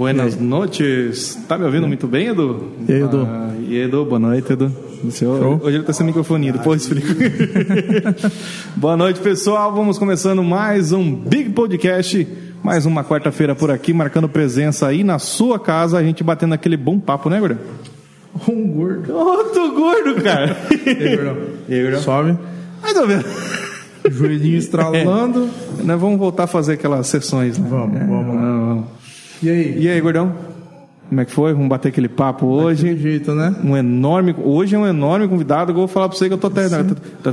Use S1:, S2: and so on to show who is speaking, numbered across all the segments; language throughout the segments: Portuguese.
S1: Buenas noites. Tá me ouvindo muito bem, Edu?
S2: E aí, Edu?
S1: Ah, e aí, Edu, boa noite, Edu. Senhor, hoje ele tá sem microfone, depois explico. boa noite, pessoal. Vamos começando mais um Big Podcast. Mais uma quarta-feira por aqui, marcando presença aí na sua casa, a gente batendo aquele bom papo, né, Gordão?
S2: Um gordo.
S1: Outro gordo, cara.
S2: E aí, gordão?
S1: E aí, Gordão?
S2: Sobe.
S1: Mais ou menos.
S2: Joelhinho estralando.
S1: Nós vamos voltar a fazer aquelas sessões, né?
S2: Vamos,
S1: É,
S2: vamos.
S1: vamos.
S2: E aí?
S1: E aí, Gordão? Como é que foi? Vamos bater aquele papo hoje.
S2: Daquele jeito, né?
S1: Um enorme. Hoje é um enorme convidado. Eu vou falar pra você que eu tô até. Tá, tá,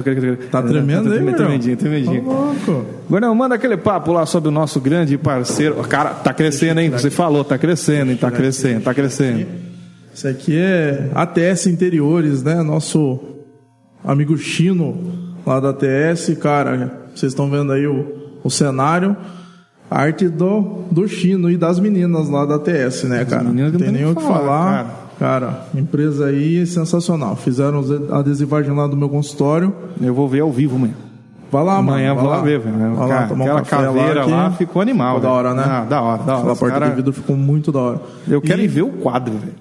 S2: Tá tremendo aí,
S1: Tá
S2: gordão?
S1: tremendinho, tremendinho.
S2: Tá louco.
S1: Gordão, manda aquele papo lá sobre o nosso grande parceiro. Cara, tá crescendo, hein? Você falou, tá crescendo, hein? Tá crescendo, tá crescendo.
S2: Isso aqui é ATS Interiores, né? Nosso amigo Chino lá da ATS. Cara, vocês estão vendo aí o, o cenário. Arte do, do Chino e das meninas lá da ATS, né, cara? Não tem nem o que
S1: falar,
S2: falar. Cara, empresa aí sensacional. Fizeram a adesivagem lá do meu consultório.
S1: Eu vou ver ao vivo amanhã.
S2: Vai lá, mano.
S1: Amanhã eu
S2: vai
S1: vou lá ver, velho.
S2: Vai lá,
S1: Cara,
S2: tomar um
S1: Aquela
S2: café
S1: caveira
S2: que
S1: lá ficou animal.
S2: Ficou da hora, né?
S1: Ah, da hora, da hora.
S2: Aquela porta
S1: cara-
S2: de vidro ficou muito da hora.
S1: Eu quero
S2: E-
S1: ir ver o quadro, velho.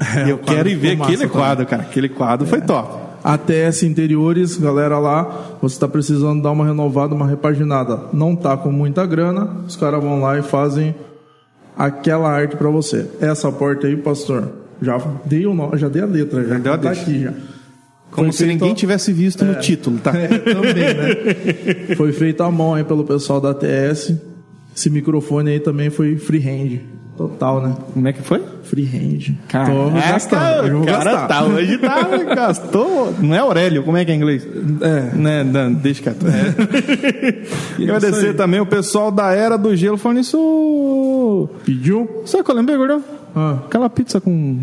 S1: Eu
S2: o quadro
S1: quero ir ver aquele quadro, cara. Aquele quadro foi top.
S2: ATS Interiores, galera lá, você está precisando dar uma renovada, uma repaginada. Não tá com muita grana, os caras vão lá e fazem aquela arte para você. Essa porta aí, pastor, já dei o nome, já dei a letra, já,
S1: Já
S2: tá aqui já.
S1: Como
S2: Foi
S1: se
S2: feito-
S1: ninguém tivesse visto no título, tá?
S2: É, também, né? Foi feito à mão aí pelo pessoal da ATS. Esse microfone aí também foi freehand. Total, né?
S1: Como é que foi?
S2: Freehand.
S1: Cara,
S2: Tô gastando, hoje eu
S1: o
S2: vou
S1: cara
S2: gastar.
S1: tá, hoje tá, gastou. Não é Aurélio, como é que é em inglês?
S2: É.
S1: Né, não, deixa quieto. É. Agradecer também o pessoal da Era do Gelo falando isso.
S2: Pediu?
S1: Sabe o que eu lembrei, gordão?
S2: Ah,
S1: Aquela pizza com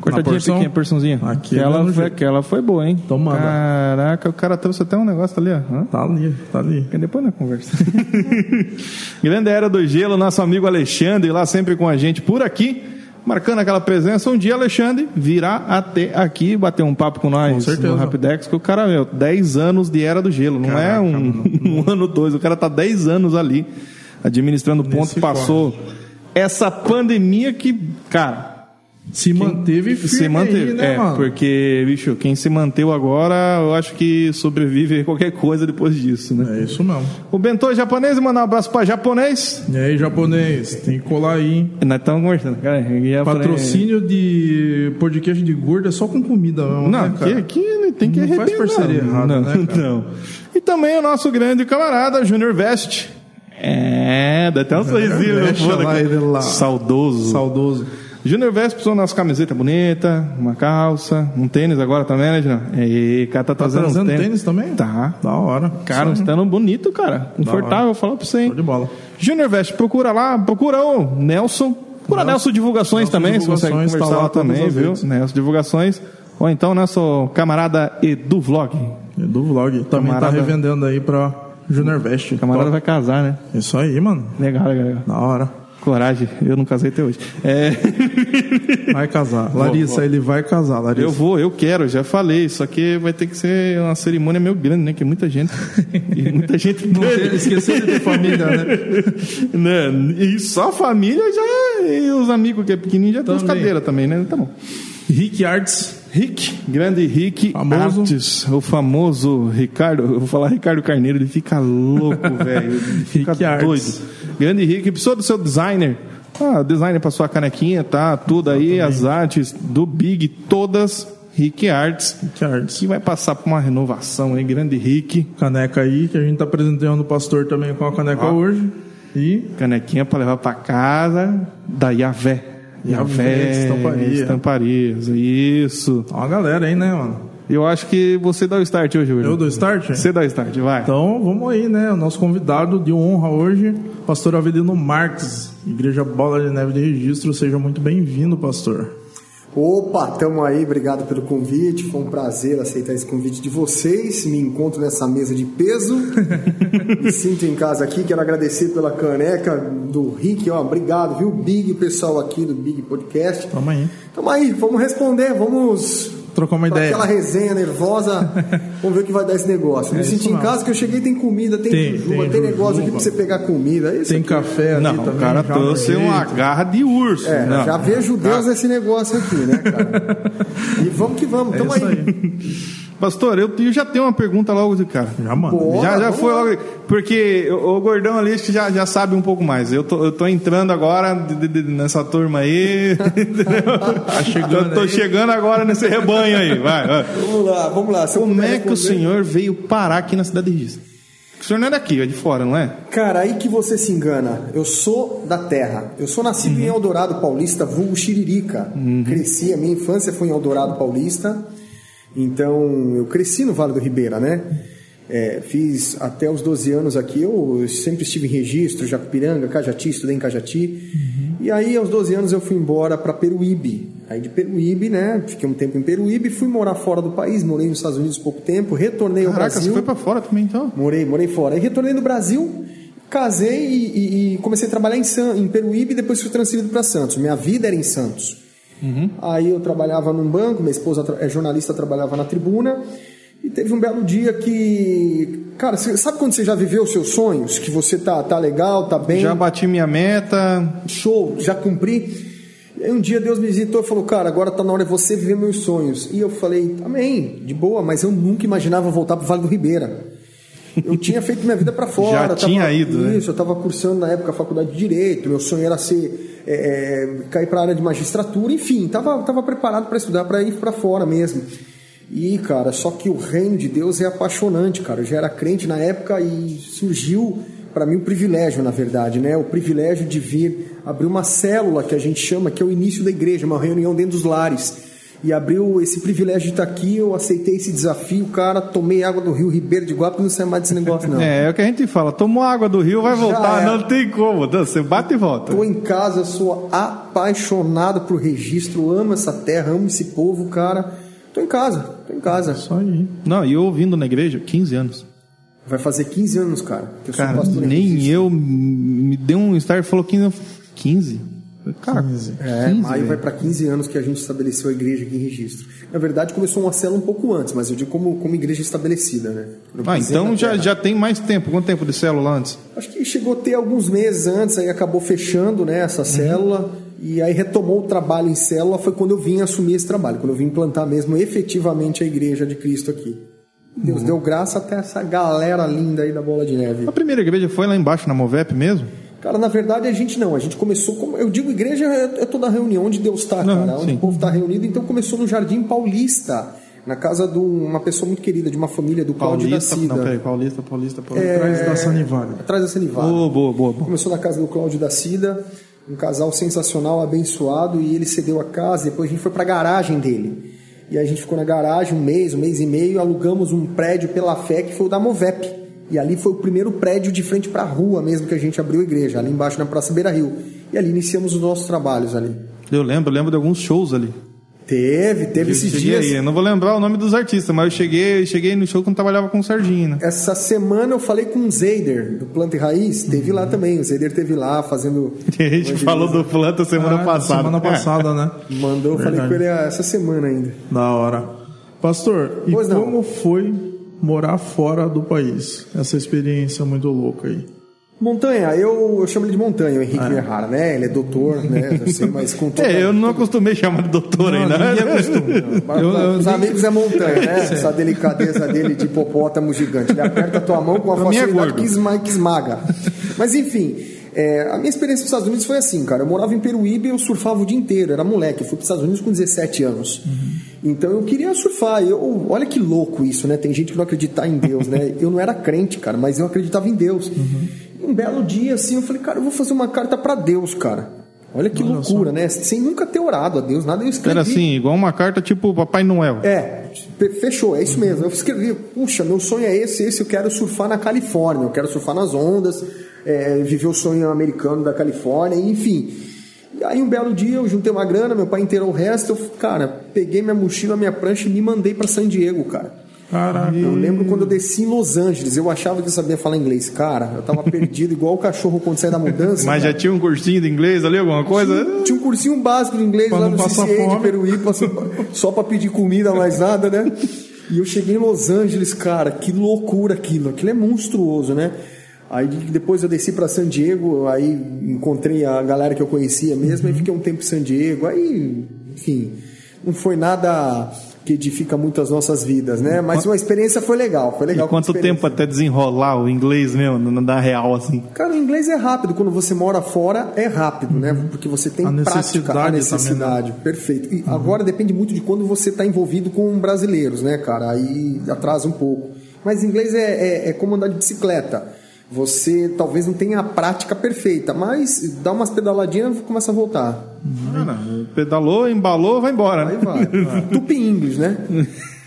S1: cortadinha
S2: porção?
S1: pequena, porçãozinha.
S2: É
S1: aquela, foi,
S2: jeito.
S1: aquela foi boa, hein?
S2: Manda.
S1: Caraca, o cara trouxe até um negócio ali, ó.
S2: Tá ali, tá ali.
S1: Que depois na conversa. Grande Era do Gelo, nosso amigo Alexandre, lá sempre com a gente por aqui, marcando aquela presença. Um dia, Alexandre virá até aqui bater um papo com nós
S2: Com certeza.
S1: no Rapidex, que o cara, meu, 10 anos de Era do Gelo, não é
S2: Caraca,
S1: um, um ano, dois, o cara tá 10 anos ali administrando ponto,
S2: Nesse
S1: passou essa pandemia que, cara,
S2: Se manteve firme
S1: se manteve.
S2: aí, né,
S1: é,
S2: mano?
S1: porque, bicho, quem se manteve agora, eu acho que sobrevive a qualquer coisa depois disso, né?
S2: É isso mesmo.
S1: O Bentô é japonês, manda um abraço pra japonês.
S2: E aí, japonês, tem que colar aí, hein?
S1: Nós estamos conversando, cara.
S2: Patrocínio de podcast de gordo é só com comida mesmo,
S1: Não,
S2: né,
S1: aqui,
S2: cara?
S1: aqui não tem que
S2: Não faz
S1: arrebentar.
S2: parceria
S1: não,
S2: errada,
S1: não,
S2: né,
S1: não. E também o nosso grande camarada, Junior Vest. É, dá até um sorrisinho. no
S2: Veste
S1: fundo
S2: ele lá.
S1: Saudoso.
S2: Saudoso.
S1: Junior Vest precisou de umas camisetas bonitas, uma calça, um tênis agora também, né, Junior? E cara tá
S2: Tá
S1: trazendo,
S2: trazendo tênis também?
S1: Tá.
S2: Da hora.
S1: Cara, um estando bonito, cara. Confortável, vou falar pra você, hein?
S2: Show de bola.
S1: Junior Vest, procura lá, procura o Nelson. Procura Nelson,
S2: Nelson-
S1: Divulgações
S2: Nelson
S1: também, se você
S2: Divulgações,
S1: conversar
S2: tá lá
S1: também, viu?
S2: vezes.
S1: Nelson Divulgações. Ou então nosso camarada Edu Vlog.
S2: Do vlog. Também
S1: Camarada-
S2: tá revendendo aí pra Junior Vest.
S1: O camarada
S2: Top.
S1: vai casar, né?
S2: Isso aí, mano.
S1: Legal, legal, legal.
S2: Da hora.
S1: Coragem, eu não casei até hoje. É,
S2: Vai casar. Larissa,
S1: vou.
S2: ele vai casar, Larissa.
S1: eu vou, eu quero, já falei. Só que vai ter que ser uma cerimônia meio grande, né? Que é muita gente. E muita gente grande.
S2: Esqueceu de ter família, né?
S1: Né? E só a família já. E os amigos que é pequenininho já tem as
S2: Também.
S1: cadeiras também, né? Tá bom.
S2: Rick Arts.
S1: Rick, grande Rick
S2: Famoso.
S1: Artes, o famoso Ricardo, eu vou falar Ricardo Carneiro, ele fica louco, velho, fica
S2: Rick
S1: doido. Grande Rick, precisou do seu designer, ah, designer pra sua canequinha, tá, tudo aí, as artes do Big, todas Rick Arts,
S2: Rick Arts.
S1: que vai passar por uma renovação aí, grande Rick,
S2: Caneca aí, que a gente tá apresentando o pastor também com a caneca hoje. E
S1: canequinha pra levar pra casa, da Yavé.
S2: Yavé, estamparia.
S1: Estamparias, isso.
S2: ó a galera aí, né, mano?
S1: Eu acho que você dá o start hoje, William.
S2: Eu dou start?
S1: Você dá o start, vai.
S2: Então vamos aí, né? O nosso convidado de honra hoje, pastor Avelino Marques, Igreja Bola de Neve de Registro. Seja muito bem-vindo, pastor.
S3: Opa, tamo aí, obrigado pelo convite. Foi um prazer aceitar esse convite de vocês. Me encontro nessa mesa de peso. Me sinto em casa aqui. Quero agradecer pela caneca do Rick. Ó, obrigado, viu, Big, o pessoal aqui do Big Podcast.
S2: Tamo aí.
S3: Tamo aí, vamos responder, vamos
S2: trocar uma ideia.
S3: Aquela resenha nervosa, vamos ver o que vai dar esse negócio. É Me senti em casa que eu cheguei tem comida, tem tem, jujuba, tem, tem negócio aqui pra você pegar comida.
S2: Esse tem aqui. café
S1: Não, também, o cara trouxe uma garra de urso.
S3: É,
S1: não.
S3: já vejo Deus nesse negócio aqui, né, cara? e vamos que vamos, é tamo aí. aí.
S1: Pastor, eu, eu, já tenho uma pergunta logo de cara.
S2: Já, mano.
S1: já, já foi logo. Porque o, o Gordão ali acho que já, já sabe um pouco mais. Eu tô, eu tô entrando agora de, de, de, nessa turma aí. tá chegando tô, tô chegando agora nesse rebanho aí. Vai, vai.
S3: Vamos lá, vamos lá.
S1: Como é que o senhor veio parar aqui na cidade de Registro? O senhor não é daqui, é de fora, não é?
S3: Cara, aí que você se engana. Eu sou da terra. Eu sou nascido uhum. em Eldorado Paulista, vulgo Xiririca. Uhum. Cresci, a minha infância foi em Eldorado Paulista. Então, eu cresci no Vale do Ribeira, né? É, fiz até os 12 anos aqui, eu sempre estive em registro, Jacupiranga, Cajati, estudei em Cajati. Uhum. E aí, aos 12 anos, eu fui embora para Peruíbe. Aí de Peruíbe, né? Fiquei um tempo em Peruíbe, fui morar fora do país, morei nos Estados Unidos pouco tempo, retornei
S1: Caraca,
S3: ao Brasil.
S1: você foi para fora também, então?
S3: Morei, morei fora. Aí retornei no Brasil, casei e, e, e comecei a trabalhar em, San, em Peruíbe e depois fui transferido para Santos. Minha vida era em Santos. Uhum. Aí eu trabalhava num banco, minha esposa é jornalista, trabalhava na tribuna. E teve um belo dia que. Cara, sabe quando você já viveu os seus sonhos? Que você tá, tá legal, tá bem?
S1: Já bati minha meta.
S3: Show, já cumpri. E aí um dia Deus me visitou e falou: Cara, agora tá na hora de você viver meus sonhos. E eu falei: Amém, de boa, mas eu nunca imaginava voltar pro Vale do Ribeira. Eu tinha feito minha vida para fora.
S1: Já tinha
S3: tava,
S1: ido, né?
S3: Isso, né? eu estava cursando na época a faculdade de Direito, meu sonho era ser é, é, cair para a área de magistratura, enfim, estava tava preparado para estudar, para ir para fora mesmo. E, cara, só que o reino de Deus é apaixonante, cara. Eu já era crente na época e surgiu para mim o privilégio, na verdade, né? O privilégio de vir abrir uma célula que a gente chama, que é o início da igreja, uma reunião dentro dos lares e abriu esse privilégio de estar aqui, eu aceitei esse desafio, cara, tomei água do rio Ribeiro de Guapo, não sai mais desse negócio não.
S1: É, é o que a gente fala, tomou água do rio, vai voltar, não tem como, você bate e volta.
S3: Tô em casa, sou apaixonado por registro, amo essa terra, amo esse povo, cara. Tô em casa, tô em casa.
S1: Só aí. Não, e eu ouvindo na igreja, 15 anos.
S3: Vai fazer 15 anos, cara.
S1: Que eu cara, sou pastor nem eu me deu um start falou 15. 15?
S3: Cara, 15. É, 15, maio vai para 15 anos que a gente estabeleceu a igreja aqui em registro. Na verdade, começou uma célula um pouco antes, mas eu digo como, como igreja estabelecida, né?
S1: ah, então já, já tem mais tempo. Quanto tempo de célula antes?
S3: Acho que chegou a ter alguns meses antes, aí acabou fechando né, essa uhum. célula. E aí retomou o trabalho em célula, foi quando eu vim assumir esse trabalho, quando eu vim implantar mesmo efetivamente a igreja de Cristo aqui. Deus uhum. deu graça até essa galera linda aí da Bola de Neve.
S1: A primeira igreja foi lá embaixo na Movep mesmo?
S3: Cara, na verdade a gente não. A gente começou como. Eu digo igreja é, toda reunião onde Deus está, cara. Onde o povo está reunido. Então começou no Jardim Paulista. Na casa de uma pessoa muito querida, de uma família do Cláudio da Cida.
S1: Não, peraí, Paulista, Paulista, Paulista.
S2: É, atrás da Sanivale.
S3: Atrás da Sanivale.
S1: Boa, boa, boa, boa.
S3: Começou na casa do Cláudio da Cida. Um casal sensacional, abençoado. E ele cedeu a casa. Depois a gente foi para a garagem dele. E a gente ficou na garagem um mês, um mês e meio. Alugamos um prédio pela fé que foi o da Movep e ali foi o primeiro prédio de frente para a rua mesmo que a gente abriu a igreja, ali embaixo na Praça Beira Rio. E ali iniciamos os nossos trabalhos ali.
S1: Eu lembro, lembro de alguns shows ali.
S3: Teve, teve eu esses dias.
S1: Aí. Eu não vou lembrar o nome dos artistas, mas eu cheguei, cheguei no show quando trabalhava com o Sardinha. Né?
S3: Essa semana eu falei com o Zeider, do Planta e Raiz, teve uhum. lá também. O Zeider teve lá fazendo.
S1: a gente falou do Planta semana ah, passada.
S2: Semana passada, né?
S3: Mandou, eu falei com ele essa semana ainda.
S2: Da hora. Pastor, pois e não. como foi morar fora do país. Essa experiência muito louca aí.
S3: Montanha, eu, eu chamo ele de Montanha, o Henrique ah. Errara, né? Ele é doutor, né? Eu sei, mas com
S1: toda... É, eu não acostumei chamar de doutor não, ainda.
S3: Não, eu, eu, Os amigos é Montanha, né? Essa delicadeza dele de hipopótamo gigante. Ele aperta a tua mão com uma é facilidade é que esmaga. Mas enfim, é, a minha experiência nos Estados Unidos foi assim, cara. Eu morava em Peruíbe e eu surfava o dia inteiro. Era moleque. Eu fui para os Estados Unidos com 17 anos. Uhum. Então eu queria surfar. Eu, olha que louco isso, né? Tem gente que não acredita em Deus, né? Eu não era crente, cara, mas eu acreditava em Deus. Uhum. Um belo dia, assim, eu falei, cara, eu vou fazer uma carta para Deus, cara. Olha que Olha loucura, só. né? Sem nunca ter orado a Deus, nada eu escrevi.
S1: Era assim, igual uma carta tipo Papai Noel.
S3: É, fechou, é isso mesmo. Eu escrevi, puxa, meu sonho é esse, esse, eu quero surfar na Califórnia, eu quero surfar nas ondas é, viver o sonho americano da Califórnia, enfim. E aí um belo dia eu juntei uma grana, meu pai inteirou o resto, eu, cara, peguei minha mochila, minha prancha e me mandei para San Diego, cara. Caraca. Eu lembro quando eu desci em Los Angeles, eu achava que eu sabia falar inglês. Cara, eu tava perdido igual o cachorro quando sai da mudança.
S1: Mas
S3: cara.
S1: já tinha um cursinho de inglês ali, alguma coisa?
S3: Tinha, tinha um cursinho básico de inglês
S2: Pra
S3: lá no CCA de
S2: fome.
S3: Peruíbe, só pra pedir comida, mais nada, né? E eu cheguei em Los Angeles, cara, que loucura aquilo. Aquilo é monstruoso, né? Aí de- depois eu desci para San Diego, aí encontrei a galera que eu conhecia mesmo, aí fiquei um tempo em San Diego, aí, enfim, não foi nada que edifica muito as nossas vidas, né? Mas uma experiência foi legal, foi
S1: E
S3: legal. como
S1: quanto tempo até desenrolar o inglês mesmo, na real, assim?
S3: Cara, o inglês é rápido. Quando você mora fora, é rápido, né? Porque você tem
S2: A
S3: prática,
S2: necessidade
S3: a
S2: também,
S3: necessidade. Perfeito. E agora depende muito de quando você está envolvido com brasileiros, né, cara? Aí atrasa um pouco. Mas inglês é, é, é como andar de bicicleta. Você talvez não tenha a prática perfeita, mas dá umas pedaladinhas e começa a voltar.
S1: Cara, pedalou, embalou, vai embora.
S3: Aí
S1: né?
S3: vai. Tupi English, né?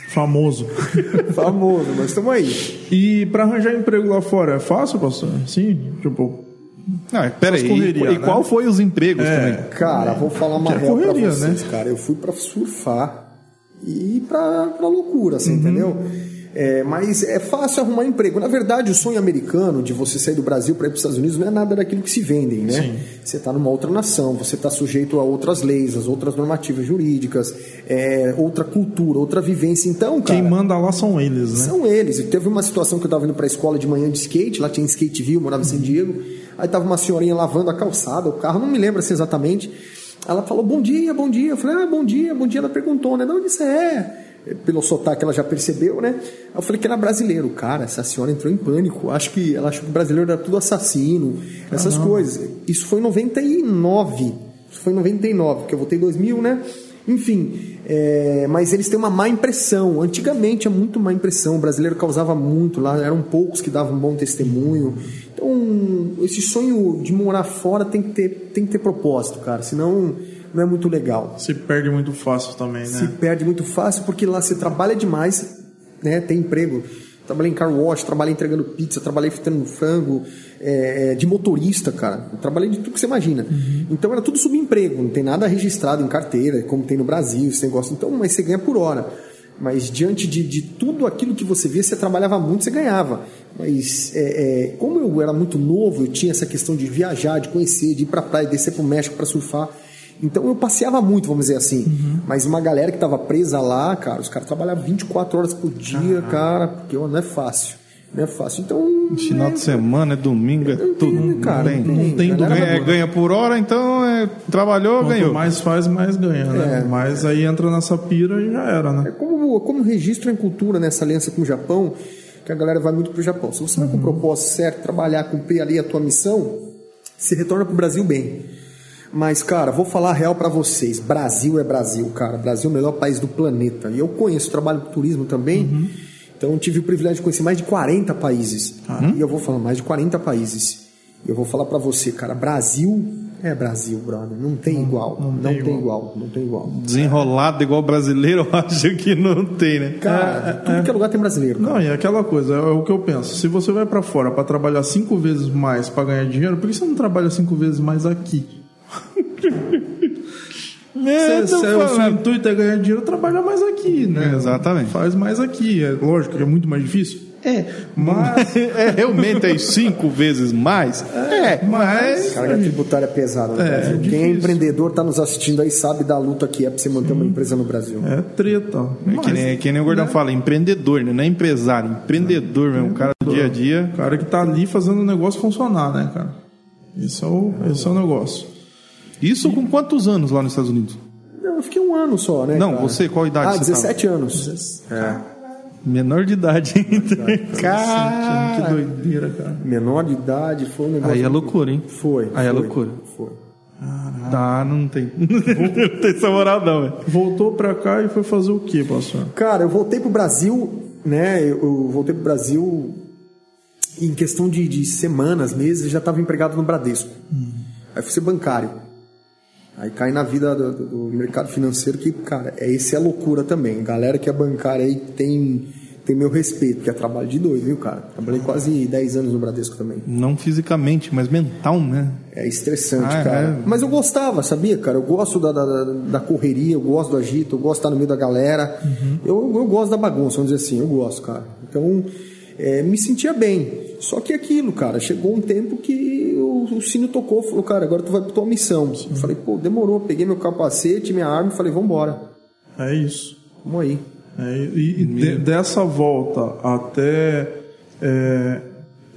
S2: Famoso.
S3: Famoso, mas estamos aí.
S2: E pra arranjar emprego lá fora é fácil, pastor? Sim, tipo.
S1: Não, pera aí.
S2: Essas correria,
S1: e, e
S2: né?
S1: qual foi os empregos
S2: É.
S1: também?
S3: Cara, vou falar uma
S2: é
S3: real pra
S2: correria,
S3: vocês,
S2: né?
S3: cara. Eu fui pra surfar e ir pra, loucura,
S2: Uhum.
S3: assim, entendeu? É, mas é fácil arrumar emprego. Na verdade, o sonho americano de você sair do Brasil para ir para os Estados Unidos não é nada daquilo que se vendem, né?
S2: Sim.
S3: Você está numa outra nação, você está sujeito a outras leis, as outras normativas jurídicas, é, outra cultura, outra vivência. Então, cara,
S2: Quem manda lá são eles, né?
S3: são eles. E teve uma situação que eu estava indo para a escola de manhã de skate, lá tinha skate view, eu morava em San Diego. Aí tava uma senhorinha lavando a calçada, o carro, não me lembro assim exatamente. Ela falou, bom dia, bom dia. Eu falei, ah, bom dia, bom dia. Ela perguntou, né? De onde você é? Pelo sotaque ela já percebeu, né? Eu falei que era brasileiro. Cara, essa senhora entrou em pânico. Acho que ela achou que o brasileiro era tudo assassino, essas coisas. Isso foi em 99. Isso foi em 99, porque eu voltei em 2000, né? Enfim, é, mas eles têm uma má impressão. Antigamente é muito má impressão. O brasileiro causava muito lá, eram poucos que davam um bom testemunho. Então, esse sonho de morar fora tem que ter, tem que ter propósito, cara. Senão não é muito legal.
S2: Se perde muito fácil também,
S3: Se
S2: né?
S3: perde muito fácil porque lá você trabalha demais, né? Tem emprego. Trabalhei em car wash, trabalhei entregando pizza, trabalhei fritando frango, é, é, de motorista, cara. Trabalhei de tudo que você imagina. Então era tudo subemprego, não tem nada registrado em carteira, como tem no Brasil, esse negócio. Então, mas você ganha por hora. Mas diante de, de tudo aquilo que você via, você trabalhava muito, você ganhava. Mas é, é, como eu era muito novo, eu tinha essa questão de viajar, de conhecer, de ir pra praia, descer pro México para surfar. Então eu passeava muito, vamos dizer assim. Mas uma galera que tava presa lá, cara, os caras trabalhavam 24 horas por dia, cara, porque ó, não é fácil. Não é fácil. Então.
S1: Final
S3: é,
S1: de semana, é domingo, é tudo.
S3: tem, cara,
S1: Não tem.
S3: não tem.
S2: Não tem
S1: é, ganha por hora, então é, trabalhou,
S2: Quanto
S1: ganhou.
S2: mais faz, mais ganha, né?
S3: É.
S2: Mas aí entra nessa pira e já era,
S3: É
S2: né?
S3: como, como registro em cultura nessa aliança com o Japão, que a galera vai muito pro Japão. Se você vai com o propósito certo, trabalhar, cumprir ali a tua missão, você retorna pro Brasil bem. Mas, cara, vou falar a real pra vocês. Brasil é Brasil, cara. Brasil é o melhor país do planeta. E eu conheço, trabalho com turismo também. Então, eu tive o privilégio de conhecer mais de 40 países. E eu vou falar mais de 40 países. E eu vou falar pra você, cara, Brasil é Brasil, brother. Não tem igual. Não,
S2: tem
S3: tem igual. Não tem igual.
S1: Desenrolado igual brasileiro, eu acho que não tem, né?
S3: Cara, tudo que é lugar tem brasileiro. cara.
S2: Não, e é aquela coisa, é o que eu penso. Se você vai pra fora pra trabalhar cinco vezes mais pra ganhar dinheiro, por que você não trabalha cinco vezes mais aqui?
S1: É,
S2: Se, o intuito é ganhar dinheiro, trabalha mais aqui, né?
S1: Exatamente.
S2: Faz mais aqui. É lógico que é muito mais difícil. É, mas.
S1: É, realmente é cinco vezes mais? É, mas.
S3: Carga tributária pesada no
S2: É,
S3: Brasil.
S2: é
S3: Quem é empreendedor está nos assistindo aí sabe da luta que é para você manter uma empresa no Brasil.
S2: É treta.
S1: É que, nem, que nem o Gordão fala, empreendedor, né? Não é empresário, empreendedor mesmo. O cara do dia a dia.
S2: O cara que tá ali fazendo o negócio funcionar, né, cara? Esse é o, esse é o negócio.
S1: Isso com quantos anos lá nos Estados Unidos?
S3: Não, eu fiquei um ano só, né?
S1: Não,
S3: cara?
S1: você, qual idade
S3: Ah,
S1: você
S3: 17 anos. É.
S1: Menor de idade ainda.
S2: Que
S1: Cara.
S2: doideira, cara.
S3: Menor de idade, foi um negócio.
S1: Aí é loucura, hein?
S3: Foi.
S1: Aí é
S3: foi,
S1: loucura.
S3: Foi.
S1: Tá, não tem. não tem essa moral, não, velho.
S2: Voltou pra cá e foi fazer o quê, pastor?
S3: Cara, eu voltei pro Brasil, né? Eu eu voltei pro Brasil em questão de, de semanas, meses, já estava empregado no Bradesco. Aí fui ser bancário. Aí cai na vida do, do- do mercado financeiro que, cara, é, esse é loucura também. Galera que é bancária aí tem, tem meu respeito, porque é trabalho de doido, viu, cara? Trabalhei quase 10 anos no Bradesco também.
S1: Não fisicamente, mas mental, né?
S3: É estressante, ah, cara. É. Mas eu gostava, sabia, cara? Eu gosto da, da, da, correria, eu gosto do agito, eu gosto de estar no meio da galera. Uhum. Eu, eu gosto da bagunça, vamos dizer assim, eu gosto, cara. Então, é, me sentia bem. Só que aquilo, cara, chegou um tempo que o, sino tocou, falou, cara, agora tu vai pra tua missão. Sim. Eu falei, pô, demorou. Peguei meu capacete, minha arma e falei, vambora.
S2: É isso.
S3: Vamos aí.
S2: É, e, e de, dessa volta até é,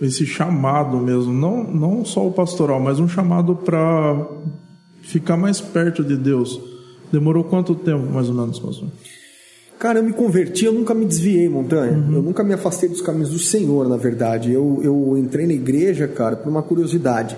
S2: esse chamado mesmo, não, não só o pastoral, mas um chamado para ficar mais perto de Deus. Demorou quanto tempo, mais ou menos, pastor?
S3: Cara, eu me converti, eu nunca me desviei, Montanha. Uhum. Eu nunca me afastei dos caminhos do Senhor, na verdade. Eu, eu entrei na igreja, cara, por uma curiosidade.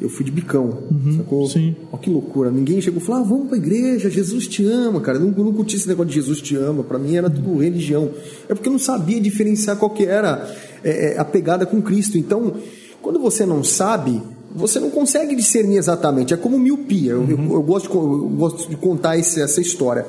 S3: Eu fui de bicão, uhum, sacou?
S2: Sim.
S3: Olha que loucura. Ninguém chegou e falou, ah, vamos pra igreja, Jesus te ama, cara. Eu não, não curti esse negócio de Jesus te ama. Para mim era tudo religião. É porque eu não sabia diferenciar qual que era é, é, a pegada com Cristo. Então, quando você não sabe, você não consegue discernir exatamente. É como miopia. Uhum. Eu, eu, eu, gosto de, eu gosto de contar esse, essa história.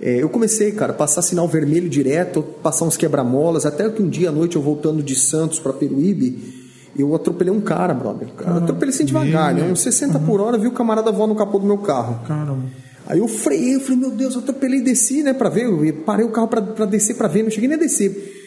S3: É, eu comecei, cara, passar sinal vermelho direto, passar uns quebra-molas, até que um dia à noite eu voltando de Santos para Peruíbe, eu atropelei um cara, brother. Eu atropelei assim devagar, né? Uns 60 uhum. por hora, vi o camarada voar no capô do meu carro.
S2: Caramba.
S3: Aí eu freiei, eu falei, meu Deus, eu atropelei e desci, né, pra ver. Eu parei o carro pra, pra descer pra ver, não cheguei nem a descer.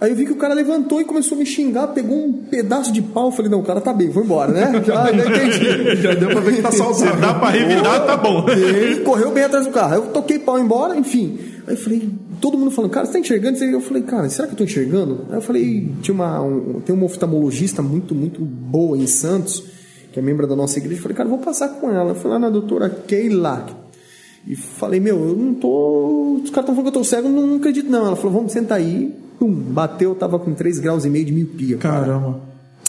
S3: Aí eu vi que o cara levantou e começou a me xingar, pegou um pedaço de pau. Falei, não, o cara tá bem, foi embora, né? Já, já entendi.
S2: já deu pra ver que tá saudável.
S1: Se dá pra revidar, tá bom.
S3: Ele correu bem atrás do carro. Eu toquei pau embora, enfim. Aí eu falei, todo mundo falando, cara, você tá enxergando? Eu falei, cara, será que eu tô enxergando? Aí eu falei, tinha uma, um, tem uma oftalmologista muito, muito boa em Santos, que é membro da nossa igreja. Eu falei, cara, vou passar com ela. Eu fui lá na doutora Keila. E falei, meu, eu não tô. Os caras estão falando que eu tô cego, não, não acredito, não. Ela falou, vamos sentar aí pum, bateu, tava com 3 graus e meio de miopia.
S2: Caramba.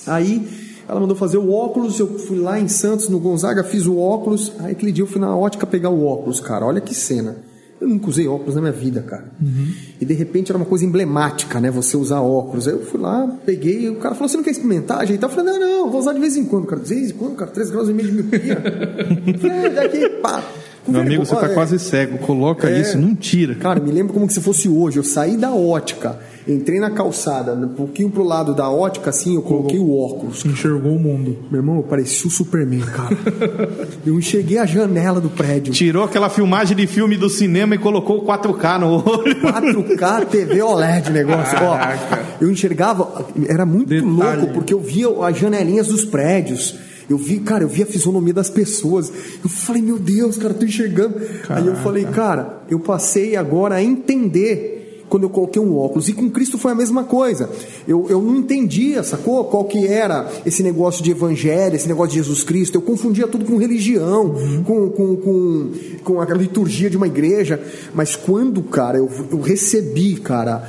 S3: Cara. Aí ela mandou fazer o óculos, eu fui lá em Santos, no Gonzaga, fiz o óculos. Aí aquele dia eu fui na ótica pegar o óculos, cara. Olha que cena. Eu nunca usei óculos na minha vida, cara. Uhum. E de repente era uma coisa emblemática, né? Você usar óculos. Aí eu fui lá, peguei, o cara falou: Você não quer experimentar? Ajeitar? Eu falei: Não, não, vou usar de vez em quando, cara. De vez em quando, cara, 3 graus e meio de miopia. é, daqui, pá.
S1: Meu amigo, você está é, quase cego. Coloca é, isso, não tira.
S3: Cara, me lembro como se fosse hoje. Eu saí da ótica Entrei na calçada, um pouquinho pro lado da ótica, assim, eu coloquei o óculos.
S2: Enxergou o mundo.
S3: Meu irmão, eu parecia o Superman, cara. eu enxerguei a janela do prédio.
S1: Tirou aquela filmagem de filme do cinema e colocou 4K no olho.
S3: 4K TV OLED negócio. Ó, eu enxergava, era muito Detalhe. louco, porque eu via as janelinhas dos prédios. Eu vi, cara, eu vi a fisionomia das pessoas. Eu falei, meu Deus, cara, tô enxergando. Caraca. Aí eu falei, cara, eu passei agora a entender quando eu coloquei um óculos. E com Cristo foi a mesma coisa. Eu, eu não entendia, sacou? Qual que era esse negócio de evangelho, esse negócio de Jesus Cristo. Eu confundia tudo com religião, uhum. com, com, com, com a liturgia de uma igreja. Mas quando, cara, eu, eu recebi, cara,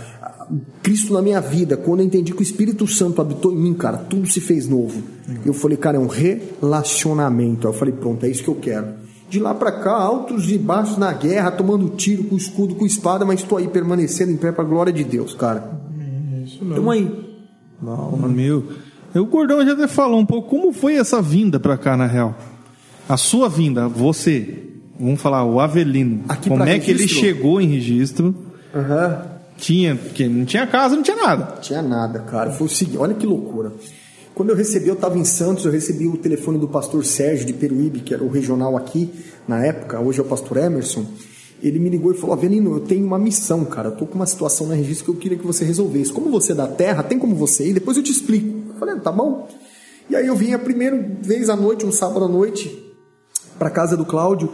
S3: Cristo na minha vida, quando eu entendi que o Espírito Santo habitou em mim, cara, tudo se fez novo. Uhum. Eu falei, cara, é um relacionamento. Aí eu falei, pronto, é isso que eu quero de lá para cá, altos e baixos na guerra, tomando tiro com escudo, com espada, mas estou aí permanecendo em pé para a glória de Deus, cara. Isso mesmo. Tamo aí.
S1: Não, meu. O Gordão já até falou um pouco como foi essa vinda para cá, na real. A sua vinda, você, vamos falar, o Avelino. Aqui como é registro? que ele chegou em registro?
S3: Uhum.
S1: Tinha, porque não tinha casa, não tinha nada.
S3: Tinha nada, cara. Foi o seguinte, olha que loucura. Quando eu recebi, eu estava em Santos, eu recebi o telefone do pastor Sérgio de Peruíbe, que era o regional aqui na época, hoje é o pastor Emerson. Ele me ligou e falou: Avelino, eu tenho uma missão, cara. Eu tô com uma situação na registro que eu queria que você resolvesse. Como você é da terra, tem como você ir? Depois eu te explico. Eu falei: tá bom. E aí eu vim a primeira vez à noite, um sábado à noite, para casa do Cláudio.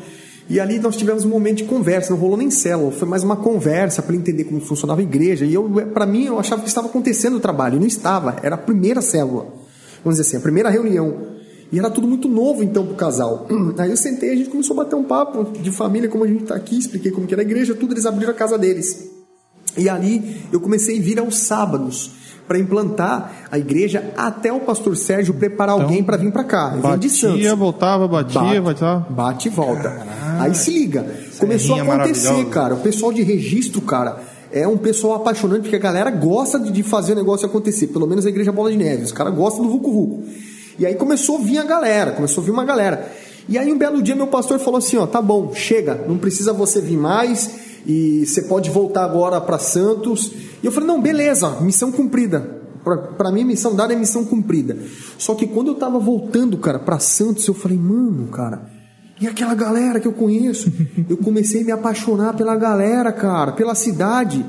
S3: E ali nós tivemos um momento de conversa, não rolou nem célula, foi mais uma conversa para entender como funcionava a igreja. E eu, para mim, eu achava que estava acontecendo o trabalho, e não estava, era a primeira célula vamos dizer assim, a primeira reunião. E era tudo muito novo então para o casal. Aí eu sentei, a gente começou a bater um papo de família, como a gente está aqui, expliquei como que era a igreja, tudo, eles abriram a casa deles. E ali eu comecei a vir aos sábados para implantar a igreja até o pastor Sérgio preparar então, alguém para vir para cá.
S1: Batia, de Santos. voltava, batia, bate,
S3: voltava. Bate e volta. Caraca, Aí se liga. Começou a acontecer, cara. O pessoal de registro, cara é um pessoal apaixonante, porque a galera gosta de fazer o negócio acontecer. Pelo menos a Igreja Bola de Neve. Os caras gostam do Vucu Vucu. E aí começou a vir a galera, começou a vir uma galera. E aí um belo dia meu pastor falou assim, ó, tá bom, chega, não precisa você vir mais, e você pode voltar agora para Santos. E eu falei, não, beleza, missão cumprida. Para mim, missão dada é missão cumprida. Só que quando eu tava voltando, cara, para Santos, eu falei, mano, cara, e aquela galera que eu conheço? Eu comecei a me apaixonar pela galera, cara, pela cidade.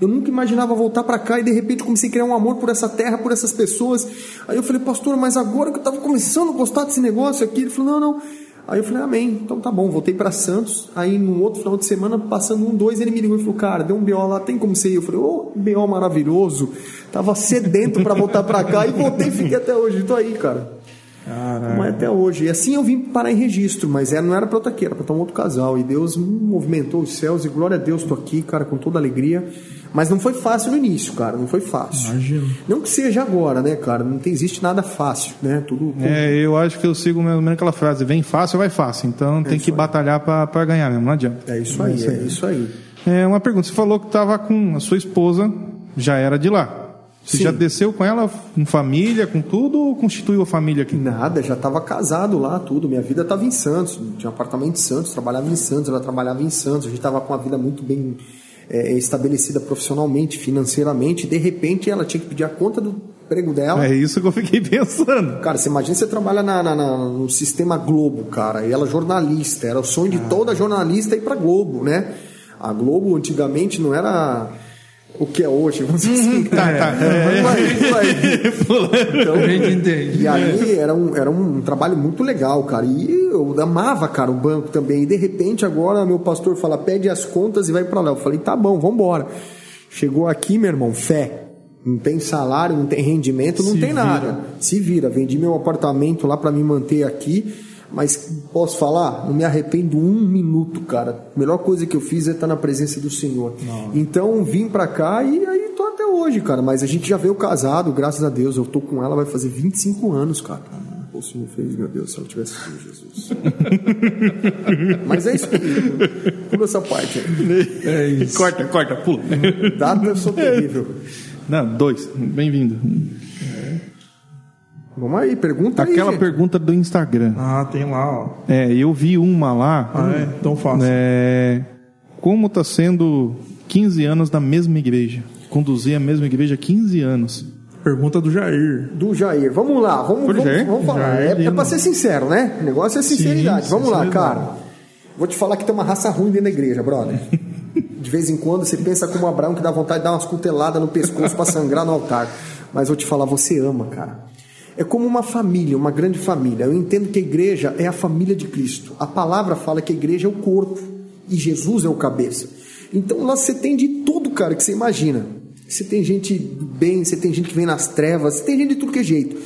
S3: Eu nunca imaginava voltar para cá e de repente comecei a criar um amor por essa terra, por essas pessoas. Aí eu falei, pastor, mas agora que eu estava começando a gostar desse negócio aqui, ele falou, não, não. Aí eu falei, amém, então tá bom, voltei para Santos. Aí no outro final de semana, passando um, dois, ele me ligou e falou, cara, deu um BO lá, tem como ser? Eu falei, ô, oh, BO maravilhoso. Tava sedento para voltar para cá e voltei e fiquei até hoje. Tô aí, cara. Caraca. Mas até hoje. E assim eu vim parar em registro, mas era, não era para outra aqui, era para estar um outro casal. E Deus movimentou os céus e glória a Deus, tô aqui, cara, com toda alegria. Mas não foi fácil no início, cara, não foi fácil. Imagino. Não que seja agora, né, cara? Não tem, existe nada fácil, né? Tudo.
S1: É, eu acho que eu sigo mesmo aquela frase: vem fácil, vai fácil. Então é tem que aí. batalhar para ganhar mesmo, não adianta.
S3: É isso aí, é isso aí. É isso aí.
S1: É uma pergunta: você falou que estava com a sua esposa, já era de lá. Você Sim. já desceu com ela, com família, com tudo, ou constituiu a família aqui?
S3: Nada, já estava casado lá, tudo. Minha vida estava em Santos, tinha um apartamento em Santos, trabalhava em Santos, ela trabalhava em Santos, a gente estava com uma vida muito bem é, estabelecida profissionalmente, financeiramente, e de repente ela tinha que pedir a conta do emprego dela.
S1: É isso que eu fiquei pensando.
S3: Cara, você imagina você trabalha na, na, na, no sistema Globo, cara, e ela é jornalista, era o sonho de ah. toda jornalista ir para Globo, né? A Globo antigamente não era o que é hoje, vamos dizer assim. tá, tá. É. Vai, vai. Então, a gente entende. E aí era um, era um trabalho muito legal, cara. E eu amava, cara, o banco também. E de repente agora meu pastor fala, pede as contas e vai para lá. Eu falei, tá bom, vamos embora. Chegou aqui, meu irmão, fé. Não tem salário, não tem rendimento, não Se tem vira. nada. Se vira. Vendi meu apartamento lá para me manter aqui mas posso falar? Não me arrependo um minuto, cara. A melhor coisa que eu fiz é estar na presença do Senhor. Não. Então vim pra cá e aí tô até hoje, cara. Mas a gente já veio casado, graças a Deus. Eu tô com ela, vai fazer 25 anos, cara. O Senhor fez, meu Deus, se ela tivesse sido Jesus. Mas é isso. Pula essa parte aí.
S1: É isso. Corta, corta, pula.
S3: Data eu sou terrível.
S1: Não, dois. Bem-vindo.
S3: Vamos aí, pergunta
S1: Aquela
S3: aí,
S1: pergunta do Instagram.
S2: Ah, tem lá, ó.
S1: É, eu vi uma lá.
S2: Ah, é? Então fácil.
S1: É, como está sendo 15 anos na mesma igreja? Conduzir a mesma igreja há 15 anos.
S2: Pergunta do Jair.
S3: Do Jair. Vamos lá, vamos, vamos, vamos falar. Jair, é, é para ser sincero, né? O negócio é sinceridade. Sim, vamos sinceridade. lá, cara. Vou te falar que tem uma raça ruim dentro da igreja, brother. De vez em quando você pensa como Abraão que dá vontade de dar umas cuteladas no pescoço para sangrar no altar. Mas vou te falar, você ama, cara. É como uma família, uma grande família. Eu entendo que a igreja é a família de Cristo. A palavra fala que a igreja é o corpo e Jesus é o cabeça. Então lá você tem de tudo, cara, que você imagina. Você tem gente bem, você tem gente que vem nas trevas, você tem gente de tudo que é jeito.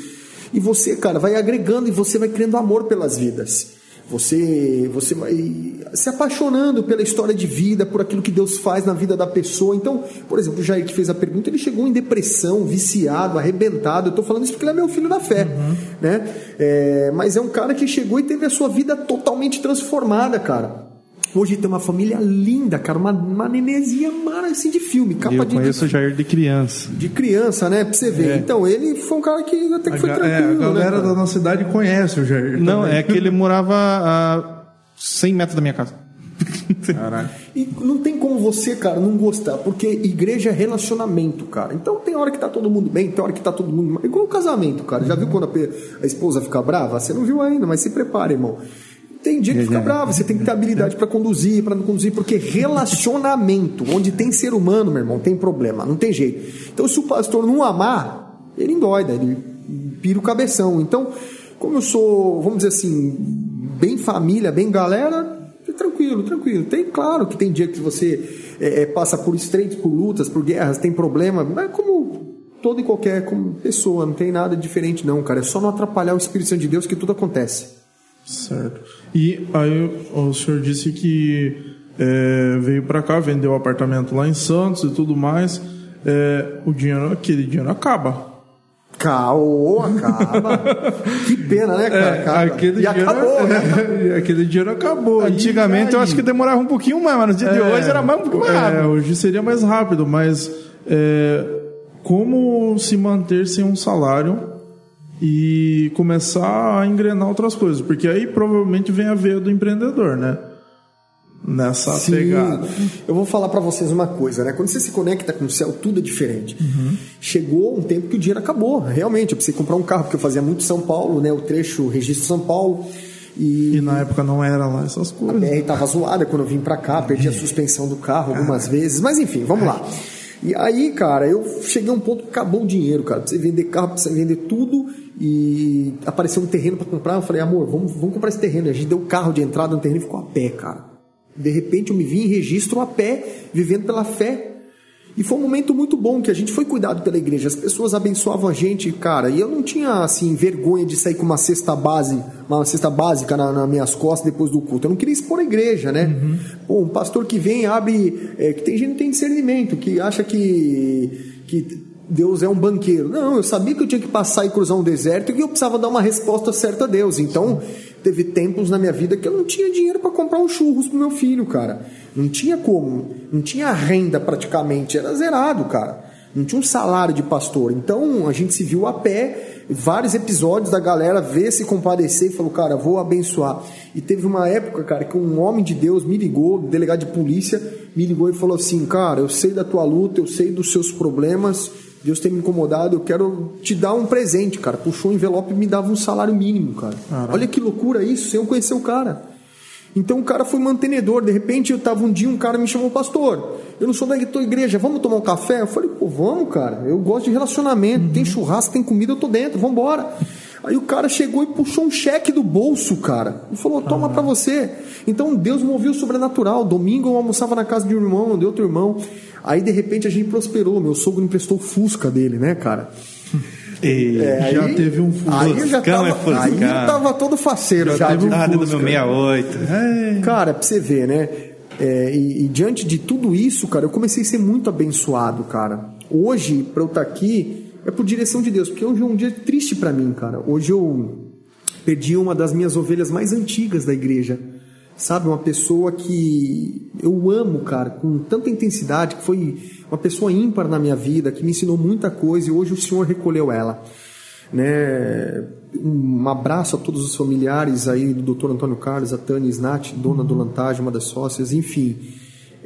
S3: E você, cara, vai agregando e você vai criando amor pelas vidas. Você, você vai se apaixonando pela história de vida, por aquilo que Deus faz na vida da pessoa. Então, por exemplo, o Jair que fez a pergunta, ele chegou em depressão, viciado, arrebentado. Eu estou falando isso porque ele é meu filho da fé, uhum. né? É, mas é um cara que chegou e teve a sua vida totalmente transformada, cara. Hoje tem uma família linda, cara, uma, uma nenezinha mara assim de filme,
S1: capa eu
S3: de.
S1: Eu conheço
S3: o
S1: Jair de criança.
S3: De criança, né? Pra você ver. É. Então, ele foi um cara que até que a foi tranquilo. É, a
S2: né, galera
S3: né,
S2: da nossa cidade conhece o Jair.
S1: Não, também. é que ele morava a 100 metros da minha casa.
S3: Caralho. E não tem como você, cara, não gostar, porque igreja é relacionamento, cara. Então tem hora que tá todo mundo bem, tem hora que tá todo mundo. Igual o casamento, cara. Já viu quando a, a esposa fica brava? Você não viu ainda, mas se prepare, irmão. Tem dia que fica bravo, você tem que ter habilidade para conduzir, para não conduzir, porque relacionamento, onde tem ser humano, meu irmão, tem problema, não tem jeito. Então, se o pastor não amar, ele endoida, ele pira o cabeção. Então, como eu sou, vamos dizer assim, bem família, bem galera, é tranquilo, tranquilo. Tem, claro que tem dia que você é, é, passa por estreitos, por lutas, por guerras, tem problema, mas como toda e qualquer como pessoa, não tem nada diferente não, cara. É só não atrapalhar o Espírito Santo de Deus que tudo acontece.
S2: Certo. E aí o senhor disse que é, veio para cá, vendeu o apartamento lá em Santos e tudo mais. É, o dinheiro, aquele dinheiro acaba.
S3: Caô, acaba. que pena, né, cara?
S2: É, aquele e dinheiro, acabou, né? aquele dinheiro acabou.
S1: Antigamente eu acho que demorava um pouquinho mais, mas no dia é, de hoje era mais um pouco mais rápido.
S2: É, hoje seria mais rápido, mas é, como se manter sem um salário e começar a engrenar outras coisas, porque aí provavelmente vem a veia do empreendedor, né? nessa Sim. pegada.
S3: Eu vou falar para vocês uma coisa, né? Quando você se conecta com o céu, tudo é diferente. Uhum. Chegou um tempo que o dinheiro acabou, realmente. Eu precisei comprar um carro, porque eu fazia muito São Paulo, né? O trecho registro São Paulo.
S2: E, e na época não era lá essas coisas.
S3: A BR tava zoada quando eu vim para cá, perdi a é. suspensão do carro algumas vezes, mas enfim, vamos lá. E aí, cara, eu cheguei a um ponto que acabou o dinheiro, cara. Precisa vender carro, precisa vender tudo. E apareceu um terreno para comprar. Eu falei, amor, vamos, vamos comprar esse terreno. E a gente deu o carro de entrada no terreno e ficou a pé, cara. De repente eu me vi em registro a pé, vivendo pela fé. E foi um momento muito bom que a gente foi cuidado pela igreja. As pessoas abençoavam a gente, cara. E eu não tinha assim vergonha de sair com uma cesta base, uma cesta básica na, nas minhas costas depois do culto. Eu não queria expor a igreja, né? Uhum. Pô, um pastor que vem abre, é, que tem gente que tem discernimento, que acha que que Deus é um banqueiro. Não, eu sabia que eu tinha que passar e cruzar um deserto e que eu precisava dar uma resposta certa a Deus. Então, teve tempos na minha vida que eu não tinha dinheiro para comprar um churros pro meu filho, cara. Não tinha como. Não tinha renda praticamente. Era zerado, cara. Não tinha um salário de pastor. Então, a gente se viu a pé. Vários episódios da galera ver se compadecer e falou, cara, vou abençoar. E teve uma época, cara, que um homem de Deus me ligou, delegado de polícia, me ligou e falou assim: Cara, eu sei da tua luta, eu sei dos seus problemas Deus tem me incomodado, eu quero te dar um presente, cara. Puxou um envelope e me dava um salário mínimo, cara. Caraca. Olha que loucura isso, sem eu conhecer o cara. Então o cara foi mantenedor. De repente eu tava um dia, um cara me chamou, pastor, eu não sou da tua igreja, vamos tomar um café? Eu falei, pô, vamos, cara. Eu gosto de relacionamento, uhum. tem churrasco, tem comida, eu tô dentro, vamos embora. Aí o cara chegou e puxou um cheque do bolso, cara. E falou: toma para você. Então Deus moveu o sobrenatural. Domingo eu almoçava na casa de um irmão, de outro irmão. Aí de repente a gente prosperou. Meu sogro emprestou o Fusca dele, né, cara?
S2: E é, já aí, teve um
S3: Fusca. Aí, já tava, é aí tava todo faceiro já. já
S1: teve um ah, Fusca. do meu 68.
S3: É. Cara, pra você ver, né? É, e, e, diante de tudo isso, cara, eu comecei a ser muito abençoado, cara. Hoje, para eu estar tá aqui, é por direção de Deus, porque hoje é um dia triste para mim, cara. Hoje eu perdi uma das minhas ovelhas mais antigas da igreja. Sabe, uma pessoa que eu amo, cara, com tanta intensidade, que foi uma pessoa ímpar na minha vida, que me ensinou muita coisa e hoje o Senhor recolheu ela. Né? Um abraço a todos os familiares aí do Dr. Antônio Carlos, a Tânia Snat, dona do Lantage, uma das sócias, enfim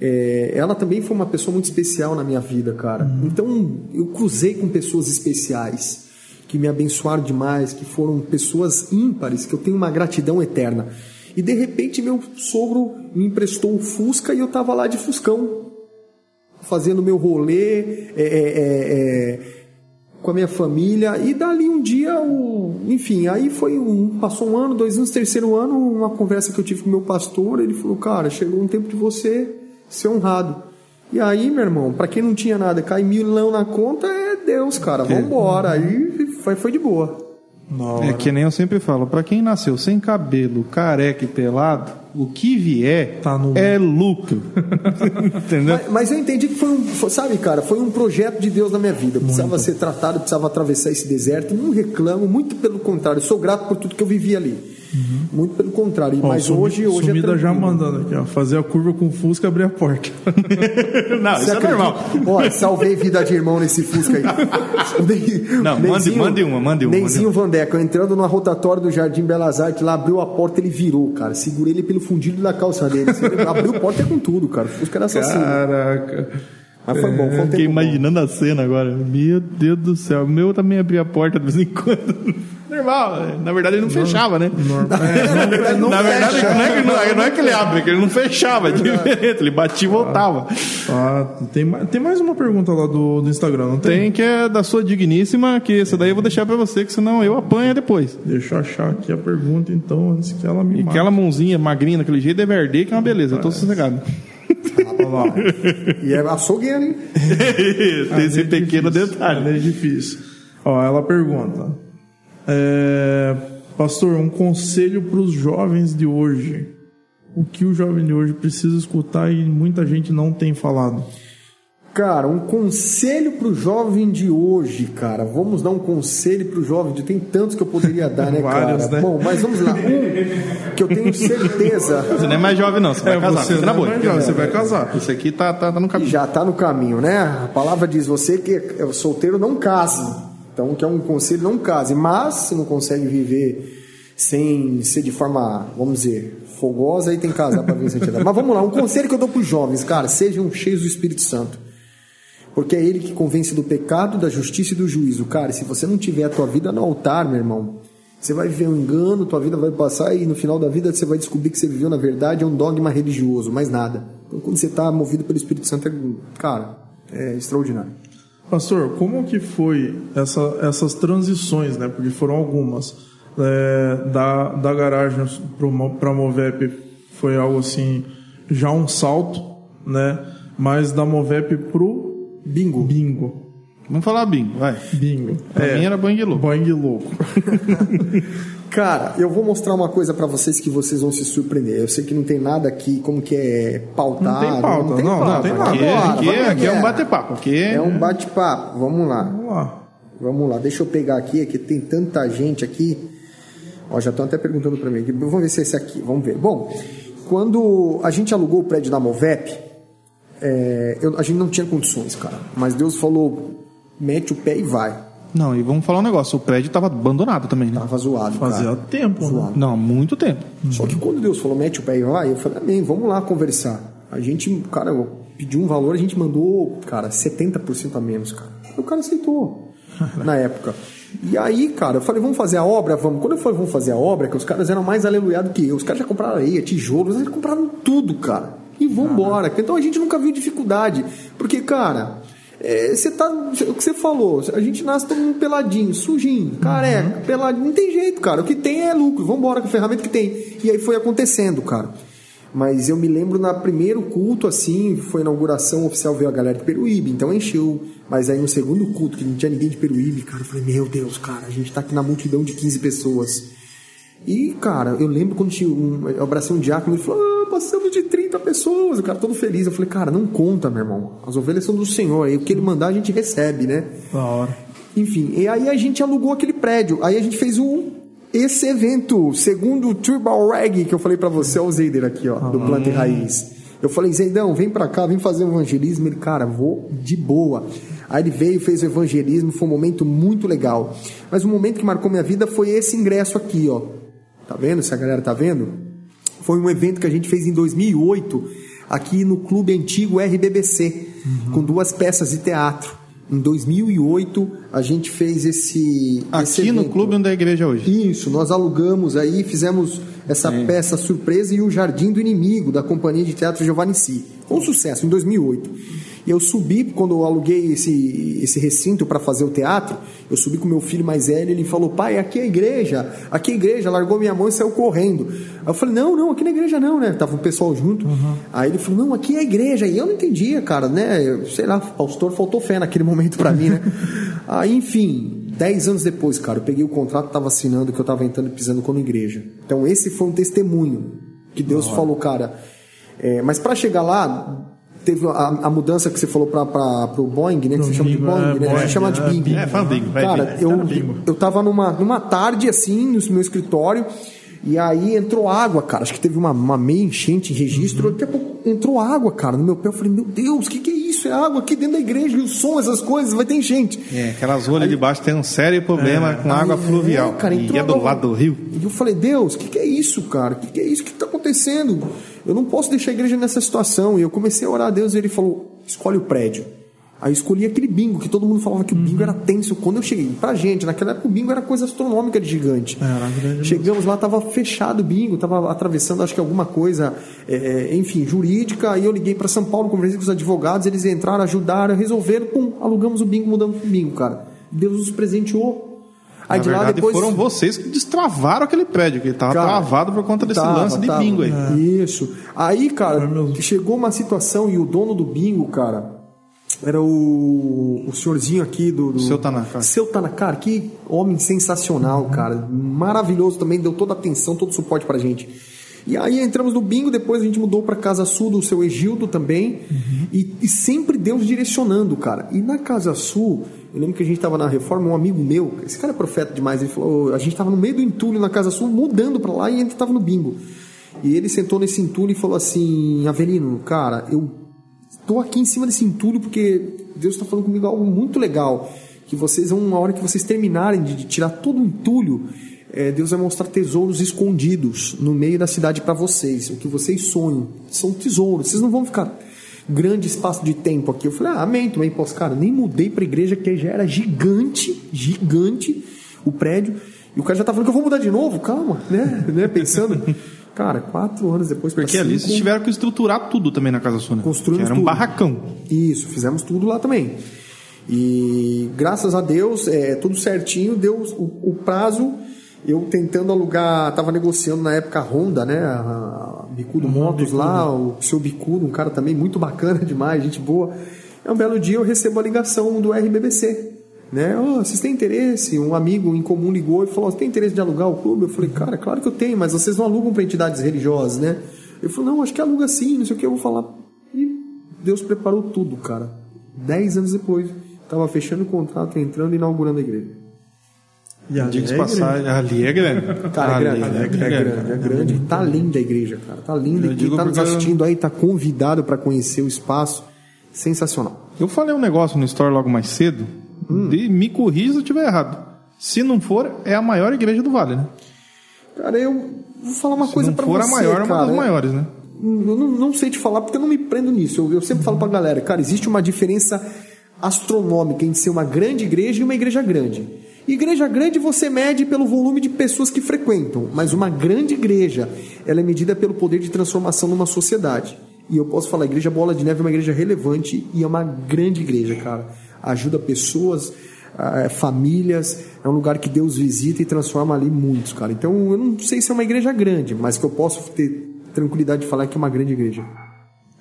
S3: é, ela também foi uma pessoa muito especial na minha vida, cara. Uhum. Então eu cruzei com pessoas especiais que me abençoaram demais, que foram pessoas ímpares, que eu tenho uma gratidão eterna. E de repente meu sogro me emprestou o Fusca e eu tava lá de Fuscão, fazendo meu rolê, é, é, é, é com a minha família. E dali um dia, o, enfim, aí foi um, passou um ano, dois anos, terceiro ano, uma conversa que eu tive com meu pastor. Ele falou: Cara, chegou um tempo de você ser honrado. E aí, meu irmão, para quem não tinha nada, cai milão na conta, é Deus, cara. Vambora. Aí foi, foi de boa.
S1: É que nem eu sempre falo, para quem nasceu sem cabelo, careca e pelado, o que vier tá no... é lucro. Entendeu?
S3: Mas, mas, eu entendi que foi um, sabe, cara, foi um projeto de Deus na minha vida. Eu precisava muito. ser tratado, precisava atravessar esse deserto. Não reclamo, muito pelo contrário, sou grato por tudo que eu vivi ali. Uhum. Muito pelo contrário. Ó, mas sumi, hoje, hoje
S2: é sumida é já mandando aqui, ó, fazer a curva com o Fusca e abrir a porta.
S1: não, Você isso acredita? é normal.
S3: Ó, salvei vida de irmão nesse Fusca aí.
S1: não, mande, mande uma, mande uma.
S3: Nenzinho Vandeco, entrando na rotatória do Jardim Belas Artes, lá abriu a porta, ele virou, cara. Segurei ele pelo fundilho da calça dele. abriu a porta com tudo, cara. O Fusca era assassino.
S1: Caraca.
S3: Mas foi bom, foi um
S1: Fiquei imaginando a cena agora. Meu Deus do céu. O meu também abria a porta de vez em quando. Normal. Na verdade, ele não fechava, né? É, não, Na verdade, fecha, não, é que, não, não, é que ele abre, é que ele não fechava. É diferente. Ele batia e voltava.
S2: Ah, tem, tem mais uma pergunta lá do, do Instagram, não tem?
S1: Tem, que é da sua digníssima, que essa daí eu vou deixar pra você, que senão eu apanho depois.
S2: Deixa eu achar aqui a pergunta, então, antes que ela me
S1: E aquela mãozinha magrinha daquele jeito deve arder, que é uma beleza. Eu tô sossegado.
S3: e é açougueiro, hein?
S1: Tem esse é pequeno difícil. detalhe.
S2: É difícil. Ó, ela pergunta: é, Pastor, um conselho para os jovens de hoje. O que o jovem de hoje precisa escutar e muita gente não tem falado?
S3: Cara, um conselho para o jovem de hoje, cara. Vamos dar um conselho para o jovem. Tem tantos que eu poderia dar, né, Vários, cara? Né? Bom, mas vamos lá. Um que eu tenho certeza.
S1: Você não é mais jovem, não. Você vai é, casar. Você,
S2: não é mais jovem, você vai casar.
S1: Isso aqui tá, tá, tá no caminho.
S3: Já tá no caminho, né? A palavra diz: você que é solteiro, não case. Então, que é um conselho, não case. Mas, se não consegue viver sem ser de forma, vamos dizer, fogosa, aí tem que casar para ver santidade. Mas vamos lá, um conselho que eu dou para os jovens, cara, sejam cheios do Espírito Santo. Porque é ele que convence do pecado, da justiça e do juízo. Cara, se você não tiver a tua vida no altar, meu irmão, você vai viver um engano, tua vida vai passar e no final da vida você vai descobrir que você viveu na verdade é um dogma religioso, mais nada. Então quando você está movido pelo Espírito Santo, é, cara, é extraordinário.
S2: Pastor, como que foi essa, essas transições, né? Porque foram algumas. É, da, da garagem para a Movep foi algo assim, já um salto, né? Mas da Movep pro
S3: Bingo.
S2: Bingo.
S1: Vamos falar bingo, vai.
S2: Bingo.
S1: Pra é, mim era Bang Louco.
S2: Bang Louco.
S3: Cara, eu vou mostrar uma coisa para vocês que vocês vão se surpreender. Eu sei que não tem nada aqui, como que é pautado.
S2: Não tem pauta, não, tem, não, pauta. não tem nada.
S1: Aqui, Agora, aqui, é, aqui é um bate-papo. Aqui
S3: é um bate-papo. Vamos lá.
S2: Vamos lá.
S3: Vamos lá. Deixa eu pegar aqui, aqui tem tanta gente aqui. Ó, já estão até perguntando para mim. Vamos ver se é esse aqui. Vamos ver. Bom, quando a gente alugou o prédio da Movep, é, eu, a gente não tinha condições, cara. Mas Deus falou, mete o pé e vai.
S1: Não, e vamos falar um negócio, o prédio estava abandonado também, né?
S3: Tava zoado,
S2: Fazia
S3: cara.
S2: tempo, né?
S3: zoado.
S1: Não, muito tempo.
S3: Só que quando Deus falou, mete o pé e vai, eu falei, amém, vamos lá conversar. A gente, cara, eu pedi um valor, a gente mandou, cara, 70% a menos, cara. O cara aceitou na época. E aí, cara, eu falei, vamos fazer a obra? Vamos. Quando eu falei, vamos fazer a obra, que os caras eram mais aleluiados que eu. Os caras já compraram areia, tijolos, eles compraram tudo, cara. E vambora. Então a gente nunca viu dificuldade. Porque, cara, é, você tá. O que você falou, a gente nasce todo mundo peladinho, sujinho, careca, uhum. peladinho. Não tem jeito, cara. O que tem é lucro. Vamos embora com a ferramenta que tem. E aí foi acontecendo, cara. Mas eu me lembro na primeiro culto, assim, foi a inauguração oficial, veio a galera de Peruíbe, então encheu. Mas aí no segundo culto, que não tinha ninguém de Peruíbe, cara, eu falei, meu Deus, cara, a gente tá aqui na multidão de 15 pessoas. E, cara, eu lembro quando tinha um, eu abracei um diácono, ele falou, ah, passamos de 30 pessoas, o cara todo feliz. Eu falei, cara, não conta, meu irmão. As ovelhas são do Senhor, aí o que ele mandar a gente recebe, né?
S2: Da hora.
S3: Enfim, e aí a gente alugou aquele prédio. Aí a gente fez um esse evento, segundo o Tribal Reg, que eu falei para você, o Zeider aqui, ó, ah, do Planta e Raiz. Eu falei, Zeidão, vem para cá, vem fazer evangelismo. Ele, cara, vou de boa. Aí ele veio, fez o evangelismo, foi um momento muito legal. Mas o momento que marcou minha vida foi esse ingresso aqui, ó. Tá vendo? Se a galera tá vendo? Foi um evento que a gente fez em 2008, aqui no Clube Antigo RBBC, uhum. com duas peças de teatro. Em 2008, a gente fez esse.
S1: Aqui
S3: esse
S1: no clube onde é a igreja hoje.
S3: Isso, nós alugamos aí, fizemos essa Sim. peça surpresa e o Jardim do Inimigo, da Companhia de Teatro Giovanni Si. Foi um sucesso, em 2008. E eu subi, quando eu aluguei esse, esse recinto para fazer o teatro, eu subi com meu filho mais velho, ele falou, pai, aqui é a igreja, aqui é a igreja, largou minha mão e saiu correndo. Aí eu falei, não, não, aqui na igreja não, né? Tava o pessoal junto. Uhum. Aí ele falou, não, aqui é a igreja. E eu não entendia, cara, né? Sei lá, pastor faltou fé naquele momento para mim, né? Aí, enfim, dez anos depois, cara, eu peguei o contrato, tava assinando que eu tava entrando e pisando como igreja. Então esse foi um testemunho que Deus falou, cara. É, mas para chegar lá, teve a, a, mudança que você falou para o Boeing, né? Que você chama de Boeing, é, né? Boeing, você chama de é, Bing.
S1: É, fala Bing.
S3: Cara, eu, eu tava numa, numa tarde, assim, no meu escritório, e aí entrou água, cara. Acho que teve uma, uma meia enchente em registro. Uhum. Daqui a pouco entrou água, cara, no meu pé. Eu falei, meu Deus, o que, que é isso? É água aqui dentro da igreja, e o som, essas coisas, vai ter enchente.
S1: É, aquelas ruas ali de baixo tem um sério problema é. com água aí, fluvial. É, cara, e é do água... lado do rio.
S3: E eu falei, Deus, o que, que é isso, cara? O que, que é isso? O que está acontecendo? Eu não posso deixar a igreja nessa situação. E eu comecei a orar a Deus e ele falou: escolhe o prédio. Aí eu escolhi aquele bingo, que todo mundo falava que o bingo uhum. era tenso. Quando eu cheguei, pra gente, naquela época o bingo era coisa astronômica de gigante. É, Chegamos lá, tava fechado o bingo, tava atravessando, acho que alguma coisa, é, é enfim, jurídica. Aí eu liguei para São Paulo, conversei com os advogados, eles entraram, ajudaram, resolveram, pum, alugamos o bingo, mudamos pro bingo, cara. Deus nos presenteou
S1: Aí Na de verdade, lá depois. foram vocês que destravaram aquele prédio, que estava travado por conta desse tava, lance de tava, bingo aí.
S3: É. Isso. Aí, cara, chegou uma situação e o dono do bingo, cara, era o, o senhorzinho aqui do. do
S1: Seu Tanaka.
S3: Seu Tanaka, que homem sensacional, uhum. cara. Maravilhoso também, deu toda a atenção, todo o suporte pra gente. E aí entramos no bingo, depois a gente mudou para Casa Sul do seu Egildo também. Uhum. E, e, sempre Deus direcionando, cara. E na Casa Sul, eu lembro que a gente estava na reforma, um amigo meu, esse cara é profeta demais, ele falou: a gente estava no meio do entulho na Casa Sul, mudando para lá e gente estava no bingo. E ele sentou nesse entulho e falou assim: Avelino, cara, eu tô aqui em cima desse entulho porque Deus está falando comigo algo muito legal. Que vocês, uma hora que vocês terminarem de tirar todo o entulho, é, Deus vai mostrar tesouros escondidos no meio da cidade para vocês. O que vocês sonham são tesouros. Vocês não vão ficar grande espaço de tempo aqui. Eu falei, ah, amém, também posso. Cara, nem mudei para igreja que já era gigante, gigante o prédio. E o cara já tá falando que eu vou mudar de novo, calma, né? né? Pensando. Cara, quatro anos depois.
S1: Porque cinco, ali vocês tiveram que estruturar tudo também na Casa Sônia.
S3: Construímos
S1: era
S3: um
S1: tudo. barracão.
S3: Isso, fizemos tudo lá também. E graças a Deus, é, tudo certinho, deu o, o prazo. Eu tentando alugar, tava negociando na época a Honda, né? A Bicudo uhum, Motos Bicudo. lá, o seu Bicudo, um cara também muito bacana demais, gente boa. É um belo dia eu recebo a ligação do RBBC né? Oh, vocês têm interesse? Um amigo em comum ligou e falou: Você tem interesse de alugar o clube? Eu falei: Cara, claro que eu tenho, mas vocês não alugam para entidades religiosas, né? Ele falou: Não, acho que aluga sim, não sei o que. Eu vou falar. E Deus preparou tudo, cara. Dez anos depois, estava fechando o contrato, entrando e inaugurando a igreja.
S1: E ali é passar, ali é grande.
S3: Cara, é grande, é, grande, é grande, é grande. Tá linda a igreja, cara. Tá linda. E quem tá nos assistindo aí tá convidado para conhecer o espaço. Sensacional.
S1: Eu falei um negócio no Story logo mais cedo Hum. De, me corrija se eu estiver errado. Se não for, é a maior igreja do Vale, né?
S3: Cara, eu vou falar uma
S1: se
S3: coisa para
S1: você. Se for a maior, é uma das maiores, né?
S3: Eu não, não, sei te falar porque eu não me prendo nisso. Eu, eu sempre falo pra galera, cara, existe uma diferença astronômica entre ser uma grande igreja e uma igreja grande. Igreja grande você mede pelo volume de pessoas que frequentam, mas uma grande igreja, ela é medida pelo poder de transformação numa sociedade. E eu posso falar, a igreja Bola de Neve é uma igreja relevante e é uma grande igreja, cara ajuda pessoas, é, famílias, é um lugar que Deus visita e transforma ali muitos, cara. Então eu não sei se é uma igreja grande, mas que eu posso ter tranquilidade de falar que é uma grande igreja.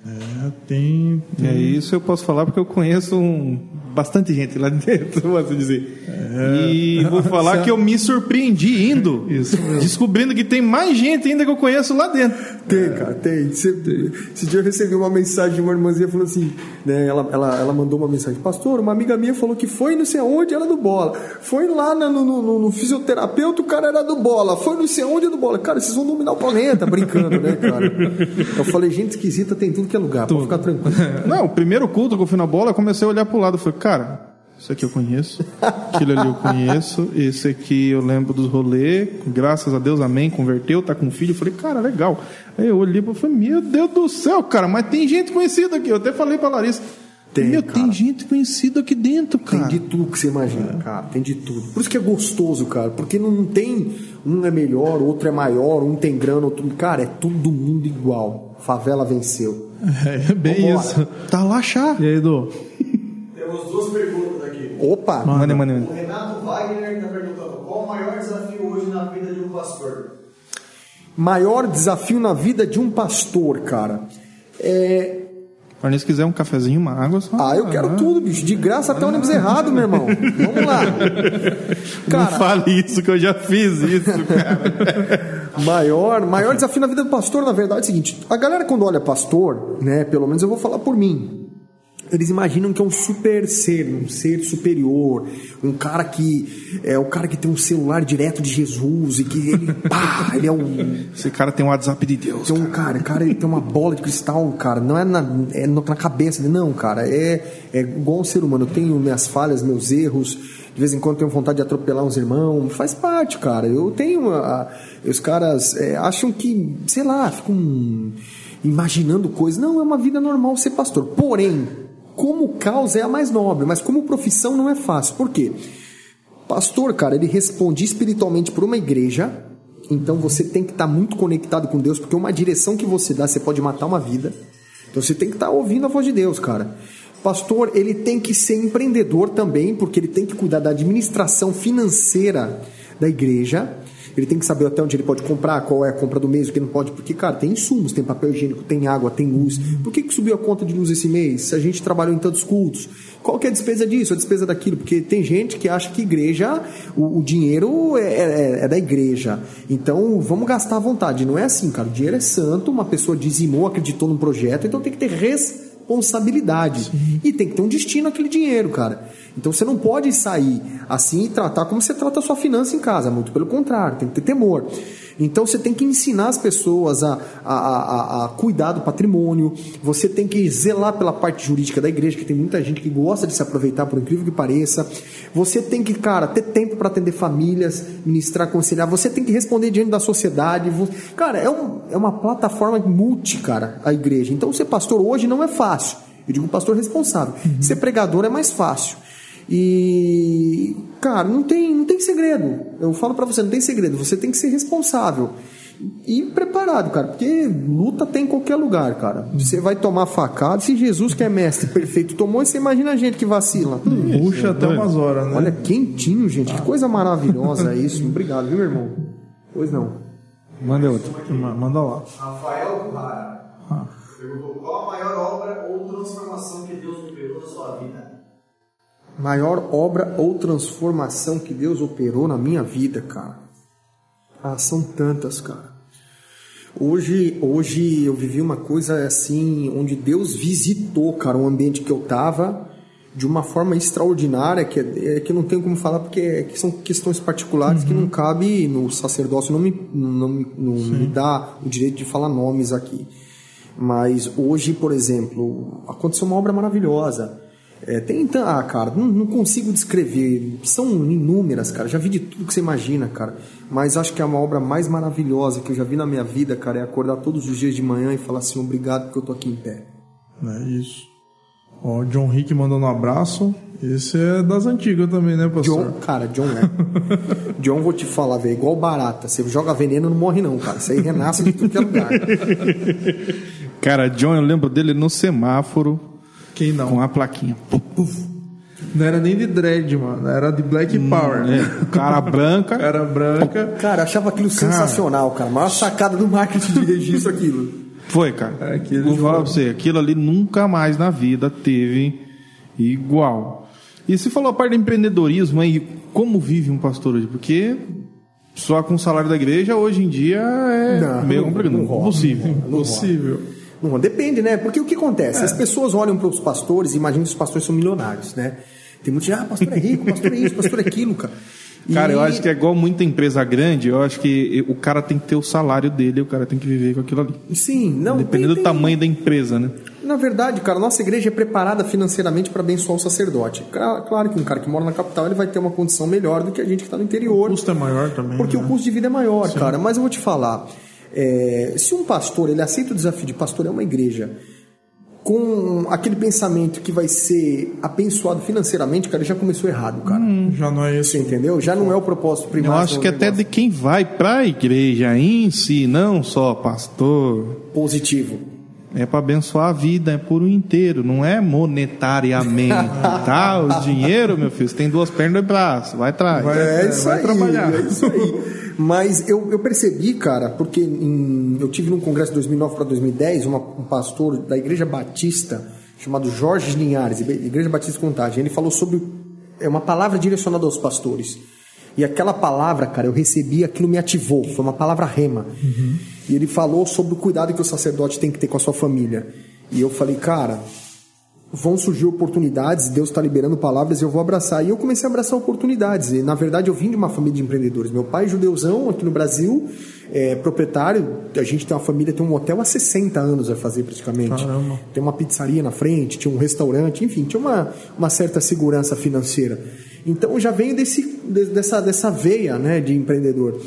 S1: É, tem, tem. É isso eu posso falar porque eu conheço um, bastante gente lá dentro, posso dizer. É... E vou falar que eu me surpreendi indo, descobrindo que tem mais gente ainda que eu conheço lá dentro.
S3: Tem, cara, tem. Esse, esse dia eu recebi uma mensagem de uma irmãzinha falando assim, né? Ela, ela, ela mandou uma mensagem, pastor, uma amiga minha falou que foi não sei aonde, era do bola. Foi lá no, no, no, no fisioterapeuta, o cara era do bola. Foi não sei aonde do bola. Cara, vocês vão dominar o planeta brincando, né, cara? Eu falei, gente esquisita tem tudo que é lugar, pode ficar tranquilo.
S1: Não, o primeiro culto que eu fui na bola, eu comecei a olhar pro lado, falei, cara, isso aqui eu conheço, aquilo ali eu conheço, esse aqui eu lembro dos rolês, graças a Deus, amém, converteu, tá com filho, eu falei, cara, legal. Aí eu olhei e falei, meu Deus do céu, cara, mas tem gente conhecida aqui, eu até falei pra Larissa, tem, Meu, cara. tem gente conhecida aqui dentro, cara.
S3: Tem de tudo que você imagina, é. cara. Tem de tudo. Por isso que é gostoso, cara. Porque não tem um é melhor, outro é maior, um tem grana, outro. Cara, é todo mundo igual. Favela venceu.
S1: É, bem Vambora. isso. Tá lá, chá.
S2: E aí, Edu?
S4: Temos duas perguntas aqui.
S3: Opa!
S1: Manda, manda, manda.
S4: O Renato Wagner está perguntando: qual o maior desafio hoje na vida de um pastor?
S3: Maior desafio na vida de um pastor, cara. É,
S1: se quiser um cafezinho, uma água só.
S3: Ah, eu quero ah. tudo, bicho. De graça até ônibus errado, meu irmão. Vamos lá.
S1: Cara, Não fale isso, que eu já fiz isso, cara.
S3: maior, maior desafio na vida do pastor, na verdade, é o seguinte: a galera, quando olha pastor, né, pelo menos eu vou falar por mim eles imaginam que é um super ser, um ser superior, um cara que é o cara que tem um celular direto de Jesus e que ele, pá, ele é um.
S1: Esse cara tem um WhatsApp de Deus.
S3: Tem um cara, cara, ele tem uma bola de cristal, cara. Não é na, é na cabeça, não, cara. É, é igual um ser humano. Eu tenho minhas falhas, meus erros. De vez em quando tenho vontade de atropelar uns irmãos. Faz parte, cara. Eu tenho. A, os caras é, acham que, sei lá, ficam imaginando coisas. Não, é uma vida normal ser pastor. Porém, como causa é a mais nobre, mas como profissão não é fácil. Por quê? Pastor, cara, ele responde espiritualmente por uma igreja, então você tem que estar muito conectado com Deus, porque uma direção que você dá, você pode matar uma vida. Então você tem que estar ouvindo a voz de Deus, cara. Pastor, ele tem que ser empreendedor também, porque ele tem que cuidar da administração financeira da igreja. Ele tem que saber até onde ele pode comprar, qual é a compra do mês, o que não pode, porque, cara, tem insumos, tem papel higiênico, tem água, tem luz. Por que, que subiu a conta de luz esse mês? Se a gente trabalhou em tantos cultos. Qual que é a despesa disso, a despesa daquilo? Porque tem gente que acha que igreja, o, o dinheiro é, é, é, da igreja. Então, vamos gastar à vontade. Não é assim, cara. O dinheiro é santo, uma pessoa dizimou, acreditou num projeto, então tem que ter responsabilidade. Sim. E tem que ter um destino aquele dinheiro, cara. Então você não pode sair assim e tratar como você trata a sua finança em casa, muito pelo contrário, tem que ter temor. Então você tem que ensinar as pessoas a, a, a, a, cuidar do patrimônio, você tem que zelar pela parte jurídica da igreja, que tem muita gente que gosta de se aproveitar, por incrível que pareça. Você tem que, cara, ter tempo para atender famílias, ministrar, aconselhar, você tem que responder diante da sociedade. Cara, é, um, é uma plataforma multi, cara, a igreja. Então ser pastor hoje não é fácil. Eu digo pastor responsável. Uhum. Ser pregador é mais fácil. E, cara, não tem, não tem segredo. Eu falo para você, não tem segredo. Você tem que ser responsável e preparado, cara, porque luta tem em qualquer lugar, cara. Você vai tomar facada. Se Jesus, que é mestre perfeito, tomou, você imagina a gente que vacila.
S2: Puxa até umas horas, né?
S3: Olha, quentinho, gente. Que coisa maravilhosa isso. Obrigado, viu, meu irmão? Pois não.
S1: Manda outro.
S2: Manda lá.
S4: Rafael Currara. Ah. Perguntou qual a maior obra ou transformação que Deus operou na sua vida?
S3: Maior obra ou transformação que Deus operou na minha vida, cara. Ah, são tantas, cara. Hoje, hoje eu vivi uma coisa assim, onde Deus visitou, cara, o ambiente que eu tava de uma forma extraordinária, que, é, é que eu não tenho como falar porque é, que são questões particulares uhum. que não cabe no sacerdócio, não me, não, não me dá o direito de falar nomes aqui. Mas hoje, por exemplo, aconteceu uma obra maravilhosa. É, tem ah, cara, não, não, consigo descrever. São inúmeras, cara. Já vi de tudo que você imagina, cara. Mas acho que é uma obra mais maravilhosa que eu já vi na minha vida, cara. É acordar todos os dias de manhã e falar assim: obrigado porque eu tô aqui em pé.
S2: É isso. Ó, John Rick mandando um abraço. Esse é das antigas também, né, pastor?
S3: John, cara, John é. John, vou te falar, velho, igual barata. Você joga veneno, não morre, não, cara. Isso aí renasce de tudo que é lugar.
S1: Cara, John, eu lembro dele no semáforo.
S2: Quem não?
S1: Com a plaquinha.
S2: Não era nem de dread, mano. Era de Black hum, Power.
S1: É. Cara branca.
S2: Cara branca.
S3: Cara, achava aquilo cara. sensacional, cara. A maior sacada do marketing de registro aquilo.
S1: Foi, cara. É, Vou falar pra você, aquilo ali nunca mais na vida teve igual. E você falou a parte do empreendedorismo aí, como vive um pastor hoje? Porque só com o salário da igreja hoje em dia é não, meio complicado. Não, não, possível.
S2: Não, possível.
S3: Não, depende, né? Porque o que acontece? É. As pessoas olham para os pastores e imaginam que os pastores são milionários, né? Tem muitos, ah, pastor é rico, pastor é isso, pastor é aquilo, cara.
S1: Cara, e... eu acho que é igual muita empresa grande, eu acho que o cara tem que ter o salário dele, o cara tem que viver com aquilo ali.
S3: Sim, não.
S1: Dependendo tem, do tamanho da empresa, né?
S3: Na verdade, cara, nossa igreja é preparada financeiramente para abençoar o sacerdote. Claro que um cara que mora na capital ele vai ter uma condição melhor do que a gente que está no interior.
S2: O custo é maior também.
S3: Porque né? o custo de vida é maior, Sim. cara. Mas eu vou te falar, é, se um pastor ele aceita o desafio de pastorear uma igreja com aquele pensamento que vai ser abençoado financeiramente, cara, já começou errado, cara. Hum,
S2: já não é isso.
S3: Você entendeu? Já não é o propósito primário.
S1: Eu acho que até de quem vai para a igreja em si, não só pastor.
S3: Positivo.
S1: É para abençoar a vida, é por um inteiro, não é monetariamente, tá? O dinheiro, meu filho, você tem duas pernas e braço, vai atrás.
S3: Vai, é, isso vai aí, trabalhar. É isso aí. Mas eu, eu percebi, cara, porque em, eu tive num congresso de 2009 para 2010, uma, um pastor da Igreja Batista, chamado Jorge Linhares, Igreja Batista Contagem, ele falou sobre é uma palavra direcionada aos pastores. E aquela palavra, cara, eu recebi, aquilo me ativou. Foi uma palavra rema. Uhum. E ele falou sobre o cuidado que o sacerdote tem que ter com a sua família. E eu falei, cara, vão surgir oportunidades, Deus está liberando palavras, eu vou abraçar. E eu comecei a abraçar oportunidades. E, na verdade, eu vim de uma família de empreendedores. Meu pai judeuzão aqui no Brasil, é proprietário. A gente tem uma família, tem um hotel há 60 anos a fazer praticamente. Caramba. Tem uma pizzaria na frente, tinha um restaurante, enfim, tinha uma, uma certa segurança financeira. Então já venho desse, dessa, dessa veia né, de empreendedor.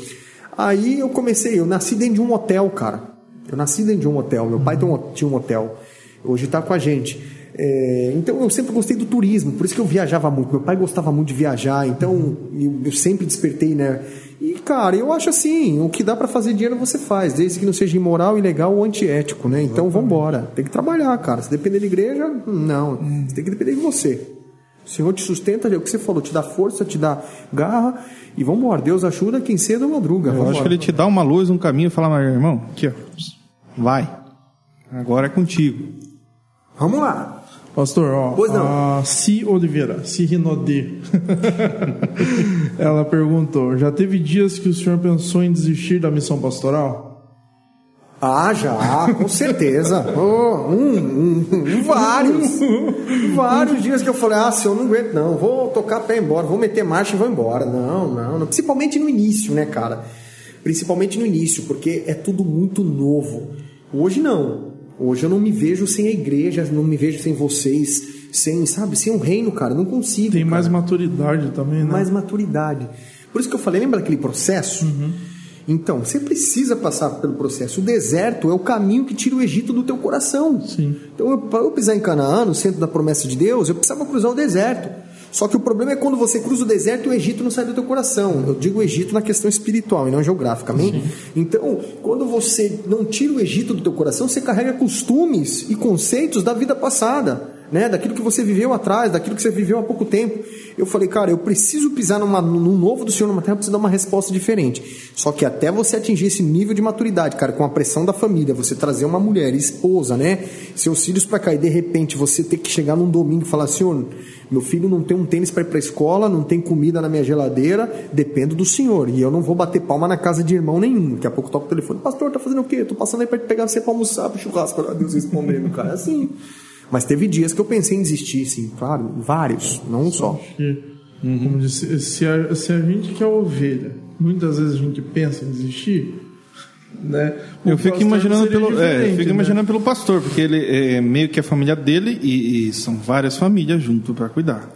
S3: Aí eu comecei, eu nasci dentro de um hotel, cara. Eu nasci dentro de um hotel. Meu pai tinha um hotel. Hoje está com a gente. É, então eu sempre gostei do turismo, por isso que eu viajava muito. Meu pai gostava muito de viajar, então eu, eu sempre despertei, né? E cara, eu acho assim, o que dá para fazer dinheiro você faz, desde que não seja imoral, ilegal ou antiético, né? Então vamos embora. Tem que trabalhar, cara. Se depender da igreja, não. Você tem que depender de você. O Senhor te sustenta, é o que você falou, te dá força, te dá garra e vamos embora. Deus ajuda quem cedo madruga.
S1: Eu acho que ele te dá uma luz, um caminho e fala, meu irmão, aqui ó, vai. Agora é contigo.
S3: Vamos lá.
S2: Pastor, ó,
S3: pois não.
S2: a Si Oliveira, Si Rinodê, ela perguntou: já teve dias que o senhor pensou em desistir da missão pastoral?
S3: Ah, já, com certeza. Oh, um, um, vários. vários dias que eu falei, ah, se eu não aguento, não, vou tocar pé embora, vou meter marcha e vou embora. Não, não, não. Principalmente no início, né, cara? Principalmente no início, porque é tudo muito novo. Hoje não. Hoje eu não me vejo sem a igreja, não me vejo sem vocês, sem, sabe, sem o reino, cara. Não consigo.
S2: Tem
S3: cara.
S2: mais maturidade também, né?
S3: Mais maturidade. Por isso que eu falei, lembra aquele processo?
S2: Uhum.
S3: Então, você precisa passar pelo processo. O deserto é o caminho que tira o Egito do teu coração.
S2: Sim.
S3: Então, para eu pisar em Canaã, no centro da promessa de Deus, eu precisava cruzar o deserto. Só que o problema é quando você cruza o deserto e o Egito não sai do teu coração. Eu digo o Egito na questão espiritual e não geográfica, amém? Sim. Então, quando você não tira o Egito do teu coração, você carrega costumes e conceitos da vida passada né? Daquilo que você viveu atrás, daquilo que você viveu há pouco tempo. Eu falei, cara, eu preciso pisar numa, num novo do Senhor numa terra, eu preciso dar uma resposta diferente. Só que até você atingir esse nível de maturidade, cara, com a pressão da família, você trazer uma mulher, esposa, né? Seus filhos para cá e de repente você ter que chegar num domingo e falar, Senhor, meu filho não tem um tênis para ir para escola, não tem comida na minha geladeira, dependo do Senhor. E eu não vou bater palma na casa de irmão nenhum. Daqui a pouco toca o telefone, pastor, tá fazendo o quê? Tô passando aí para pegar você para almoçar, pro churrasco, Deus respondendo, cara. É assim. Mas teve dias que eu pensei em desistir, sim, claro, vários, não um só.
S2: Uhum. Como disse, se a, se a gente quer ovelha, muitas vezes a gente pensa em desistir, né?
S1: eu fico imaginando pelo, é, fico né? imaginando pelo pastor, porque ele é meio que a família dele e, e são várias famílias junto para cuidar.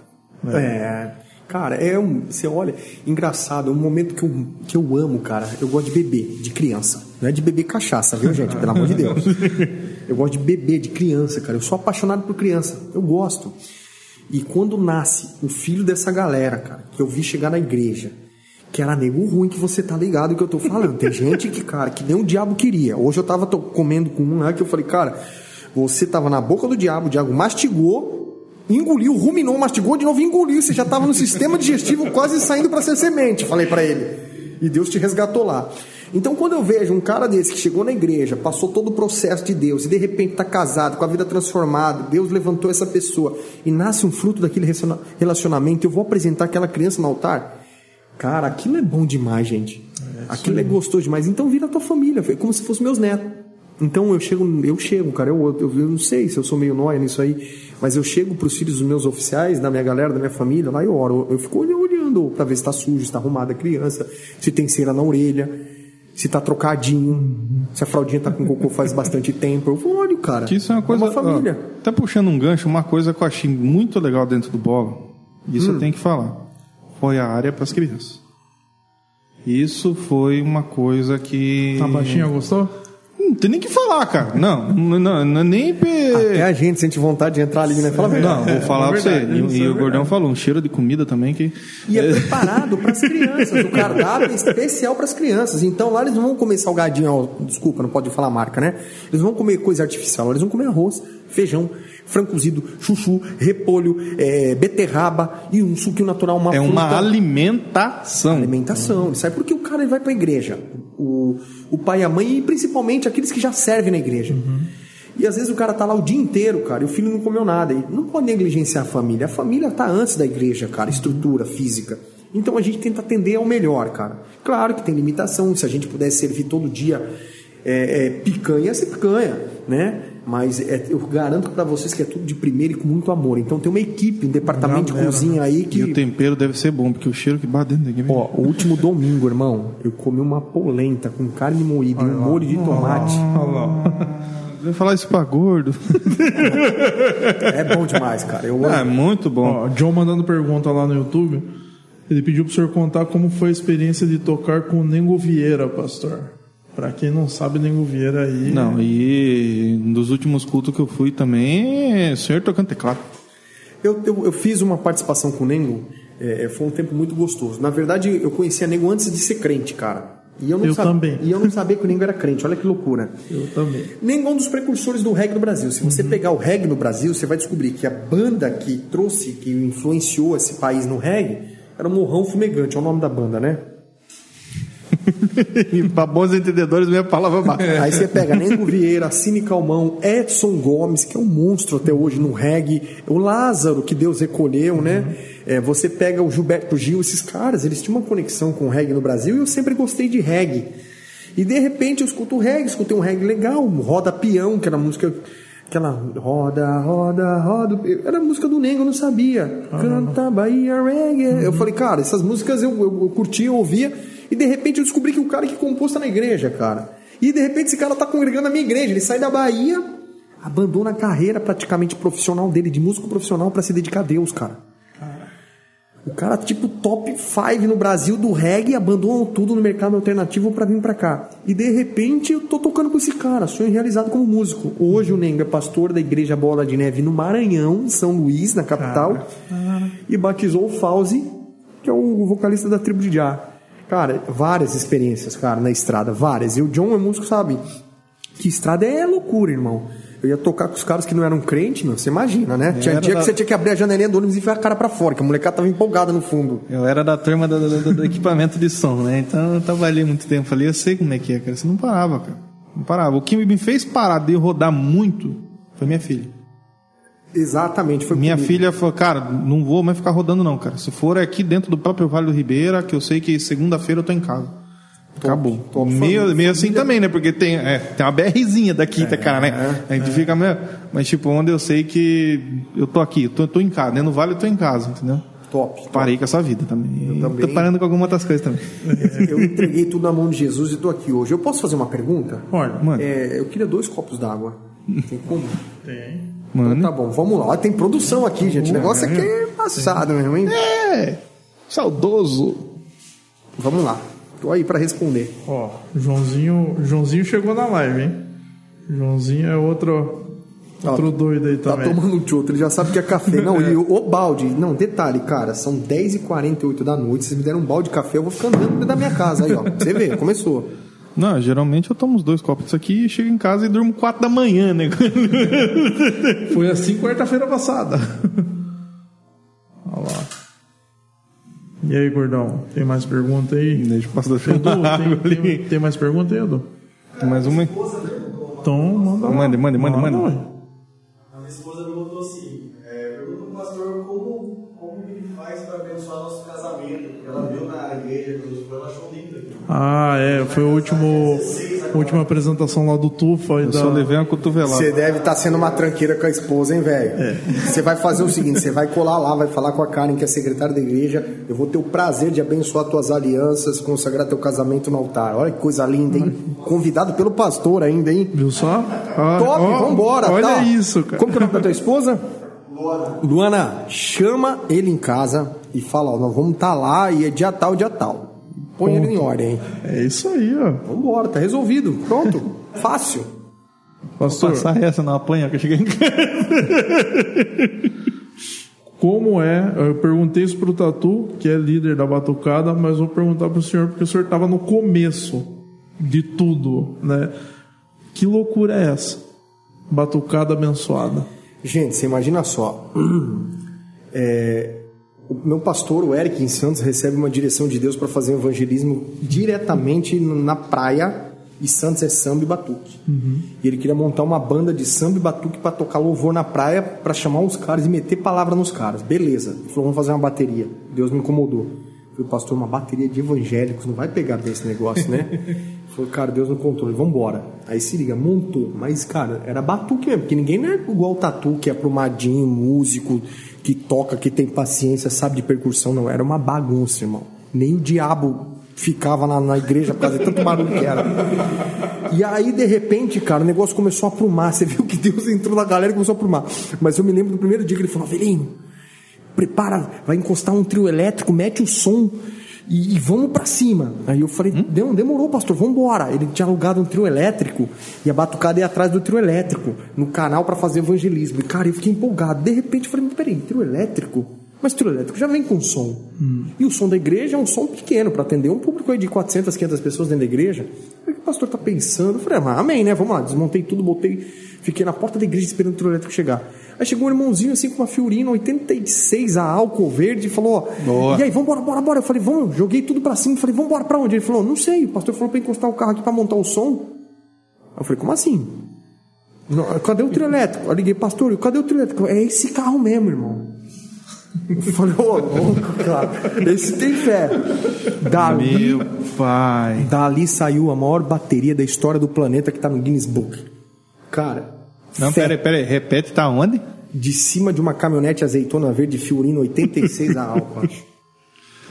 S3: Né? É, cara, é um, você olha, engraçado, é um momento que eu, que eu amo, cara. Eu gosto de beber, de criança, não é de beber cachaça, viu, gente? Pelo amor de Deus. Eu gosto de bebê, de criança, cara. Eu sou apaixonado por criança. Eu gosto. E quando nasce o filho dessa galera, cara, que eu vi chegar na igreja, que era nego ruim que você tá ligado que eu tô falando. Tem gente que, cara, que nem o diabo queria. Hoje eu tava comendo com um lá que eu falei, cara, você tava na boca do diabo, o diabo mastigou, engoliu, ruminou, mastigou de novo, engoliu. Você já tava no sistema digestivo quase saindo para ser semente, falei para ele. E Deus te resgatou lá. Então, quando eu vejo um cara desse que chegou na igreja, passou todo o processo de Deus e de repente está casado, com a vida transformada, Deus levantou essa pessoa e nasce um fruto daquele relacionamento, eu vou apresentar aquela criança no altar. Cara, aquilo é bom demais, gente. É, aquilo é gostoso demais. Então, vira a tua família, é como se fosse meus netos. Então eu chego, eu chego, cara, eu, eu, eu, não sei se eu sou meio nóia nisso aí, mas eu chego para os filhos dos meus oficiais, da minha galera, da minha família, lá eu oro, eu fico olhando para ver se está sujo, se está arrumada a criança, se tem cera na orelha se tá trocadinho, se a fraldinha tá com cocô faz bastante tempo. Eu vou, olha, cara.
S1: Que isso é uma coisa. É uma família. Ó, tá puxando um gancho, uma coisa que eu achei muito legal dentro do bola. Isso hum. eu tenho que falar. Foi a área para as crianças. Isso foi uma coisa que.
S2: A baixinha gostou?
S1: Não tem nem que falar, cara. Não, não, não, não nem.
S3: Até a gente sente vontade de entrar ali, né? Fala
S1: Não, vou falar é pra você. E, e é o Gordão falou, um cheiro de comida também que.
S3: E é preparado para as crianças. O cardápio é especial para as crianças. Então lá eles não vão comer salgadinho, ó, desculpa, não pode falar marca, né? Eles vão comer coisa artificial, eles vão comer arroz, feijão, frango cozido, chuchu, repolho, é, beterraba e um suquinho natural, uma
S1: É
S3: fruta.
S1: uma alimentação.
S3: Alimentação. Sabe por que o cara vai para a igreja? O, o pai e a mãe, e principalmente aqueles que já servem na igreja. Uhum. E às vezes o cara tá lá o dia inteiro, cara, e o filho não comeu nada. E não pode negligenciar a família. A família tá antes da igreja, cara, estrutura física. Então a gente tenta atender ao melhor, cara. Claro que tem limitação. Se a gente pudesse servir todo dia é, é, picanha, ser picanha, né? Mas é, eu garanto para vocês que é tudo de primeiro e com muito amor. Então tem uma equipe, um departamento Não, de cozinha aí que.
S1: E o tempero deve ser bom, porque o cheiro que bate dentro daqui.
S3: Ó, o último domingo, irmão, eu comi uma polenta com carne moída e um molho de tomate.
S1: Vem falar isso pra gordo.
S3: é bom demais, cara. Eu
S1: é muito bom.
S2: Ó, John mandando pergunta lá no YouTube. Ele pediu pro senhor contar como foi a experiência de tocar com o Nengo Vieira, pastor. Para quem não sabe, Nego Vieira aí.
S1: Não, e dos últimos cultos que eu fui também, o senhor tocando teclado.
S3: Eu, eu, eu fiz uma participação com o Nengo, é, é, foi um tempo muito gostoso. Na verdade, eu conhecia Nengo antes de ser crente, cara.
S2: E eu, não eu sab... também.
S3: E eu não sabia que o Nengo era crente, olha que loucura.
S2: Eu também.
S3: Nengo é um dos precursores do reggae no Brasil. Se você uhum. pegar o reggae no Brasil, você vai descobrir que a banda que trouxe, que influenciou esse país no reggae, era o Morrão Fumegante, é o nome da banda, né?
S1: para bons entendedores, minha palavra
S3: baixa. Aí você pega Nego Vieira, Cine Calmão, Edson Gomes, que é um monstro até hoje no reggae, o Lázaro, que Deus recolheu, né? É, você pega o Gilberto Gil, esses caras, eles tinham uma conexão com o reggae no Brasil e eu sempre gostei de reggae. E de repente eu escuto o reggae, escutei um reggae legal, Roda Peão, que era música Aquela roda, roda, roda. Era a música do Nengo, eu não sabia. Canta Bahia Reggae. Eu falei, cara, essas músicas eu, eu, eu curtia, eu ouvia. E de repente eu descobri que o cara que compôs tá na igreja, cara. E de repente esse cara tá congregando na minha igreja. Ele sai da Bahia, abandona a carreira praticamente profissional dele, de músico profissional, para se dedicar a Deus, cara. O cara, tipo, top 5 no Brasil do reggae, abandonou tudo no mercado alternativo para vir para cá. E de repente eu tô tocando com esse cara, sonho realizado como músico. Hoje o Nengo é pastor da Igreja Bola de Neve no Maranhão, São Luís, na capital. E batizou o Fauzi, que é o vocalista da tribo de Já. Cara, várias experiências, cara, na estrada, várias. E o John é músico, sabe? Que estrada é loucura, irmão. Eu ia tocar com os caras que não eram crentes, meu, você imagina, né? Tinha
S1: Era
S3: dia
S1: da-
S3: que você tinha que abrir a janelinha do ônibus e enfiar a cara pra fora, que a molecada tava empolgada no fundo.
S1: Eu era da turma do, do- do equipamento de som, né? Então eu trabalhei muito tempo ali, eu sei como é que é, cara. Você não parava, cara. Não parava. O que me fez parar de rodar muito foi minha filha.
S3: Exatamente, foi
S1: Minha
S3: comigo.
S1: filha falou, cara, não vou mais ficar rodando não, cara. Se for aqui dentro do próprio Vale do Ribeira, que eu sei que segunda-feira eu tô em casa. Acabou.
S3: top.
S1: meio,
S3: Família-
S1: meio assim também, né? Porque tem, é, tem uma BRzinha daqui, tá, cara, né? A gente fica meio... Mas, tipo, onde eu sei que eu tô aqui, eu tô, tô em casa. Dentro do Vale eu tô em casa, entendeu?
S3: Top. top.
S1: Parei com essa vida também. E
S3: também.
S1: Tô parando com algumas outras coisas também.
S3: Eu entreguei tudo na mão de Jesus e tô aqui hoje. Eu posso fazer uma pergunta?
S2: Olha,
S1: Mano,
S3: É, eu queria dois copos d'água. Tem como?
S2: tem.
S1: Mano.
S3: Então tá bom, vamos lá. Tem produção aqui, gente. O negócio aqui é passado mesmo, hein?
S1: É, saudoso.
S3: Vamos lá. Tô aí pra responder.
S2: Ó, Joãozinho, Joãozinho chegou na live, hein? Joãozinho é outro, outro doido aí
S3: Tá
S2: também.
S3: tomando um choto, ele já sabe que é café. Não, e o, o balde. Não, detalhe, cara, são 10h48 da noite. Vocês me deram um balde de café, eu vou ficar andando dentro da minha casa aí, ó. Você vê, começou.
S1: Não, geralmente eu tomo uns dois copos disso aqui e chego em casa e durmo quatro da manhã, né?
S2: Foi assim quarta-feira passada. Olha lá. E aí, gordão? Tem mais pergunta aí?
S1: Deixa eu passar da
S2: Edu, tem, tem, tem mais pergunta aí, Edu?
S1: Tem mais uma aí?
S2: Então, manda lá.
S1: Mande, mande, mande, mande.
S2: ué.
S4: A
S2: Ah, é. Foi o último, a última apresentação lá do Tufa. E
S1: Eu
S2: da...
S1: só levei uma cotovelada.
S3: Você deve estar sendo uma tranqueira com a esposa, hein, velho? Você vai fazer o seguinte: você vai colar lá, vai falar com a Karen, que é secretária da igreja. Eu vou ter o prazer de abençoar tuas alianças, consagrar teu casamento no altar. Olha que coisa linda, hein? Convidado pelo pastor ainda, hein?
S2: Viu só? Ah,
S3: Top,
S2: ó,
S3: vambora.
S2: Olha
S3: tá?
S2: isso, cara.
S3: Como que é o nome da tua esposa? Luana. Luana, chama ele em casa e fala: ó, nós vamos estar lá e é dia tal, dia tal. Põe ele em ordem, hein?
S2: É isso aí, ó.
S3: Vambora, tá resolvido. Pronto. Fácil.
S2: Pastor,
S1: Passar essa na apanha que eu cheguei em casa.
S2: como é? Eu perguntei isso pro Tatu, que é líder da batucada, mas vou perguntar pro senhor, porque o senhor estava no começo de tudo, né? Que loucura é essa? Batucada abençoada.
S3: Gente, você imagina só. É, o meu pastor, o Eric, em Santos, recebe uma direção de Deus para fazer um evangelismo diretamente na praia. E Santos é samba e batuque. E ele queria montar uma banda de samba e batuque para tocar louvor na praia, para chamar os caras e meter palavra nos caras. Beleza. Ele falou: vamos fazer uma bateria. Deus me incomodou. Eu falei, pastor, uma bateria de evangélicos, não vai pegar bem esse negócio, né? Falou, cara, Deus no controle, vambora. Aí se liga, montou. Mas, cara, era batuque mesmo, porque ninguém não é igual o Tatu, que é aprumadinho, músico, que toca, que tem paciência, sabe de percussão, não. Era uma bagunça, irmão. Nem o diabo ficava na, na igreja por causa de tanto barulho que era. E aí, de repente, cara, o negócio começou a aprumar. Você viu que Deus entrou na galera e começou a aprumar. Mas eu me lembro do primeiro dia que ele falou, velhinho, prepara, vai encostar um trio elétrico, mete o som e, e vamos pra cima. Aí eu falei, não, demorou, pastor, vamos embora. Ele tinha alugado um trio elétrico e a batucada ia atrás do trio elétrico, no canal pra fazer evangelismo. E, cara, eu fiquei empolgado. De repente eu falei, peraí, trio elétrico? Mas trio elétrico já vem com som. E o som da igreja é um som pequeno para atender um público aí de 400, 500 pessoas dentro da igreja. O que o pastor tá pensando? Eu falei, ah, amém, né? Vamos lá. Desmontei tudo, botei, fiquei na porta da igreja esperando o trio elétrico chegar. Aí chegou um irmãozinho assim com uma Fiorina 86 a álcool verde e falou: ó,
S1: Boa.
S3: E aí, vambora, bora, bora. Eu falei: Vamos, joguei tudo pra cima. Falei: Vambora pra onde? Ele falou: Não sei. O pastor falou pra encostar o carro aqui pra montar o som. Eu falei: Como assim? Cadê o trio elétrico? Eu liguei: Pastor, cadê o trio elétrico? É esse carro mesmo, irmão. Eu falei: Ô, louco, cara. Esse tem fé. Dali,
S1: Meu pai.
S3: Dali saiu a maior bateria da história do planeta que tá no Guinness Book. Cara,
S1: Não, peraí, peraí. Repete, tá onde?
S3: De cima de uma caminhonete azeitona verde Fiorino 86 a álcool.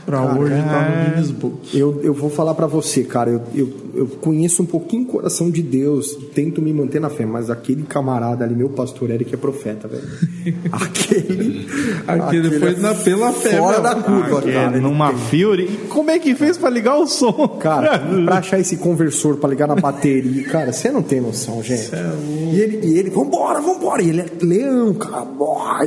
S2: Pra hoje tá no Guinness Book.
S3: Eu, eu vou falar pra você, cara, eu, eu, eu conheço um pouquinho o coração de Deus, tento me manter na fé, mas aquele camarada ali, meu pastor Eric, é profeta, velho. Aquele.
S2: Aquele foi na- pela fé,
S3: Fora da curva,
S1: Que é
S3: cara.
S1: numa
S3: tem-
S1: Fury. Como é que fez pra ligar o som?
S3: Cara, pra achar esse conversor pra ligar na bateria, cara, você não tem noção, gente. E ele, e ele, vambora, vambora. E ele é leão, cara.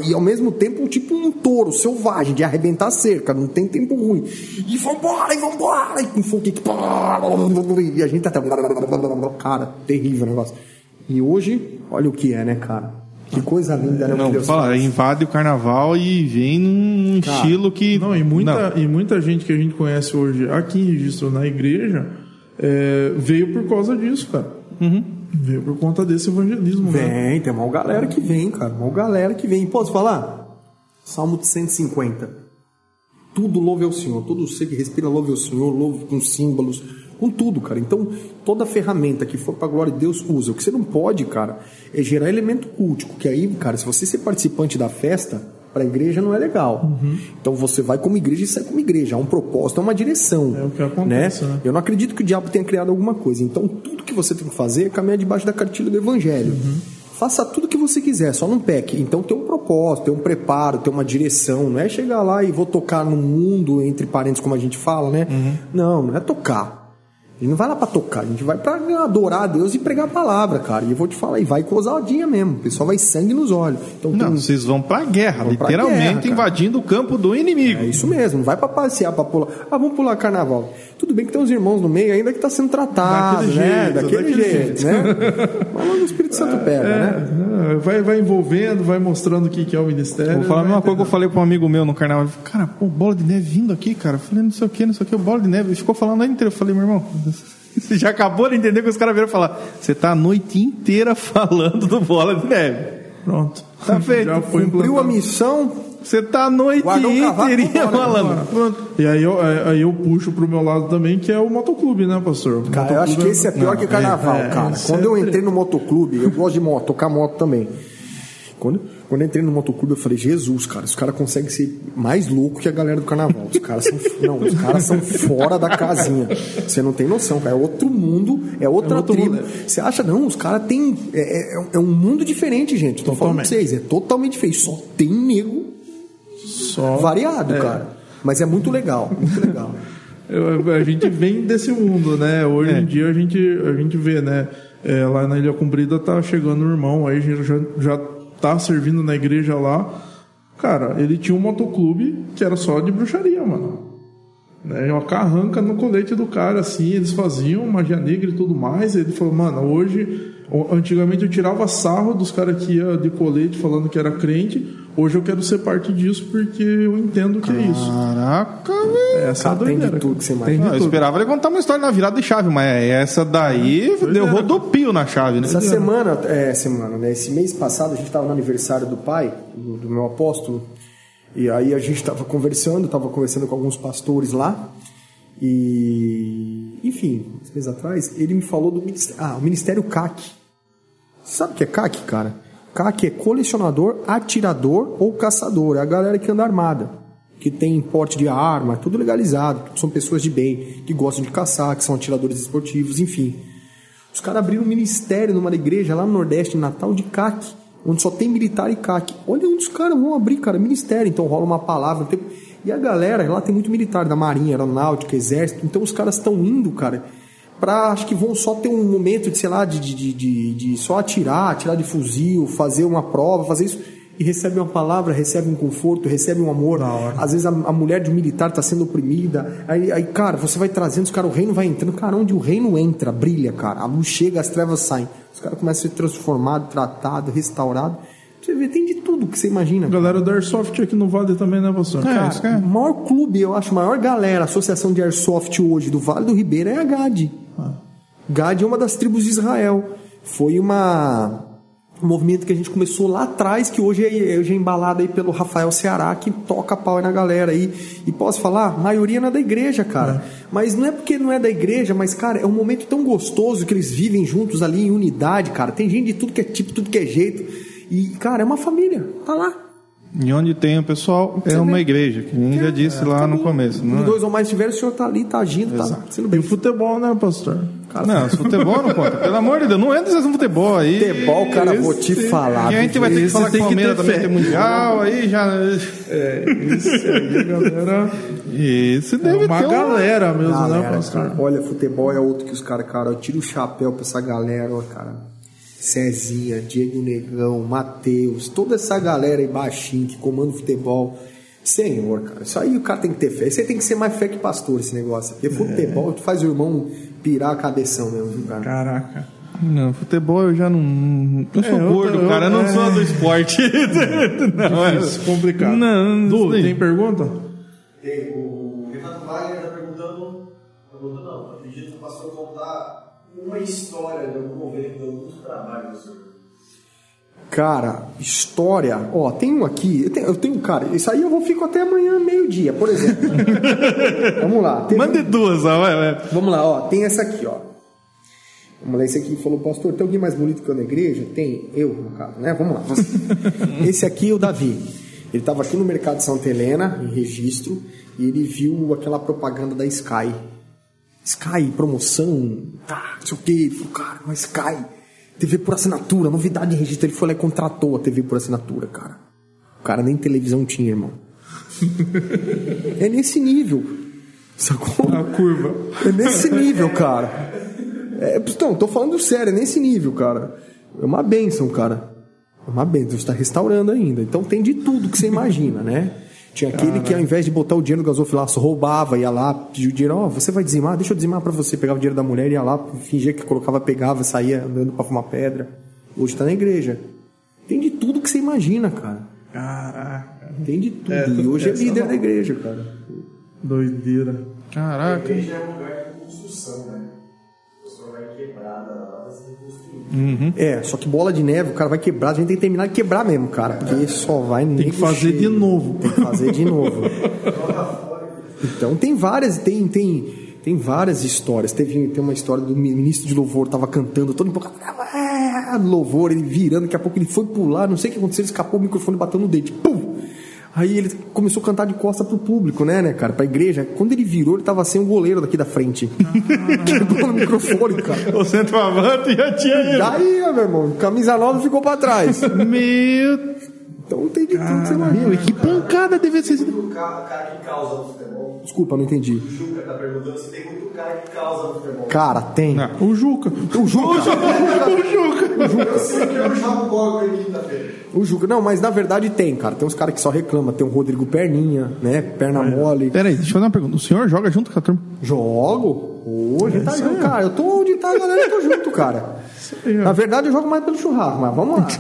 S3: E ao mesmo tempo, tipo um touro selvagem, de arrebentar a cerca, não tem tempo ruim. E vambora, e vambora. E com fogo que. E a gente tá. Cara, terrível o negócio. E hoje, olha o que é, né, cara? Que coisa linda, né?
S1: Não,
S3: Deus
S1: fala,
S3: faz.
S1: invade o carnaval e vem num
S3: Cara,
S1: estilo que.
S2: Não, e muita,
S1: Não.
S2: e muita gente que a gente conhece hoje aqui em registro na igreja é, veio por causa disso, cara. Veio por conta desse evangelismo, né?
S3: Vem, tem uma galera que vem, cara. Uma galera que vem. Posso falar? Salmo 150. Tudo louve ao Senhor. Todo ser que respira louve ao Senhor, louve com símbolos, com tudo, cara. Então, toda ferramenta que for pra glória de Deus, usa. O que você não pode, cara, é gerar elemento cultico. Que aí, cara, se você ser participante da festa, pra igreja não é legal. Então você vai como igreja e sai como igreja. Há um propósito, há uma direção.
S2: É o que acontece, né?
S3: Eu não acredito que o diabo tenha criado alguma coisa. Então, tudo que você tem que fazer é caminhar debaixo da cartilha do evangelho. Faça tudo o que você quiser, só não peque. Então tem um propósito, tem um preparo, tem uma direção. Não é chegar lá e vou tocar no mundo, entre parênteses, como a gente fala, né? Não, não é tocar. A gente não vai lá pra tocar, a gente vai pra adorar a Deus e pregar a palavra, cara. E eu vou te falar, e vai com ousadia mesmo. O pessoal vai sangue nos olhos. Então
S1: Não,
S3: tem-
S1: vocês vão pra guerra,
S3: Vão
S1: literalmente
S3: guerra,
S1: invadindo o campo do inimigo.
S3: É isso mesmo, não vai pra passear, pra pular. Ah, vamos pular carnaval. Tudo bem que tem uns irmãos no meio ainda que tá sendo tratado,
S2: Daquele
S3: né?
S2: jeito,
S3: daquele,
S2: daquele
S3: jeito, né? Mas logo o Espírito Santo pega, né?
S2: É, vai, vai envolvendo, vai mostrando o que, que é o ministério.
S1: Vou falar a
S2: vai
S1: mesma coisa que eu falei pra um amigo meu no carnaval. Ele falou, Cara, pô, bola de neve vindo aqui, cara. Eu falei, não sei o que, não sei o que, bola de neve. Ele ficou falando a inteira. Eu falei, meu irmão, você já acabou de entender que os caras viram falar. Você tá a noite inteira falando do bola de neve.
S2: Pronto.
S1: Tá feito.
S2: Já foi
S3: Cumpriu a missão,
S1: Você tá a noite
S3: Guardou
S1: inteirinha
S3: vambora,
S1: falando. Pronto.
S2: E aí eu, aí eu puxo pro meu lado também, que é o motoclube, né, pastor? O
S3: Cara, eu acho que esse é pior que o carnaval,
S2: é,
S3: cara.
S2: isso
S3: Quando
S2: é
S3: eu
S2: tre-
S3: entrei no motoclube, eu gosto de moto, tocar moto também. Quando, quando eu entrei no motoclube, eu falei, Jesus, cara, os caras conseguem ser mais louco que a galera do carnaval. Os caras são, não, os caras são fora da casinha. Você não tem noção, cara. É outro mundo, é outra
S2: É
S3: tribo.
S2: mundo.
S3: Você acha, não, os caras têm. É, é- é um mundo diferente, gente. Tô falando pra vocês, é totalmente diferente. Só tem nego
S2: Só
S3: variado,
S2: É.
S3: cara. Mas é muito legal, muito legal.
S2: Eu- a gente vem desse mundo, né? Hoje
S1: É.
S2: em dia a gente, a gente vê, né? É, lá na Ilha Comprida tá chegando um irmão, aí já, já tá servindo na igreja lá. Cara, ele tinha um motoclube que era só de bruxaria, mano. Né? Uma carranca no colete do cara, assim, eles faziam magia negra e tudo mais. Ele falou, mano, hoje. Antigamente eu tirava sarro dos caras que ia de colete falando que era crente. Hoje eu quero ser parte disso porque eu entendo que é isso.
S1: Caraca, velho.
S2: Essa é a
S3: Cara, tem de
S2: doideira.
S3: tudo que você imagina.
S1: Não, eu esperava ele contar uma história na virada de chave, mas essa daí deu
S2: é.
S1: rodopio na chave, né?
S3: Essa semana, é, semana, né? Esse mês passado a gente estava no aniversário do pai, do, do meu apóstolo, e aí a gente estava conversando, estava conversando com alguns pastores lá, e enfim, uns meses atrás, ele me falou do ministério, ah, o Ministério CAC. Sabe o que é CAC, cara? CAC é colecionador, atirador ou caçador, é a galera que anda armada. Que tem porte de arma, tudo legalizado, são pessoas de bem, que gostam de caçar, que são atiradores esportivos, enfim. Os caras abriram um ministério numa igreja lá no Nordeste, em Natal, de CAC, onde só tem militar e CAC. Olha onde os caras vão abrir, cara, ministério. Então rola uma palavra. tem- E a galera, lá tem muito militar, da Marinha, Aeronáutica, Exército. Então os caras estão indo, cara, pra. Acho que vão só ter um momento de, sei lá, de, de, de, de- de só atirar, atirar de fuzil, fazer uma prova, fazer isso. E recebe uma palavra, recebe um conforto, recebe um amor. Às vezes a, a mulher de um militar está sendo oprimida. Aí, aí, cara, você vai trazendo, os caras, o reino vai entrando. Cara, onde o reino entra, brilha, cara. A luz chega, as trevas saem. Os caras começam a ser transformados, tratados, restaurados. Você vê, tem de tudo que você imagina.
S2: Galera do Airsoft aqui no Vale também, né, pastor?
S1: É, isso que é.
S3: O maior clube, eu acho, a maior galera, a associação de airsoft hoje do Vale do Ribeira é a GAD. GAD é uma das tribos de Israel. Foi uma um movimento que a gente começou lá atrás, que hoje é, hoje é embalado aí pelo Rafael Ceará, que toca pau aí na galera aí. E posso falar, a maioria não é da igreja, cara. É. Mas não é porque não é da igreja, mas, cara, é um momento tão gostoso que eles vivem juntos ali em unidade, cara. Tem gente de tudo que é tipo, tudo que é jeito. E, cara, é uma família. Tá lá.
S1: E onde tem o pessoal é uma igreja, que nem já disse lá no começo. Não
S3: é? dois ou mais tiver, o senhor tá ali, tá agindo, tá
S2: sendo bem. E o futebol, né, pastor?
S1: Cara, não, futebol não conta. Pelo amor de Deus, não entra no futebol aí.
S3: Futebol, cara, vou te falar.
S1: E a gente vai ter que falar que o Palmeiras também tem mundial, aí já.
S2: É, isso aí, galera.
S1: Isso é deve
S2: é uma
S1: ter
S2: galera mesmo, né, galera, né, pastor?
S3: Cara, olha, futebol é outro que os caras, cara, eu tiro o chapéu pra essa galera, ó, cara. Cezinha, Diego Negão, Matheus, toda essa galera aí baixinho que comanda o futebol. Senhor, cara, isso aí o cara tem que ter fé. Isso aí tem que ser mais fé que pastor, esse negócio. Porque futebol é. faz o irmão pirar a cabeção mesmo, viu, cara?
S2: Caraca.
S1: Não, futebol eu já não. Eu sou é, gordo, eu, cara, eu não é... sou do esporte.
S2: não, é complicado. Não, Du, tem pergunta?
S4: Tem. Uma história de algum momento, de algum trabalho do senhor?
S3: Cara, história, ó, tem um aqui, eu tenho, eu tenho, cara, isso aí eu vou ficar até amanhã, meio-dia, por exemplo. Vamos lá.
S1: Mande duas, ó, vai, vai.
S3: Vamos lá, ó, tem essa aqui, ó. Vamos lá, esse aqui falou, pastor, tem alguém mais bonito que eu na igreja? Tem, eu, no caso, né? Vamos lá. esse aqui é o Davi. Ele estava aqui no mercado de Santa Helena, em registro, e ele viu aquela propaganda da Sky. Sky, promoção, tá, não sei o que. Ele falou, cara, mas Sky, TV por assinatura, novidade de registro. Ele foi lá e contratou a TV por assinatura, cara. O cara nem televisão tinha, irmão. é nesse nível. Sacou?
S2: A curva.
S3: É nesse nível, cara. É, então, tô falando sério, é nesse nível, cara. É uma benção, cara. É uma benção. Está restaurando ainda. Então tem de tudo que você imagina, né? Tinha aquele que ao invés de botar o dinheiro no gasofilaço, roubava, ia lá, pedia o dinheiro, ó, oh, você vai dizimar? Deixa eu dizimar para você. Pegava o dinheiro da mulher, ia lá, fingia que colocava, pegava, saía andando para fumar pedra. Hoje tá na igreja. Tem de tudo que você imagina, cara.
S2: Caraca.
S3: Tem de tudo. É, e hoje é líder da igreja, cara.
S2: Doideira.
S1: Caraca.
S4: A igreja é um lugar de construção, né? Vai quebrada lá, vai
S3: Uhum. É, só que bola de neve, o cara vai quebrar, a gente tem que terminar de quebrar mesmo, cara. Porque só vai
S2: Tem que fazer de novo.
S3: Tem que fazer de novo. então tem várias, tem, tem, tem várias histórias. Teve tem uma história do ministro de louvor, tava cantando, todo empolgado, ah, louvor, ele virando, daqui a pouco ele foi pular, não sei o que aconteceu, ele escapou o microfone bateu no dente. Pum! Aí ele começou a cantar de costa pro público, né, né, cara? Pra igreja. Quando ele virou, ele tava sem o goleiro daqui da frente. Ah. Quebrou no microfone, cara.
S1: O centroavante já tinha ido.
S3: Já ia, meu irmão. Camisa nova ficou pra trás.
S1: Meu.
S3: Então tem de tudo que você imagina.
S1: E que pancada deve ser.
S4: O cara que causa no futebol.
S3: Desculpa, não entendi.
S4: O Juca tá perguntando se tem muito cara que causa no futebol.
S3: Cara, tem. Não.
S2: O Juca.
S3: O Juca. O Juca.
S2: o Juca.
S4: O Juca. Eu eu jogo bola quinta-feira.
S3: O Juca. Não, mas na verdade tem, cara. Tem uns caras que só reclamam. Tem o Rodrigo Perninha, né? Perna é. mole.
S1: Peraí, deixa eu fazer uma pergunta. O senhor joga junto com a turma?
S3: Jogo. Hoje é tá junto, cara. Eu tô onde tá a galera, eu tô junto, cara. Na verdade, eu jogo mais pelo churrasco, mas vamos lá.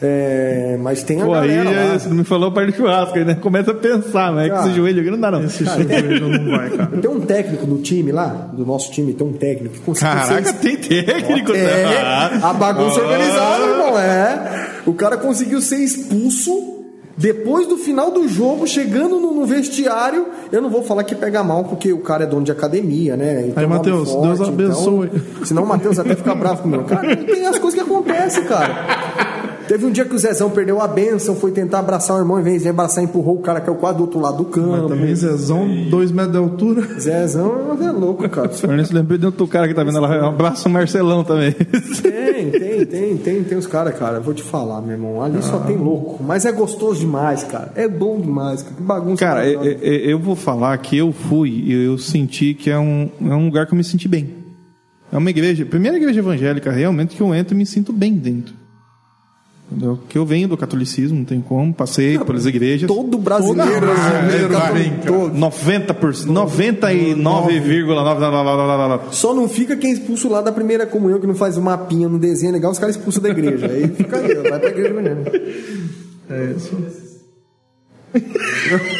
S3: É, mas tem a Pô, galera aí, lá.
S1: Você não me falou para do churrasco, aí, né? Começa a pensar, mas cara, é que esse joelho aqui não dá, não.
S2: Esse cara, joelho não vai, cara.
S3: Tem um técnico do time lá, do nosso time, tem um técnico que
S1: conseguiu. Caraca, ser... tem técnico,
S3: É, a bagunça oh. organizada, irmão. É. O cara conseguiu ser expulso depois do final do jogo, chegando no, no, vestiário, eu não vou falar que pega mal, porque o cara é dono de academia, né?
S2: Então, Aí, Matheus, Deus abençoe.
S3: Então, senão o Matheus até fica bravo comigo. Cara, tem as coisas que acontecem, cara. Teve um dia que o Zezão perdeu a benção, foi tentar abraçar o irmão, em vez de abraçar, empurrou o cara que é o quase do outro lado do campo. Mas
S2: também Zezão, dois metros de altura.
S3: Zezão é louco, cara.
S1: Ernesto lembrei de outro cara que tá vendo lá, abraça o Marcelão também.
S3: Tem, tem, tem, tem, tem os caras, cara. Vou te falar, meu irmão. Ali ah. só tem louco. Mas é gostoso demais, cara. É bom demais, cara. Que bagunça.
S1: Cara, eu, eu, vou falar que eu fui e eu senti que é um, é um lugar que eu me senti bem. É uma igreja, primeira igreja evangélica realmente que eu entro e me sinto bem dentro. Entendeu? Que eu venho do catolicismo, não tem como, passei pelas igrejas.
S3: Todo brasileiro, todo brasileiro
S1: é, todo. 90%, 99,9.
S3: Só não fica quem é expulso lá da primeira comunhão, que não faz uma mapinha no desenho legal, os caras expulsam da igreja. Aí fica aí, vai pra igreja mesmo.
S2: É isso.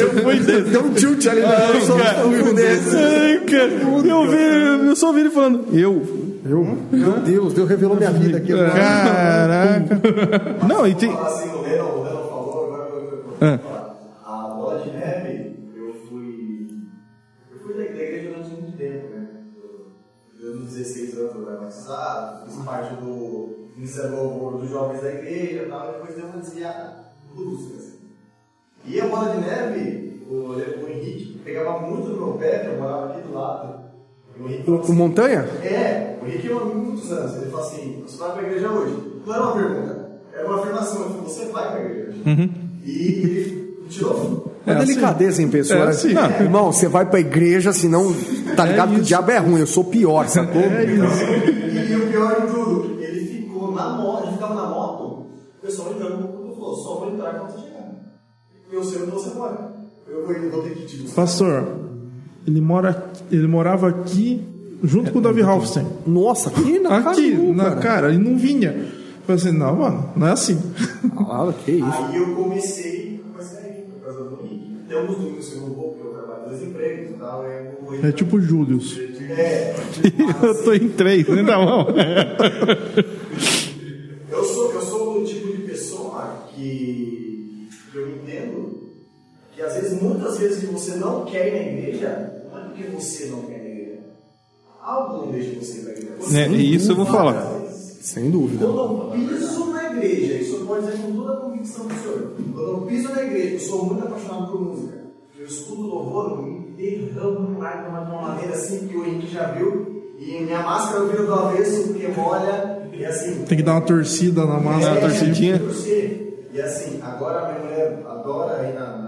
S3: Eu fui desse. Deu um tilt ali, né? Eu sou
S1: um desse. Eu, vi, eu só ouvi ele falando, eu
S3: Eu, meu Deus, Deus revelou minha vida aqui. agora.
S1: Caraca. Não, e tem.
S4: Assim,
S1: Ah.
S4: A bola de neve, eu fui. Eu fui da igreja durante muito tempo, né? Nos 16 anos eu era batizado, fiz parte do Ministério do Louvor dos Jovens da igreja e tal, e depois deu uma desviada brusca, assim. E a bola de neve, o, o Henrique pegava muito no meu pé, que eu morava aqui do lado. O Henrique
S3: O, Montanha?
S4: é, o Rick é um amigo de muitos anos. Ele fala assim: você vai para a igreja hoje? Não era uma pergunta, era uma afirmação. Ele falou: você vai para a igreja hoje? E ele tirou.
S3: Uma delicadeza em pessoa.
S1: É
S3: né?
S1: assim.
S3: Não, irmão, você vai pra igreja, senão tá ligado que o diabo é ruim, eu sou pior, sacou?
S4: E o pior de tudo, ele ficou na moto, ele ficava na moto, o pessoal entrando no culto falou: só vou entrar quando você chegar. Eu sei onde você mora. Eu vou, vou ter que te buscar.
S2: Pastor, ele, mora, ele morava aqui junto com o Davi Halfstein.
S3: Nossa, aqui na
S2: Aqui,
S3: Caju,
S2: na
S3: cara.
S2: cara, ele não vinha. Falei assim, não, mano, não é assim.
S3: Ah, que isso.
S4: Aí eu comecei, comecei a ir por causa do Rick. Tem alguns domingos que eu não vou, porque eu trabalho dois empregos e tal. eu vou
S2: É tipo Július.
S4: É,
S1: Eu tô em três, né? Tá bom.
S4: às vezes, muitas vezes que você não quer ir na igreja, não é porque você não quer ir na igreja. Algo não deixa você ir na igreja. Você
S1: É, e isso eu vou falar.
S3: Sem dúvida.
S4: Quando eu piso na igreja, isso eu posso dizer com toda a convicção do Senhor. Quando eu piso na igreja, eu sou muito apaixonado por música. Eu escuto louvor, eu me derramo lá de uma maneira assim que o Henrique já viu. E minha máscara eu viro do avesso porque molha. E assim,
S2: Tem que dar uma torcida na massa.
S1: uma torcidinha.
S4: E assim, agora a minha mulher adora ir na,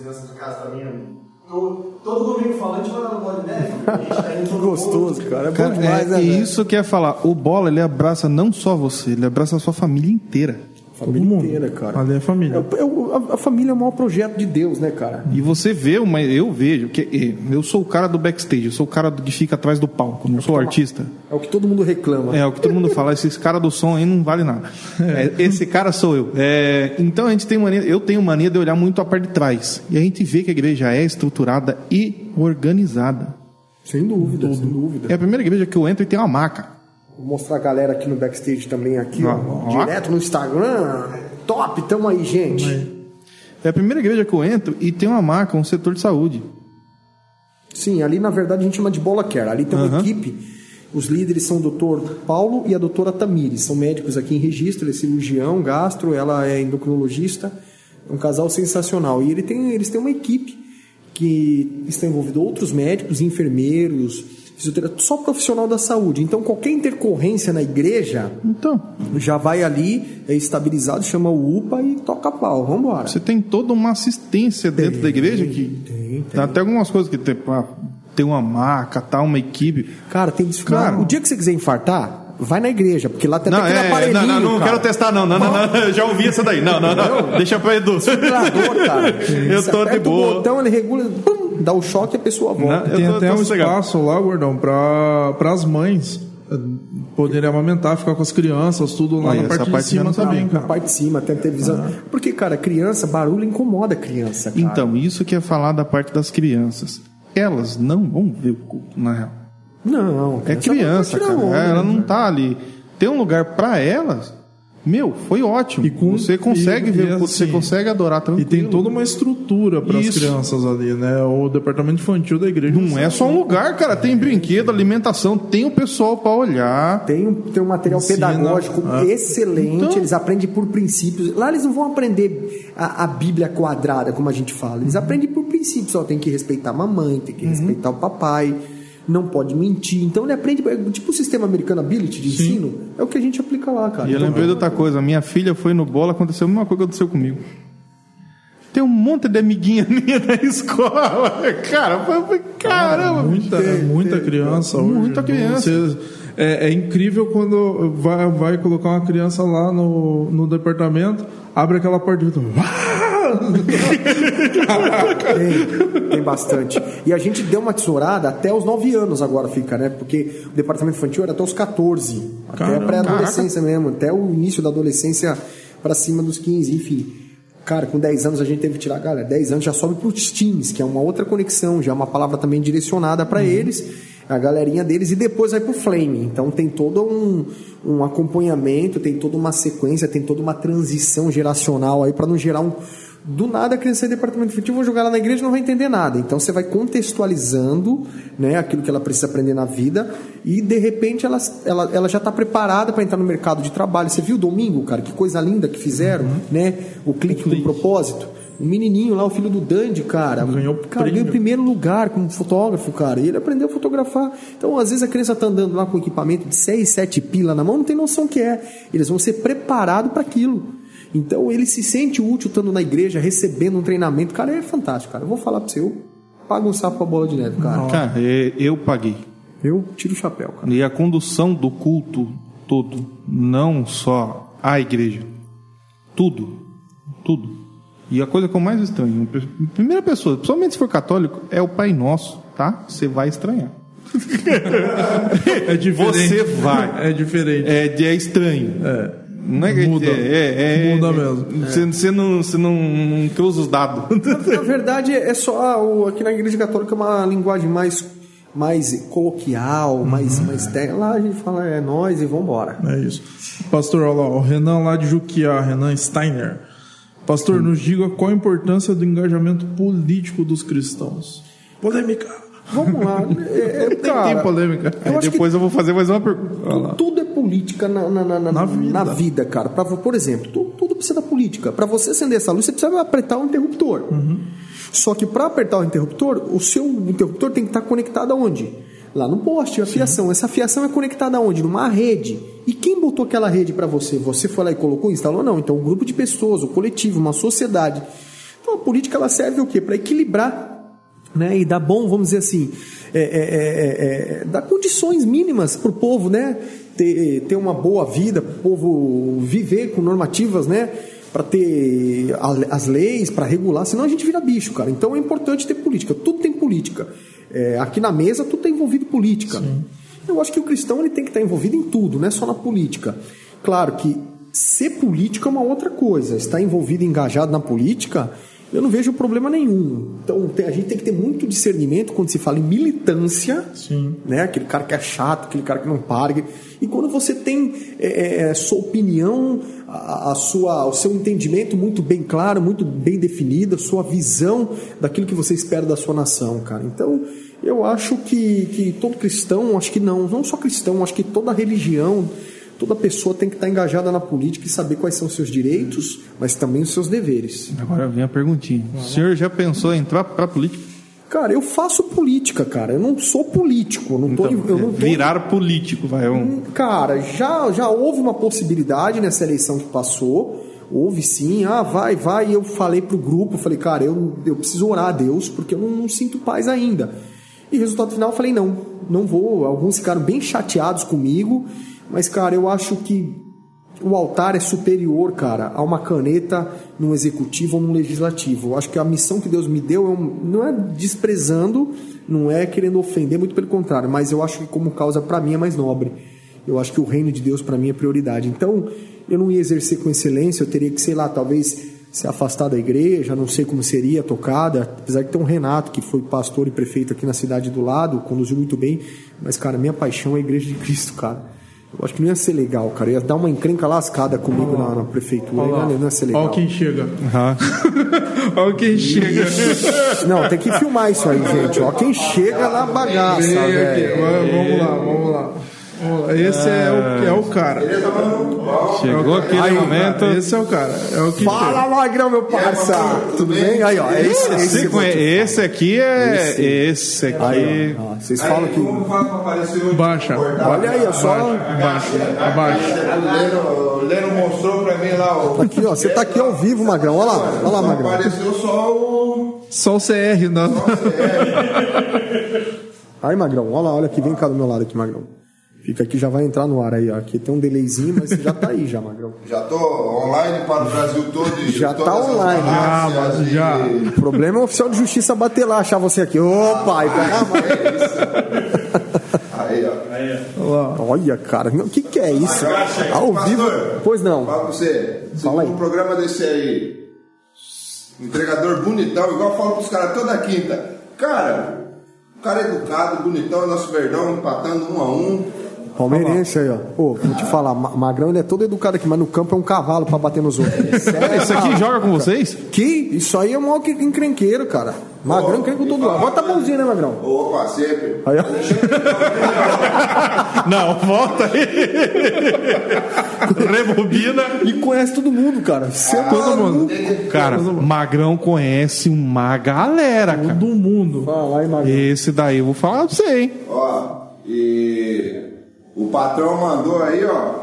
S4: crianças de casa também. Todo, todo domingo falando, a gente vai lá na Bola de Neve. Gente tá
S3: Que gostoso, cara. É bom
S1: Cara,
S3: demais,
S1: é,
S3: né?
S1: e
S3: velho?
S1: isso que é falar. O bola, ele abraça não só você, ele abraça a sua família inteira.
S3: Família
S2: Todo mundo.
S3: inteira, cara.
S2: Ali é família.
S3: É é a, a família é o maior projeto de Deus, né, cara?
S1: E você vê, uma, eu vejo, que eu sou o cara do backstage, eu sou o cara que fica atrás do palco, não sou artista.
S3: É o que todo mundo reclama.
S1: É o que todo mundo fala, esses caras do som aí não vale nada. É, esse cara sou eu. É, então a gente tem mania, eu tenho mania de olhar muito a parte de trás. E a gente vê que a igreja é estruturada e organizada.
S3: Sem dúvida, sem dúvida.
S1: É a primeira igreja que eu entro e tem uma maca.
S3: Vou mostrar a galera aqui no backstage também, aqui, ó.
S1: Ó.
S3: Direto no Instagram. Top, tamo aí, gente.
S1: É a primeira igreja que eu entro e tem uma maca, um setor de saúde.
S3: Sim, ali na verdade a gente chama de bola care. Ali tem uma
S1: Aham.
S3: equipe. Os líderes são o doutor Paulo e a doutora Tamires. São médicos aqui em registro, ele é cirurgião, gastro, ela é endocrinologista. É um casal sensacional. E ele tem, eles têm uma equipe que está envolvida outros médicos, enfermeiros, fisioterapeutas, só profissional da saúde. Então qualquer intercorrência na igreja
S1: Então,
S3: já vai ali, é estabilizado, chama o UPA e toca pau. Vamos embora.
S1: você tem toda uma assistência dentro da igreja que
S3: tem,
S1: tem até algumas coisas que tem, ah, tem uma maca, tá, uma equipe.
S3: Cara, tem que
S1: Cara.
S3: O dia que você quiser infartar, vai na igreja, porque lá tem
S1: Não,
S3: aquele
S1: é,
S3: aparelhinho.
S1: não, não, não
S3: cara.
S1: quero testar, não, não, não, não, eu já ouvi essa daí. Não, não, não, deixa pra Edu.
S3: Cara.
S1: Eu
S3: Você
S1: tô de
S3: aperta o
S1: boa.
S3: botão, ele regula, pum, dá o choque e a pessoa volta.
S1: Não,
S2: Tem
S1: tô-
S2: até
S1: tô
S2: um
S1: sossegado.
S2: espaço lá, gordão, para as mães eh, poderem amamentar, ficar com as crianças, tudo lá
S1: Olha,
S2: na parte de
S1: parte eu
S2: cima
S1: sabia.
S2: também,
S3: Na
S2: cara.
S3: parte de cima, tem televisão. Porque, cara, criança, barulho incomoda a criança. Cara.
S1: Então, isso que é falar da parte das crianças. Elas não vão ver o culto, na real.
S3: Não,
S1: É criança, cara.
S3: onda,
S1: Ela
S3: né?
S1: não tá ali. Tem um lugar pra elas. Meu, foi ótimo.
S2: E com-
S1: você consegue
S2: e-
S1: ver
S2: e
S1: culto, você
S2: assim,
S1: consegue adorar
S2: E
S1: tranquilo.
S2: tem toda uma estrutura para as crianças ali, né? O departamento infantil da igreja.
S1: Não é só um lugar, cara. Tem brinquedo, alimentação, tem o pessoal pra olhar.
S3: Tem um, tem um material
S2: Ensina.
S3: pedagógico
S2: Ah.
S3: excelente,
S1: Então-
S3: eles aprendem por princípios. Lá eles não vão aprender a, a Bíblia quadrada, como a gente fala. Eles aprendem por princípios. Ó, tem que respeitar a mamãe, tem que
S1: Uhum.
S3: respeitar o papai, não pode mentir. Então ele aprende, tipo o sistema americano Ability de ensino, é o que a gente aplica lá, cara.
S1: E eu
S3: Então,
S1: lembrei de outra coisa. Minha filha foi no bola, aconteceu a mesma coisa que aconteceu comigo. Tem um monte de amiguinha minha na escola. Cara, foi, caramba.
S2: Muita, é muita criança hoje.
S1: Muita criança.
S2: Você- é, é incrível quando vai, vai colocar uma criança lá no, no departamento, abre aquela porta e
S3: Tem, tem bastante. E a gente deu uma tesourada até os 9 anos agora fica, né? Porque o departamento infantil era até os 14. Até a
S2: Caramba.
S3: pré-adolescência mesmo. Até o início da adolescência para cima dos 15, enfim. Cara, com 10 anos a gente teve que tirar, galera, 10 anos já sobe para os teens, que é uma outra conexão, já é uma palavra também direcionada para eles. a galerinha deles e depois vai pro Flame. Então tem todo um, um acompanhamento, tem toda uma sequência, tem toda uma transição geracional aí para não gerar um do nada a criança de departamento infantil, vou jogar lá na igreja e não vai entender nada. Então você vai contextualizando né, aquilo que ela precisa aprender na vida e de repente ela, ela, ela já está preparada para entrar no mercado de trabalho. Você viu domingo, cara, que coisa linda que fizeram, uhum. né? O clique, o do propósito. O menininho lá, o filho do Dandy, cara, ganhou, cara, ganhou o primeiro lugar como fotógrafo, cara, e ele aprendeu a fotografar. Então, às vezes a criança está andando lá com equipamento de 6, 7 pila na mão, não tem noção que é. Eles vão ser preparados para aquilo. Então ele se sente útil estando na igreja, recebendo um treinamento. Cara, é fantástico, cara. Eu vou falar para você, eu pago um sapo pra bola de neve, cara.
S1: Cara, é, eu paguei.
S3: Eu tiro o chapéu, cara.
S1: E a condução do culto todo, não só a igreja, tudo, tudo. E a coisa que eu mais estranho, primeira pessoa, principalmente se for católico, é o Pai Nosso, tá? Você vai estranhar.
S2: é diferente.
S1: Você vai.
S2: É diferente.
S1: É, é estranho.
S2: É.
S1: Não é
S2: Muda.
S1: É,
S2: é, Muda mesmo.
S1: Você, você, não, você não, não cruza os dados.
S3: Na verdade, é só. O, aqui na Igreja Católica é uma linguagem mais mais coloquial, uhum. mais, mais técnica. Lá a gente fala é nós e vambora.
S2: É isso. Pastor, olha lá, o Renan lá de Juquiá, Renan Steiner. Pastor, nos diga qual a importância do engajamento político dos cristãos.
S3: Polêmica. Vamos lá.
S2: É, é, cara, tem polêmica.
S1: Eu depois eu vou fazer mais uma pergunta.
S3: Tudo é política na, na, na, na, vida. na vida. cara. Pra, por exemplo, tudo, tudo, precisa da política. Para você acender essa luz, você precisa apertar o interruptor.
S2: Uhum.
S3: Só que para apertar o interruptor, o seu interruptor tem que estar conectado aonde? Lá no poste, a fiação. Sim. Essa fiação é conectada aonde? Numa rede. E quem botou aquela rede para você? Você foi lá e colocou, instalou? Não. Então, um grupo de pessoas, o um coletivo, uma sociedade. Então, a política ela serve o quê? Para equilibrar né, e dar bom, vamos dizer assim, é, é, é, é dar condições mínimas para o povo, né, ter, ter uma boa vida, para o povo viver com normativas, né, para ter as leis, para regular, senão a gente vira bicho, cara. Então é importante ter política, tudo tem política. É, aqui na mesa tudo está envolvido política. Sim. Eu acho que o cristão ele tem que estar tá envolvido em tudo, não é só na política. Claro que ser político é uma outra coisa. Estar envolvido, engajado na política eu não vejo problema nenhum. Então a gente tem que ter muito discernimento quando se fala em militância,
S2: Sim.
S3: né? Aquele cara que é chato, aquele cara que não para. E quando você tem é, é, é, sua opinião, a, a, sua, o seu entendimento muito bem claro, muito bem definido, a sua visão daquilo que você espera da sua nação, cara. Então eu acho que, que todo cristão, acho que não, não só cristão, acho que toda religião toda pessoa tem que estar engajada na política e saber quais são os seus direitos, mas também os seus deveres.
S1: Agora vem a perguntinha. O senhor já pensou em entrar para a política?
S3: Cara, eu faço política, cara. Eu não sou político. Não tô, então, eu não tô...
S1: Virar político, vai. Um... Hum,
S3: cara, já, já houve uma possibilidade nessa eleição que passou. Houve sim, ah, vai, vai. E eu falei pro grupo, falei, cara, eu, eu preciso orar a Deus porque eu não, não sinto paz ainda. E resultado final, eu falei, não, não vou. Alguns ficaram bem chateados comigo. Mas, cara, eu acho que o altar é superior, cara, a uma caneta num executivo ou num legislativo. Eu acho que a missão que Deus me deu é não é desprezando, não é querendo ofender, muito pelo contrário, mas eu acho que como causa para mim é mais nobre. Eu acho que o reino de Deus para mim é prioridade. Então, eu não ia exercer com excelência, eu teria que, sei lá, talvez se afastar da igreja, não sei como seria tocada, apesar de ter um Renato, que foi pastor e prefeito aqui na cidade do lado, conduziu muito bem, mas, cara, minha paixão é a igreja de Cristo, cara. Eu acho que não ia ser legal, cara. Ia dar uma encrenca lascada comigo na, na, prefeitura. Olha não, não ia ser legal.
S2: Olha quem chega. Uhum. Olha quem chega.
S3: Não, tem que filmar isso aí, gente. Olha quem chega na bagaça, velho.
S2: Vamos lá, vamos lá. Esse é, o, é o cara.
S1: Chegou aquele aí, momento.
S2: Esse é o cara. É o que
S3: Fala. Magrão, meu parça. Tudo bem? Aí, ó. Esse,
S1: esse, esse, esse aqui é. Esse, esse aqui. Aí,
S3: ó, vocês falam que.
S2: Baixa.
S3: Olha aí, ó. Só.
S2: Baixa. Abaixa.
S4: O Leno mostrou pra mim lá.
S3: Ó. Tá aqui, ó. Você tá aqui ao vivo, Magrão. Olha lá. Olha lá, Magrão.
S4: Apareceu só o.
S2: Só o CR, não. Só o
S3: CR. Aí, Magrão. Olha lá, olha aqui. Vem cá do meu lado aqui, Magrão. Fica aqui, já vai entrar no ar aí. Ó. Aqui tem um delayzinho, mas já tá aí já, Magrão.
S4: Já tô online para o Brasil todo. E
S3: já tá online.
S2: Ah, mas já.
S3: O problema é o oficial de justiça bater lá, achar você aqui. Opa, aí,
S4: Aí, ó. Aí, ó.
S3: Olha, cara, o que, que é isso? Ao vivo. Pois não.
S4: Fala pra você. Fala aí. Um programa desse aí. Entregador bonitão, igual eu falo pros caras toda quinta. Cara,
S5: cara educado, bonitão, nosso verdão empatando um a um.
S3: Palmeirense aí, ó. Pô, vou te falar, Ma- Magrão ele é todo educado aqui, mas no campo é um cavalo pra bater nos outros. Sério,
S1: Esse aqui
S3: cara.
S1: joga com vocês?
S3: Que? Isso aí é um maior que encrenqueiro, cara. Magrão encrenca todo lado. Bota a mãozinha, né, Magrão?
S5: Opa, sempre.
S3: Aí, ó.
S1: Não, volta aí. Rebobina.
S3: E conhece todo mundo, cara. Você é
S2: Todo
S3: maluco.
S2: mundo.
S1: Cara, Magrão conhece uma galera, cara.
S2: Do mundo.
S3: Fala aí, Magrão.
S1: Esse daí eu vou falar pra você, hein?
S5: Ó, e o patrão mandou aí, ó,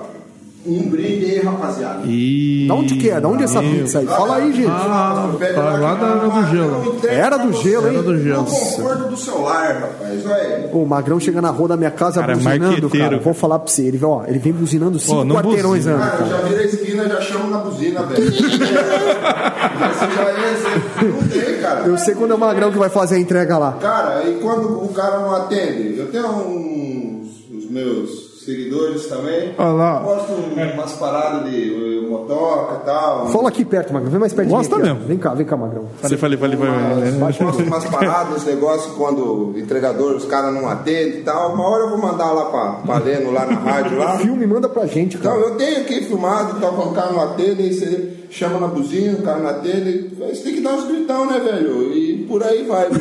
S5: um brinde aí, rapaziada.
S1: E...
S3: Da onde que é? Da onde é essa pizza aí? Fala aí, gente.
S2: Ah, tá
S5: lá
S2: lá da Era do Gelo.
S3: Era do gelo, hein?
S2: Era do gelo.
S5: No conforto do seu lar, rapaz. Olha
S3: Pô, o Magrão chega na rua da minha casa
S1: Cara, é
S3: buzinando, cara. Vou falar pra você. Ele, ó, ele vem buzinando cinco
S1: não
S3: quarteirões
S1: buzina.
S3: anos,
S5: Cara, eu já vira a esquina, já chamo na buzina, velho. Você já ia ser- Não tem, cara.
S3: Eu sei quando é o Magrão que vai fazer a entrega lá.
S5: Cara, e quando o cara não atende? Eu tenho uns os meus seguidores também.
S2: Olha lá.
S5: Posto umas paradas de eh, motoca e tal.
S3: Fala aqui perto, Magrão. Vem mais perto
S1: Gosta
S3: de mim. aqui,
S1: mesmo.
S3: Vem cá, vem cá, Magrão.
S1: Falei, falei, falei, falei.
S5: Posto umas paradas, negócio quando o entregador, os caras não atendem e tal. Uma hora eu vou mandar lá pra, pra Leno, lá na rádio lá.
S3: Filme, manda pra gente,
S5: Então,
S3: cara.
S5: eu tenho aqui filmado, então, quando o cara não atende, aí você chama na buzina, o cara não atende, você tem que dar uns gritão, né, velho? E por aí vai.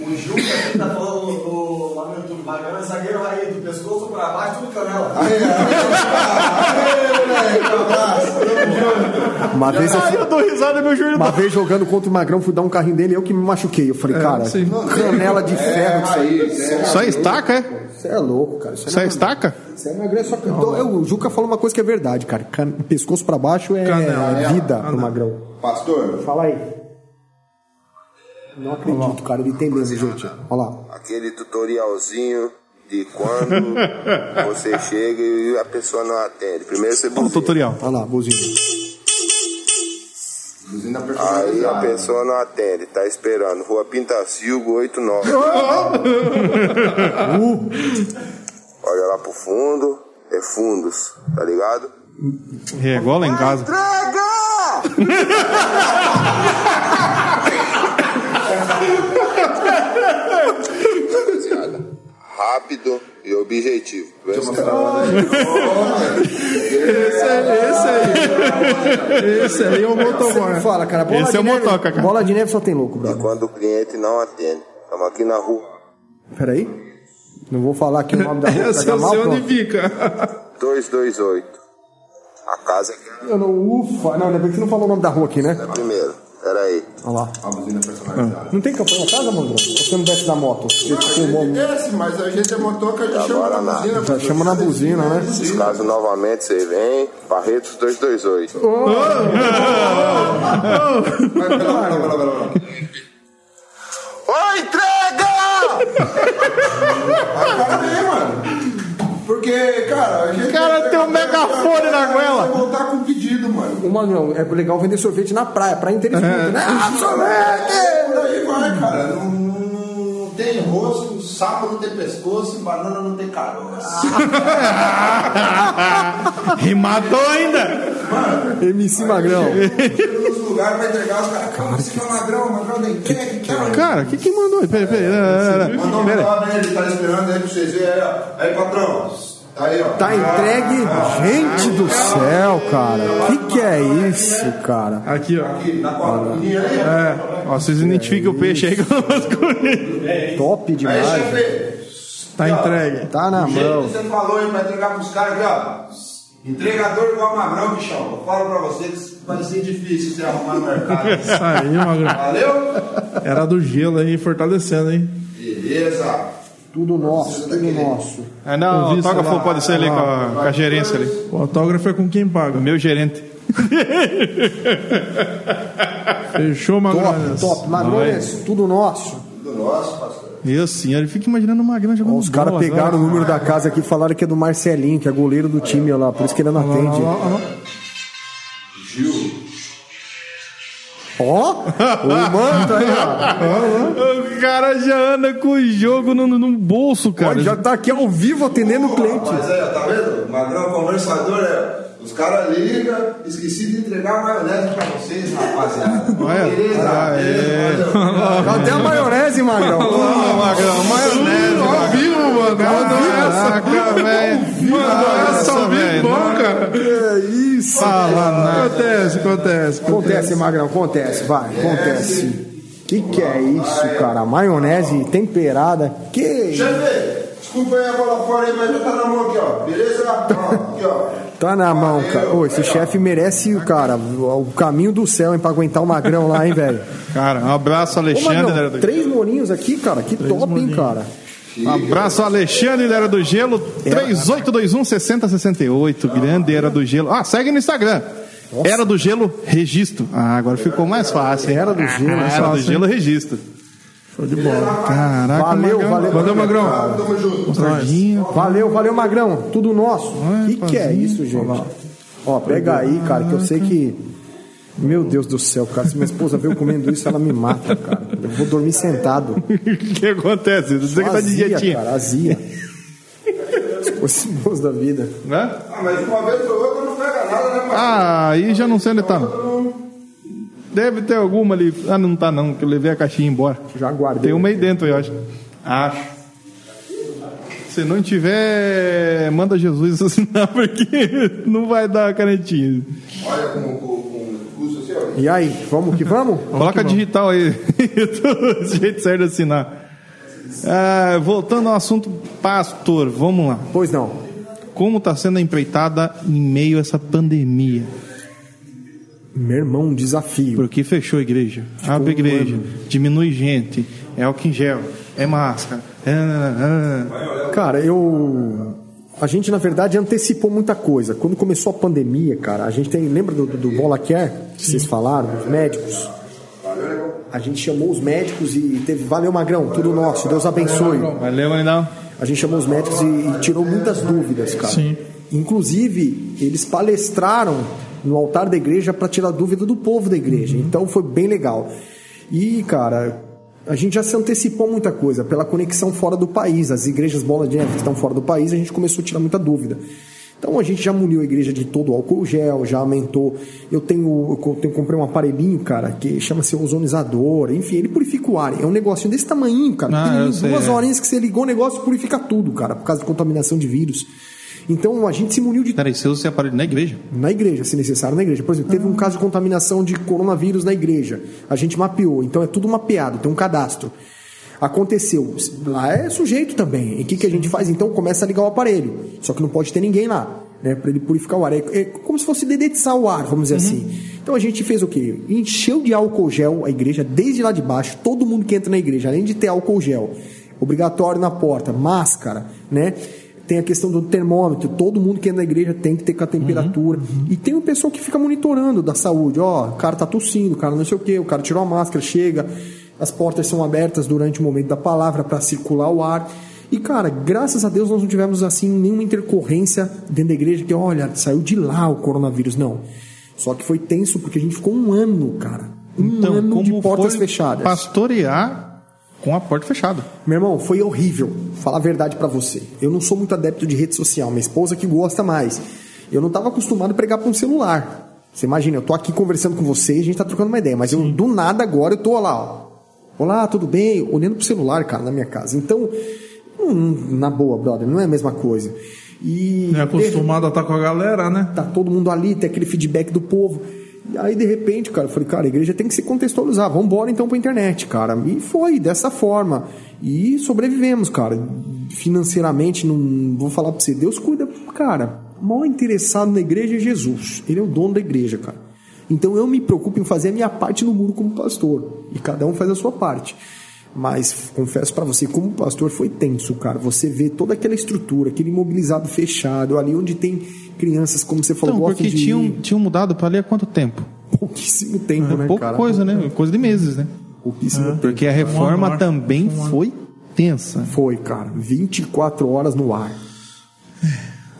S4: O Juca tá falando do lá no YouTube, Magrão é zagueiro raiz, do pescoço pra baixo, tudo canela.
S5: Abraço, tamo junto.
S3: Uma vez, eu,
S1: Ai, eu dou risada, meu joelho
S3: uma vez jogando contra o Magrão, fui dar um carrinho dele eu que me machuquei. Eu falei, cara,
S2: sim.
S3: canela de
S5: É,
S3: ferro disso aí.
S5: é.
S1: Só estaca, é?
S3: Você é louco, cara. Isso
S1: Só
S3: é
S1: estaca?
S3: Isso é Magrão, é só que. Então, eu- o Juca falou uma coisa que é verdade, cara. Can- Pescoço pra baixo é,
S2: Canela,
S3: é
S5: é.
S3: vida pro Magrão.
S5: Pastor,
S3: Fala aí. Não acredito, cara. Ele tem mesmo, gente. Olha lá.
S5: aquele tutorialzinho de quando você chega e a pessoa não atende. Primeiro você
S1: Olha o
S5: buzina.
S1: tutorial.
S3: Olha lá, bozinho.
S5: Buzina Aí a pessoa não atende, tá esperando. Rua Pintacilgo 89. Olha lá pro fundo, é fundos, tá ligado?
S1: Regola em casa.
S5: Rapaziada, Rápido e objetivo. Presta
S2: Esse aí. Esse aí é o motoboy.
S3: fala, cara. Bola
S1: Esse
S3: de
S1: é o
S3: neve,
S1: motoca, cara.
S3: Bola de neve só tem louco,
S5: E
S3: brother.
S5: quando o cliente não atende, estamos aqui na rua.
S3: Peraí. Não vou falar aqui o nome da rua.
S2: Esse eu
S3: mal,
S2: sei onde
S3: pronto.
S2: fica.
S5: 228. A casa aqui
S3: Eu não, ufa. Não, ainda bem que você não falou o nome da rua aqui, né?
S5: é primeiro. Pera aí.
S3: Olha lá.
S5: A buzina personalizada.
S3: Não tem campanha na casa, mano? Ou você não desce da moto? Ele ficou bom.
S5: desce, mas a gente é motoca, já
S3: chama na buzina, Já chama na buzina, né?
S5: Caso novamente você vem, Barretos 228. Vai, vai lá, vai lá, vai lá, vai lá. Ô, entrega! Cara vem, mano. Porque, cara, a gente.
S1: Cara, tem um megafone na goela.
S5: Vai voltar com pedido, mano.
S3: O Magrão, é legal vender sorvete na praia, praia inteira escuta, né? Ah, sorvete!
S5: Por aí vai, cara. Não, não- não tem rosto, sapo não tem pescoço, banana não tem caroço.
S1: Rimatou ainda.
S3: MC Magrão.
S5: Lugares, vai entregar os caras. Calma, você é magrão, magrão da entrega e tal.
S1: Cara, o que que mandou? Peraí, peraí. peraí,
S5: Mandou um aí, ele tá esperando aí pra vocês verem aí, ó. Aí, patrão. Tá aí, ó.
S3: Tá entregue. Gente do céu, cara. Que que é isso, cara?
S2: Aqui, ó.
S5: Aqui, na cordinha aí.
S1: Ó, vocês identificam o peixe aí que eu não masculino.
S3: Top
S5: Aí,
S3: demais.
S5: chefe.
S2: Tá entregue.
S3: Tá na mão.
S5: que você falou aí pra entregar pros caras aqui, ó. Entregador igual magrão, bichão. Eu falo pra vocês, vai ser difícil você arrumar no mercado.
S2: Isso aí, Magrão.
S5: Valeu?
S2: Era do gelo aí, fortalecendo, hein?
S5: Beleza.
S3: Tudo nosso, tudo nosso.
S1: Ah, não, o autógrafo
S2: lá.
S1: pode ser ali com a, com a gerência ali.
S2: O autógrafo é com quem paga.
S1: Meu gerente.
S2: Fechou, Magrão.
S3: Top, top. Magrões, tudo nosso.
S5: Tudo nosso, pastor.
S1: Meu senhor, ele fica imaginando uma grana jogando
S3: Os caras pegaram o
S1: agora.
S3: número da casa aqui e falaram que é do Marcelinho, que é goleiro do time lá, por isso que ele não atende.
S5: Gil.
S3: Ó, o manto aí, ó.
S1: O cara já anda com o jogo no, no bolso, cara.
S3: Olha, já tá aqui ao vivo atendendo o cliente.
S5: Mas ó, tá vendo? Magrão conversador é. Caras ligam, esqueci de entregar a maionese pra vocês, rapaziada. Beleza?
S1: ah, é.
S3: Cadê a maionese, Magrão?
S1: Magrão, maionese,
S2: Ao vivo, mano. Mandou essa.
S1: Caraca, velho.
S2: Mandou essa ao vivo, bom, cara.
S3: É isso.
S1: Fala nada.
S2: Acontece, acontece.
S3: Acontece, Magrão, acontece, vai, acontece. Que que é isso, cara? Maionese temperada. Que
S5: Chefe, desculpa aí a bola fora aí, mas já tá na mão aqui, ó. Beleza? Ó, aqui, ó.
S3: tá na mão, cara. Ô, esse chefe merece, cara, o o caminho do céu, hein, pra aguentar o Magrão lá, hein, velho.
S1: Cara, um abraço,
S3: Ô,
S1: Alexandre. Era
S3: Magrão,
S1: do...
S3: três molinhos aqui, cara. Que top, hein, cara.
S1: Um abraço, Alexandre da Era do Gelo. 3821 6068. Grande Era do Gelo. Ah, segue no Instagram. Era do Gelo, registro. Ah, agora ficou mais fácil. hein?
S3: Era do Gelo,
S1: Ah,
S3: é
S1: Era do Gelo, registro.
S2: Show de bola.
S1: Caraca,
S3: Valeu,
S1: Magrão.
S3: valeu.
S2: Valeu, Magrão.
S5: Tamo junto.
S3: Valeu, valeu, Magrão. Tudo nosso.
S1: Ai,
S3: que que é isso, gente? Ó, pega aí, cara, que eu sei que. Meu Deus do céu, cara. Se minha esposa veio comendo isso, ela me mata, cara. Eu vou dormir sentado.
S1: O que acontece? Você que tá de
S3: Azia,
S1: dietinha.
S3: cara, azia. Os moços da vida.
S1: Né?
S5: Ah, mas uma vez ou outra não pega nada, né?
S1: Ah, aí já não sei onde tá. Deve ter alguma ali. Ah, não tá não, que eu levei a caixinha embora.
S3: Já guardei.
S1: Tem uma aí dentro, eu acho. Acho. Se não tiver, manda Jesus assinar, porque não vai dar a canetinha.
S5: Olha com, com, curso assim, ó.
S3: E aí, vamos que vamos?
S1: Coloca digital aí. Do jeito certo de assinar. Ah, voltando ao assunto, pastor, vamos lá.
S3: Pois não.
S1: Como está sendo empreitada em meio a essa pandemia?
S3: Meu irmão, um desafio.
S1: Porque fechou a igreja, abre a
S3: um
S1: igreja, diminui gente, é álcool em gel, é máscara. É... é,
S3: Cara, eu. A gente, na verdade, antecipou muita coisa. Quando começou a pandemia, cara, a gente tem. Lembra do, do Bola Care que vocês falaram, dos médicos? A gente chamou os médicos e teve. Valeu, Magrão, tudo nosso, Deus abençoe.
S1: é. Valeu, Marinão.
S3: A gente chamou os médicos e, e tirou muitas dúvidas, cara.
S2: Sim.
S3: Inclusive, eles palestraram no altar da igreja para tirar dúvida do povo da igreja. Então foi bem legal. E, cara, a gente já se antecipou muita coisa pela conexão fora do país. As igrejas bola de neve que estão fora do país, a gente começou a tirar muita dúvida. Então a gente já muniu a igreja de todo o álcool gel, já aumentou. Eu tenho, eu tenho comprei um aparelhinho, cara, que chama-se ozonizador. Enfim, ele purifica o ar. É um negocinho desse tamanho, cara.
S1: Ah, sei,
S3: duas
S1: é.
S3: horinhas que você ligou o negócio purifica tudo, cara, por causa de contaminação de vírus. Então a gente se muniu de
S1: Peraí, você usa esse aparelho na igreja?
S3: na igreja, se necessário, na igreja. Por exemplo, teve um caso de contaminação de coronavírus na igreja. A gente mapeou, então é tudo mapeado, tem um cadastro. Aconteceu. Lá é sujeito também. E o que, que a gente faz? Então começa a ligar o aparelho. Só que não pode ter ninguém lá, né? Para ele purificar o ar. É, é como se fosse dedetizar o ar, vamos dizer assim. Então a gente fez o quê? Encheu de álcool gel a igreja, desde lá de baixo, todo mundo que entra na igreja, além de ter álcool gel, obrigatório na porta, máscara, né? Tem a questão do termômetro, todo mundo que entra na igreja tem que ter com a temperatura. E tem um pessoal que fica monitorando da saúde. Ó, o cara tá tossindo, o cara não sei o quê, o cara tirou a máscara, chega. As portas são abertas durante o momento da palavra para circular o ar. E, cara, graças a Deus nós não tivemos, assim, nenhuma intercorrência dentro da igreja que, olha, saiu de lá o coronavírus. Não. Só que foi tenso porque a gente ficou um ano, cara. Um ano de portas fechadas.
S1: pastorear com a porta fechada?
S3: Meu irmão, foi horrível. Falar a verdade pra você. Eu não sou muito adepto de rede social. Minha esposa que gosta mais. Eu não estava acostumado a pregar para um celular. Você imagina, eu tô aqui conversando com você e a gente tá trocando uma ideia. Mas eu, do nada agora, eu tô lá, ó. Olá, tudo bem? Olhando pro celular, cara, na minha casa. Então, hum, na boa, brother, não é a mesma coisa. E
S2: É acostumado a estar com a galera, né?
S3: tá todo mundo ali, tem aquele feedback do povo. Aí, de repente, cara, eu falei, cara, a igreja tem que se contextualizar, vamos embora então pra internet, cara. E foi dessa forma. E sobrevivemos, cara. Financeiramente, não vou falar pra você, Deus cuida, cara. O maior interessado na igreja é Jesus. Ele é o dono da igreja, cara. Então eu me preocupo em fazer a minha parte no muro como pastor. E cada um faz a sua parte. Mas confesso pra você, como pastor, foi tenso, cara. Você vê toda aquela estrutura, aquele imobilizado fechado, ali onde tem crianças, como você falou,
S1: Então, porque
S3: de
S1: tinham, tinham mudado para ali há quanto tempo?
S3: pouquíssimo tempo, né,
S1: Pouca
S3: cara?
S1: coisa, né? Coisa de meses, né?
S3: Pouquíssimo tempo.
S1: Porque a reforma também foi tensa.
S3: Foi, cara. 24 horas no ar.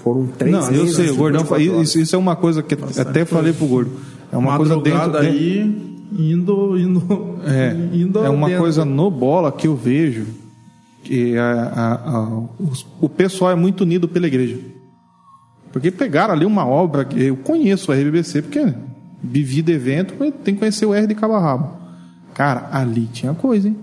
S3: Foram três
S1: Não, eu sei, o Gordão,
S3: 24 horas.
S1: isso, isso é uma coisa que até falei pro Gordo. É uma coisa dentro.
S2: Aí, indo, indo,
S1: É,
S2: indo
S1: é uma
S2: dentro.
S1: coisa no bola que eu vejo que a- a- a- os- o pessoal é muito unido pela igreja. Porque pegaram ali uma obra que eu conheço o RBBC, porque vivi de evento, tem que conhecer o R de cabo a rabo. Cara, ali tinha coisa, hein?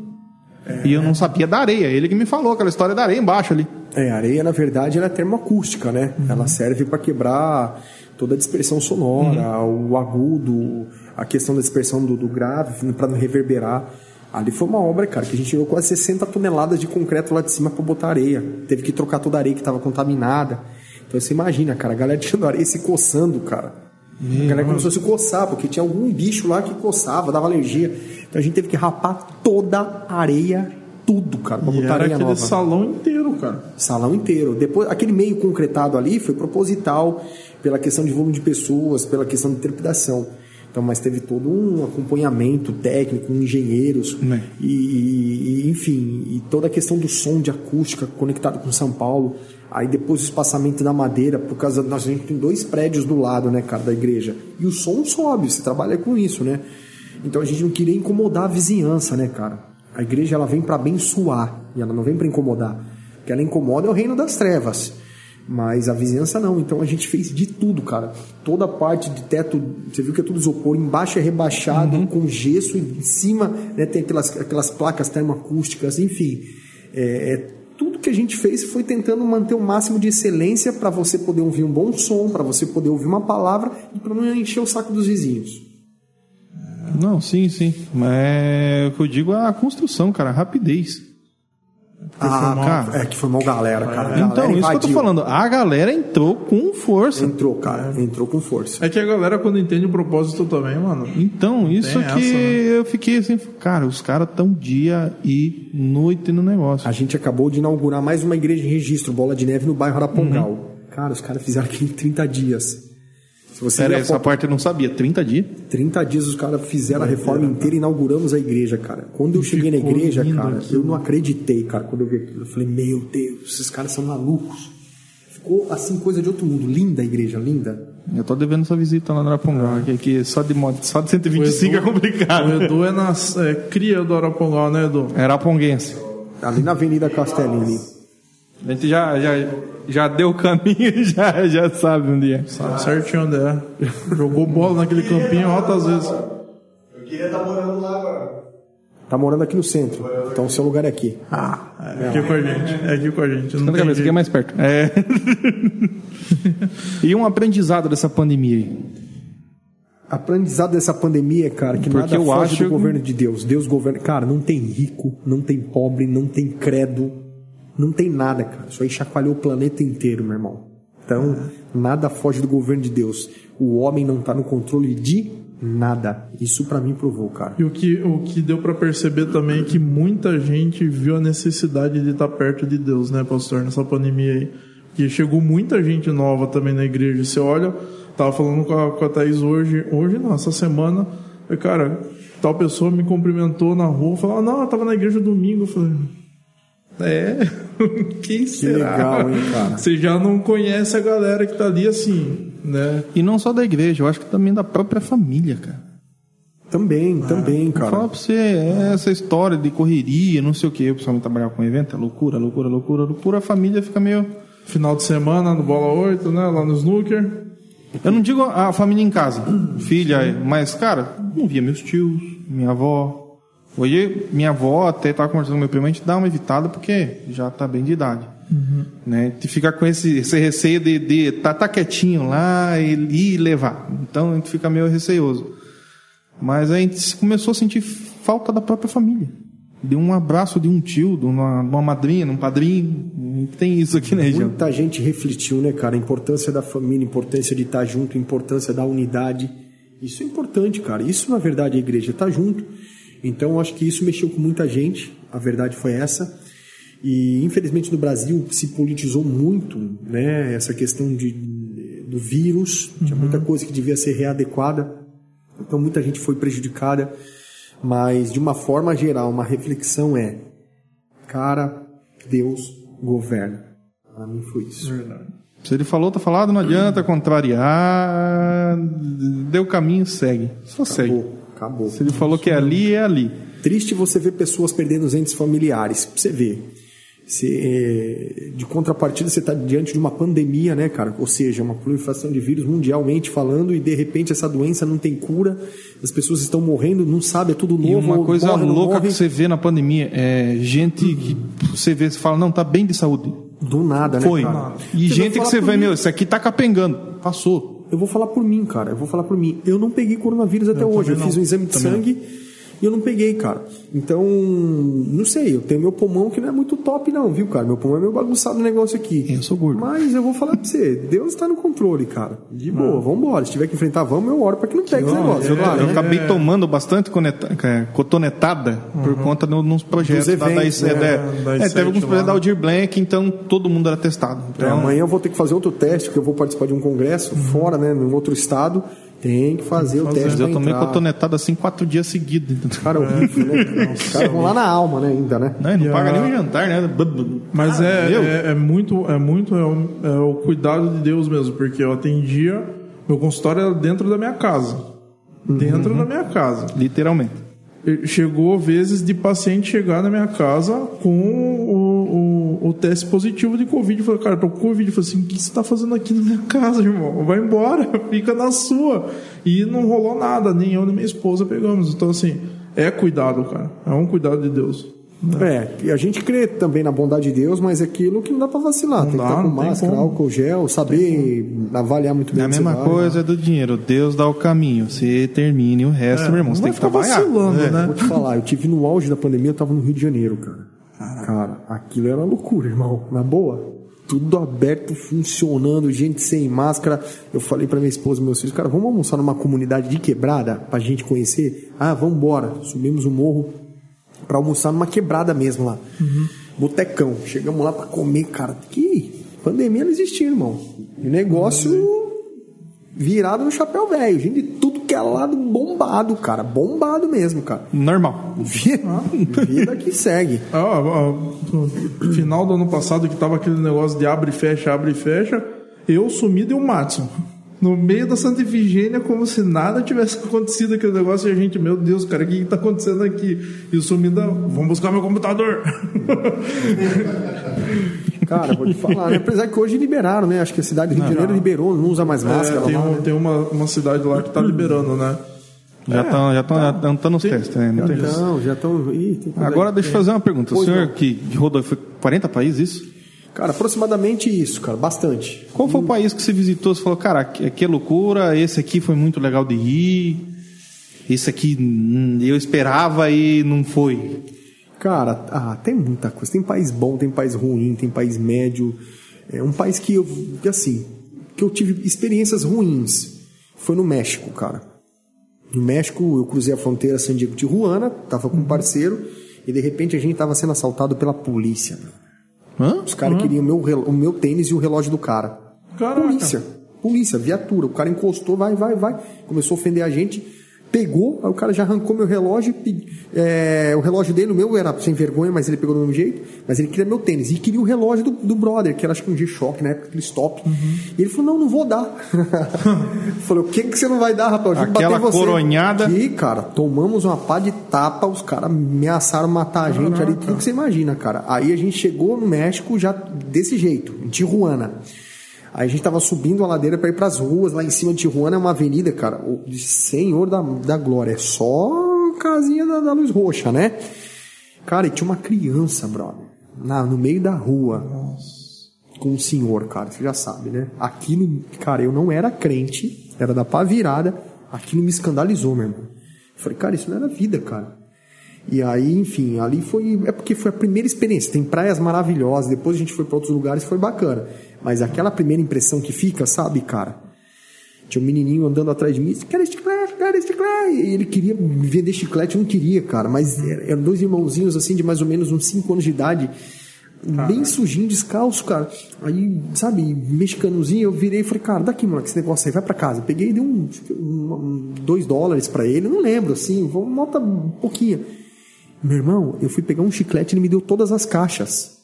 S1: E eu não sabia da areia. Ele que me falou aquela história da areia embaixo ali.
S3: É, a areia, na verdade, ela é termoacústica, né? Ela serve para quebrar toda a dispersão sonora, o agudo, a questão da dispersão do, do grave, para não reverberar. Ali foi uma obra, cara, que a gente tirou quase 60 toneladas de concreto lá de cima para botar areia. Teve que trocar toda a areia que estava contaminada. Então você imagina, cara, a galera tirando areia se coçando, cara. a galera começou a se coçar, porque tinha algum bicho lá que coçava, dava alergia. Então a gente teve que rapar toda a areia, tudo, cara, pra
S2: E
S3: botar
S2: era
S3: areia
S2: aquele
S3: nova.
S2: salão inteiro, cara.
S3: Salão inteiro. Depois, aquele meio concretado ali foi proposital pela questão de volume de pessoas, pela questão de trepidação. Então, mas teve todo um acompanhamento técnico, engenheiros, e, e- e, enfim, e toda a questão do som de acústica conectado com São Paulo. Aí depois o espaçamento da madeira, por causa nós a gente tem dois prédios do lado, né, cara, da igreja. E o som sobe, você trabalha com isso, né? Então a gente não queria incomodar a vizinhança, né, cara? A igreja ela vem para abençoar e ela não vem para incomodar. O que ela incomoda é o reino das trevas. Mas a vizinhança não. Então a gente fez de tudo, cara. Toda a parte de teto, você viu que é tudo isopor, embaixo é rebaixado com gesso, e em cima né, tem aquelas, aquelas placas termoacústicas, enfim. É, é, tudo que a gente fez foi tentando manter o máximo de excelência para você poder ouvir um bom som, para você poder ouvir uma palavra e para não encher o saco dos vizinhos.
S1: Não, sim, sim. Mas o que eu digo é a construção, cara, a rapidez.
S3: Ah,
S1: cara.
S3: é que foi mal galera, cara. Galera
S1: Então, isso que eu tô
S3: invadiu.
S1: falando. A galera entrou com força.
S3: Entrou, cara. Entrou com força.
S2: É que a galera, quando entende o propósito também, mano.
S1: Então, isso que
S2: essa, né?
S1: eu fiquei assim, cara, os caras tão dia e noite no negócio.
S3: A gente acabou de inaugurar mais uma igreja de registro, Bola de Neve, no bairro Arapongal.
S1: Uhum.
S3: Cara, os caras fizeram aquilo em 30 dias. Se você
S1: Pera essa
S3: foto,
S1: parte eu não sabia. 30 dias?
S3: 30 dias os caras fizeram a reforma inteira e inauguramos a igreja, cara. Quando eu cheguei na igreja, cara,
S2: aquilo.
S3: eu não acreditei, cara, quando eu vi aquilo. Eu falei, meu Deus, esses caras são malucos. Ficou assim, coisa de outro mundo. Linda a igreja, linda.
S1: Eu tô devendo essa visita lá no Arapongal, que aqui só de, moto, só de 125 é
S2: O
S1: complicado.
S2: Edu é, nas, é cria do Arapongal, né, Edu?
S1: É Araponguense.
S3: Ali na Avenida Castellini.
S1: A gente já, já, já deu o caminho já, já sabe onde é.
S2: Sabe certinho onde é. Jogou bola naquele campinho altas vezes.
S4: Eu queria estar morando lá agora.
S3: Tá morando aqui no centro. Então o seu lugar é aqui.
S2: Ah, é aqui com a gente. É aqui com a gente. Não tem
S1: cabeça, aqui é mais perto. É. e um aprendizado dessa pandemia aí.
S3: Aprendizado dessa pandemia, cara, que
S1: Porque
S3: nada
S1: eu
S3: foge
S1: acho
S3: do
S1: que-
S3: governo de Deus. Deus governa. Cara, não tem rico, não tem pobre, não tem credo, não tem nada, cara. Isso aí chacoalhou o planeta inteiro, meu irmão. Então, nada foge do governo de Deus. O homem não tá no controle de nada. Isso pra mim provou, cara.
S2: E o que, o que deu pra perceber também é que muita gente viu a necessidade de estar perto de Deus, né, pastor, nessa pandemia aí. Que chegou muita gente nova também na igreja. Você olha, tava falando com a, com a Thaís hoje, hoje não, essa semana, cara, tal pessoa me cumprimentou na rua, falou, ah, não, eu tava na igreja domingo. Eu falei, é, quem será?
S3: legal, hein, cara?
S2: Você já não conhece a galera que tá ali assim, né?
S1: E não só da igreja, eu acho que também da própria família, cara.
S3: Também, também,
S1: Vou falar
S3: cara.
S1: pra você, essa história de correria, não sei o que, eu principalmente trabalhar com evento, é loucura, loucura, loucura, loucura, a família fica meio.
S2: Final de semana no Bola 8, né? Lá no Snooker.
S1: Eu não digo a família em casa, filha, mas, cara, não via meus tios, minha avó. Hoje, minha avó até tava conversando com meu primo, a gente dá uma evitada porque já tá bem de idade. Né? De ficar com esse, esse receio de, de tá, tá quietinho lá e ir levar. Então a gente fica meio receioso. Mas a gente começou a sentir falta da própria família. De um abraço de um tio, de uma, de uma madrinha, de um padrinho. Tem isso aqui na região.
S3: Muita gente refletiu, né, cara? A importância da família, a importância de estar junto, a importância da unidade. Isso é importante, cara. Isso, na verdade, é a igreja estar junto. Então, acho que isso mexeu com muita gente. A verdade foi essa. E, infelizmente, no Brasil se politizou muito, né? Essa questão de, do vírus. Tinha muita coisa que devia ser readequada. Então, muita gente foi prejudicada. Mas, de uma forma geral, uma reflexão é: cara, Deus governa. Para mim foi isso.
S1: Se ele falou, tá falado, não adianta contrariar. Deu caminho, segue. Só segue.
S3: Acabou.
S1: Se ele falou que é ali, é ali.
S3: Triste você ver pessoas perdendo os entes familiares. Você ver. Você, de contrapartida, você está diante de uma pandemia, né, cara? Ou seja, uma proliferação de vírus mundialmente falando e de repente essa doença não tem cura, as pessoas estão morrendo, não sabe, é tudo novo.
S1: E uma coisa
S3: morre,
S1: louca que você vê na pandemia é gente que você vê, você fala, não, tá bem de saúde.
S3: Do nada, né?
S1: Foi.
S3: Cara?
S1: E você gente que você vê, meu, isso aqui tá capengando. Passou.
S3: Eu vou falar por mim, cara. Eu vou falar por mim. Eu não peguei coronavírus até eu hoje. Eu fiz um exame de também sangue. E eu não peguei, cara. Então, não sei, eu tenho meu pulmão que não é muito top, não, viu, cara? Meu pulmão é meio bagunçado no negócio aqui.
S1: Eu sou gordo.
S3: Mas eu vou falar pra você, Deus está no controle, cara. De boa, ah. vambora. Se tiver que enfrentar, vamos, eu oro pra que não pegue esse negócio.
S1: Eu, claro, eu acabei é. tomando bastante é, cotonetada uhum. por conta de uns projetos
S3: eventos,
S1: da, da, né? da, é, teve alguns projetos da Aldir Blank, então todo mundo era testado. Então...
S3: É, amanhã eu vou ter que fazer outro teste, porque eu vou participar de um congresso uhum. fora, né, em outro estado. Tem que fazer o teste.
S1: Eu tomei cotonetada assim quatro dias seguidos.
S3: Cara, horrível, né? Os caras vão lá na alma, né? Ainda, né?
S1: Não, não paga nem o jantar, né?
S2: Mas é, é, é, muito, é muito é o, é o cuidado de Deus mesmo, porque eu atendia, meu consultório era dentro da minha casa. Uhum. Dentro da minha casa.
S1: Literalmente.
S2: Chegou vezes de paciente chegar na minha casa com o, o, o teste positivo de Covid. Eu falei, cara, tô com Covid. Eu falei assim, o que você tá fazendo aqui na minha casa, irmão? Vai embora, fica na sua. E não rolou nada, nem eu nem minha esposa pegamos. Então, assim, é cuidado, cara. É um cuidado de Deus.
S3: É, e a gente crê também na bondade de Deus, mas é aquilo que não dá para vacilar. Não tem dá, que estar com máscara, álcool gel, saber avaliar muito bem.
S1: É a mesma vai, coisa né? do dinheiro. Deus dá o caminho, você termine o resto, é, meu irmão. Você tem que trabalhar.
S3: vacilando, é. né? Vou te falar, eu tive no auge da pandemia, eu tava no Rio de Janeiro, cara. Cara, aquilo era loucura, irmão. Na boa. Tudo aberto, funcionando, gente sem máscara. Eu falei para minha esposa e meus filhos, cara, vamos almoçar numa comunidade de quebrada pra gente conhecer? Ah, vamos embora. Subimos o morro, para almoçar numa quebrada mesmo lá. Uhum. Botecão. Chegamos lá para comer, cara. Que pandemia não existia, irmão. E negócio uhum. virado no chapéu velho. Gente de lado bombado, cara. Bombado mesmo, cara.
S1: Normal.
S3: Vida, vida que segue.
S2: Ah, ah, final do ano passado que tava aquele negócio de abre e fecha, abre e fecha. Eu sumi de um Matson no meio da Santa Ifigênia, como se nada tivesse acontecido aquele negócio, e a gente, meu Deus, cara, o que está acontecendo aqui? E o sumindo, vamos buscar meu computador.
S3: Cara, vou te falar, né? apesar que hoje liberaram, né? Acho que a cidade do Rio de Janeiro liberou, não usa mais é, máscara.
S2: É, tem,
S3: lá,
S2: um, né? tem uma, uma cidade lá que está liberando, né?
S1: Já estão é, já tá, já tá nos testes, né?
S3: Não já já estão.
S1: Agora deixa eu fazer uma pergunta. O senhor não. que rodou foi 40 países isso?
S3: Cara, aproximadamente isso, cara, bastante.
S1: Qual foi o país que você visitou? Você falou, cara, aqui é loucura, esse aqui foi muito legal de ir, esse aqui hum, eu esperava e não foi.
S3: Cara, ah, tem muita coisa. Tem país bom, tem país ruim, tem país médio. É um país que eu, que assim, que eu tive experiências ruins. Foi no México, cara. No México, eu cruzei a fronteira San Diego Tijuana, tava com um parceiro, e de repente a gente tava sendo assaltado pela polícia. Hã? Os caras queriam o meu, o meu tênis e o relógio do cara.
S2: Caraca.
S3: Polícia. Polícia, viatura. O cara encostou, vai, vai, vai. Começou a ofender a gente pegou, aí o cara já arrancou meu relógio, é, o relógio dele, o meu era sem vergonha, mas ele pegou do mesmo jeito, mas ele queria meu tênis, e queria o relógio do, do brother, que era acho que um G-Shock, na época, aquele stop. Uhum. E ele falou, não, não vou dar. Falou, o que que você não vai dar, rapaz?
S1: Eu Aquela bater coronhada.
S3: E, cara, tomamos uma pá de tapa, os caras ameaçaram matar a gente Caraca. ali, tudo que você imagina, cara. Aí a gente chegou no México já desse jeito, em Tijuana. Aí a gente tava subindo a ladeira para ir pras ruas, lá em cima de Tijuana é uma avenida, cara, de Senhor da, da Glória. É só casinha da, da luz roxa, né? Cara, e tinha uma criança, brother, na, no meio da rua. Nossa. Com um senhor, cara, você já sabe, né? Aquilo, cara, eu não era crente, era da pá virada, aquilo me escandalizou, meu irmão. Eu falei, cara, isso não era vida, cara. E aí, enfim, ali foi. É porque foi a primeira experiência. Tem praias maravilhosas, depois a gente foi para outros lugares foi bacana. Mas aquela primeira impressão que fica, sabe, cara? Tinha um menininho andando atrás de mim, quero chiclete, quero chiclete. E ele queria me vender chiclete, eu não queria, cara. Mas eram dois irmãozinhos, assim, de mais ou menos uns 5 anos de idade, bem sujinho, descalço, cara. Aí, sabe, mexicanozinho, eu virei e falei, cara, daqui, moleque, esse negócio aí, vai pra casa. peguei e dei um, um, dois dólares para ele, não lembro, assim, nota um pouquinho. Meu irmão, eu fui pegar um chiclete e ele me deu todas as caixas.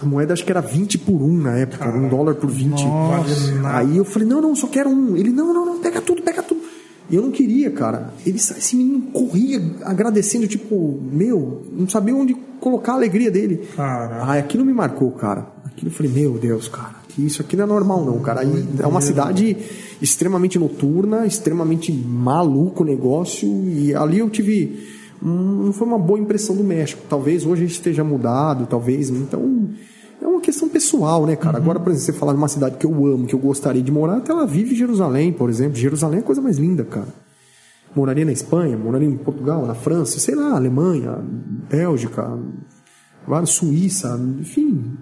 S3: A moeda acho que era 20 por 1 na época, um dólar por 20.
S2: Nossa.
S3: Aí eu falei, não, não, só quero um. Ele, não, não, não, pega tudo, pega tudo. E eu não queria, cara. Ele, esse menino corria agradecendo, tipo, meu, não sabia onde colocar a alegria dele.
S2: Caraca.
S3: Ah, aquilo me marcou, cara. Aquilo eu falei, meu Deus, cara, que isso aqui não é normal, não, cara. Aí é uma cidade extremamente noturna, extremamente maluco o negócio. E ali eu tive. Não foi uma boa impressão do México. Talvez hoje esteja mudado, talvez. Então. É uma questão pessoal, né, cara? Agora, por exemplo, você falar de uma cidade que eu amo, que eu gostaria de morar, Tel Aviv e Jerusalém, por exemplo. Jerusalém é a coisa mais linda, cara. Moraria na Espanha, moraria em Portugal, na França, sei lá, Alemanha, Bélgica, Suíça, enfim.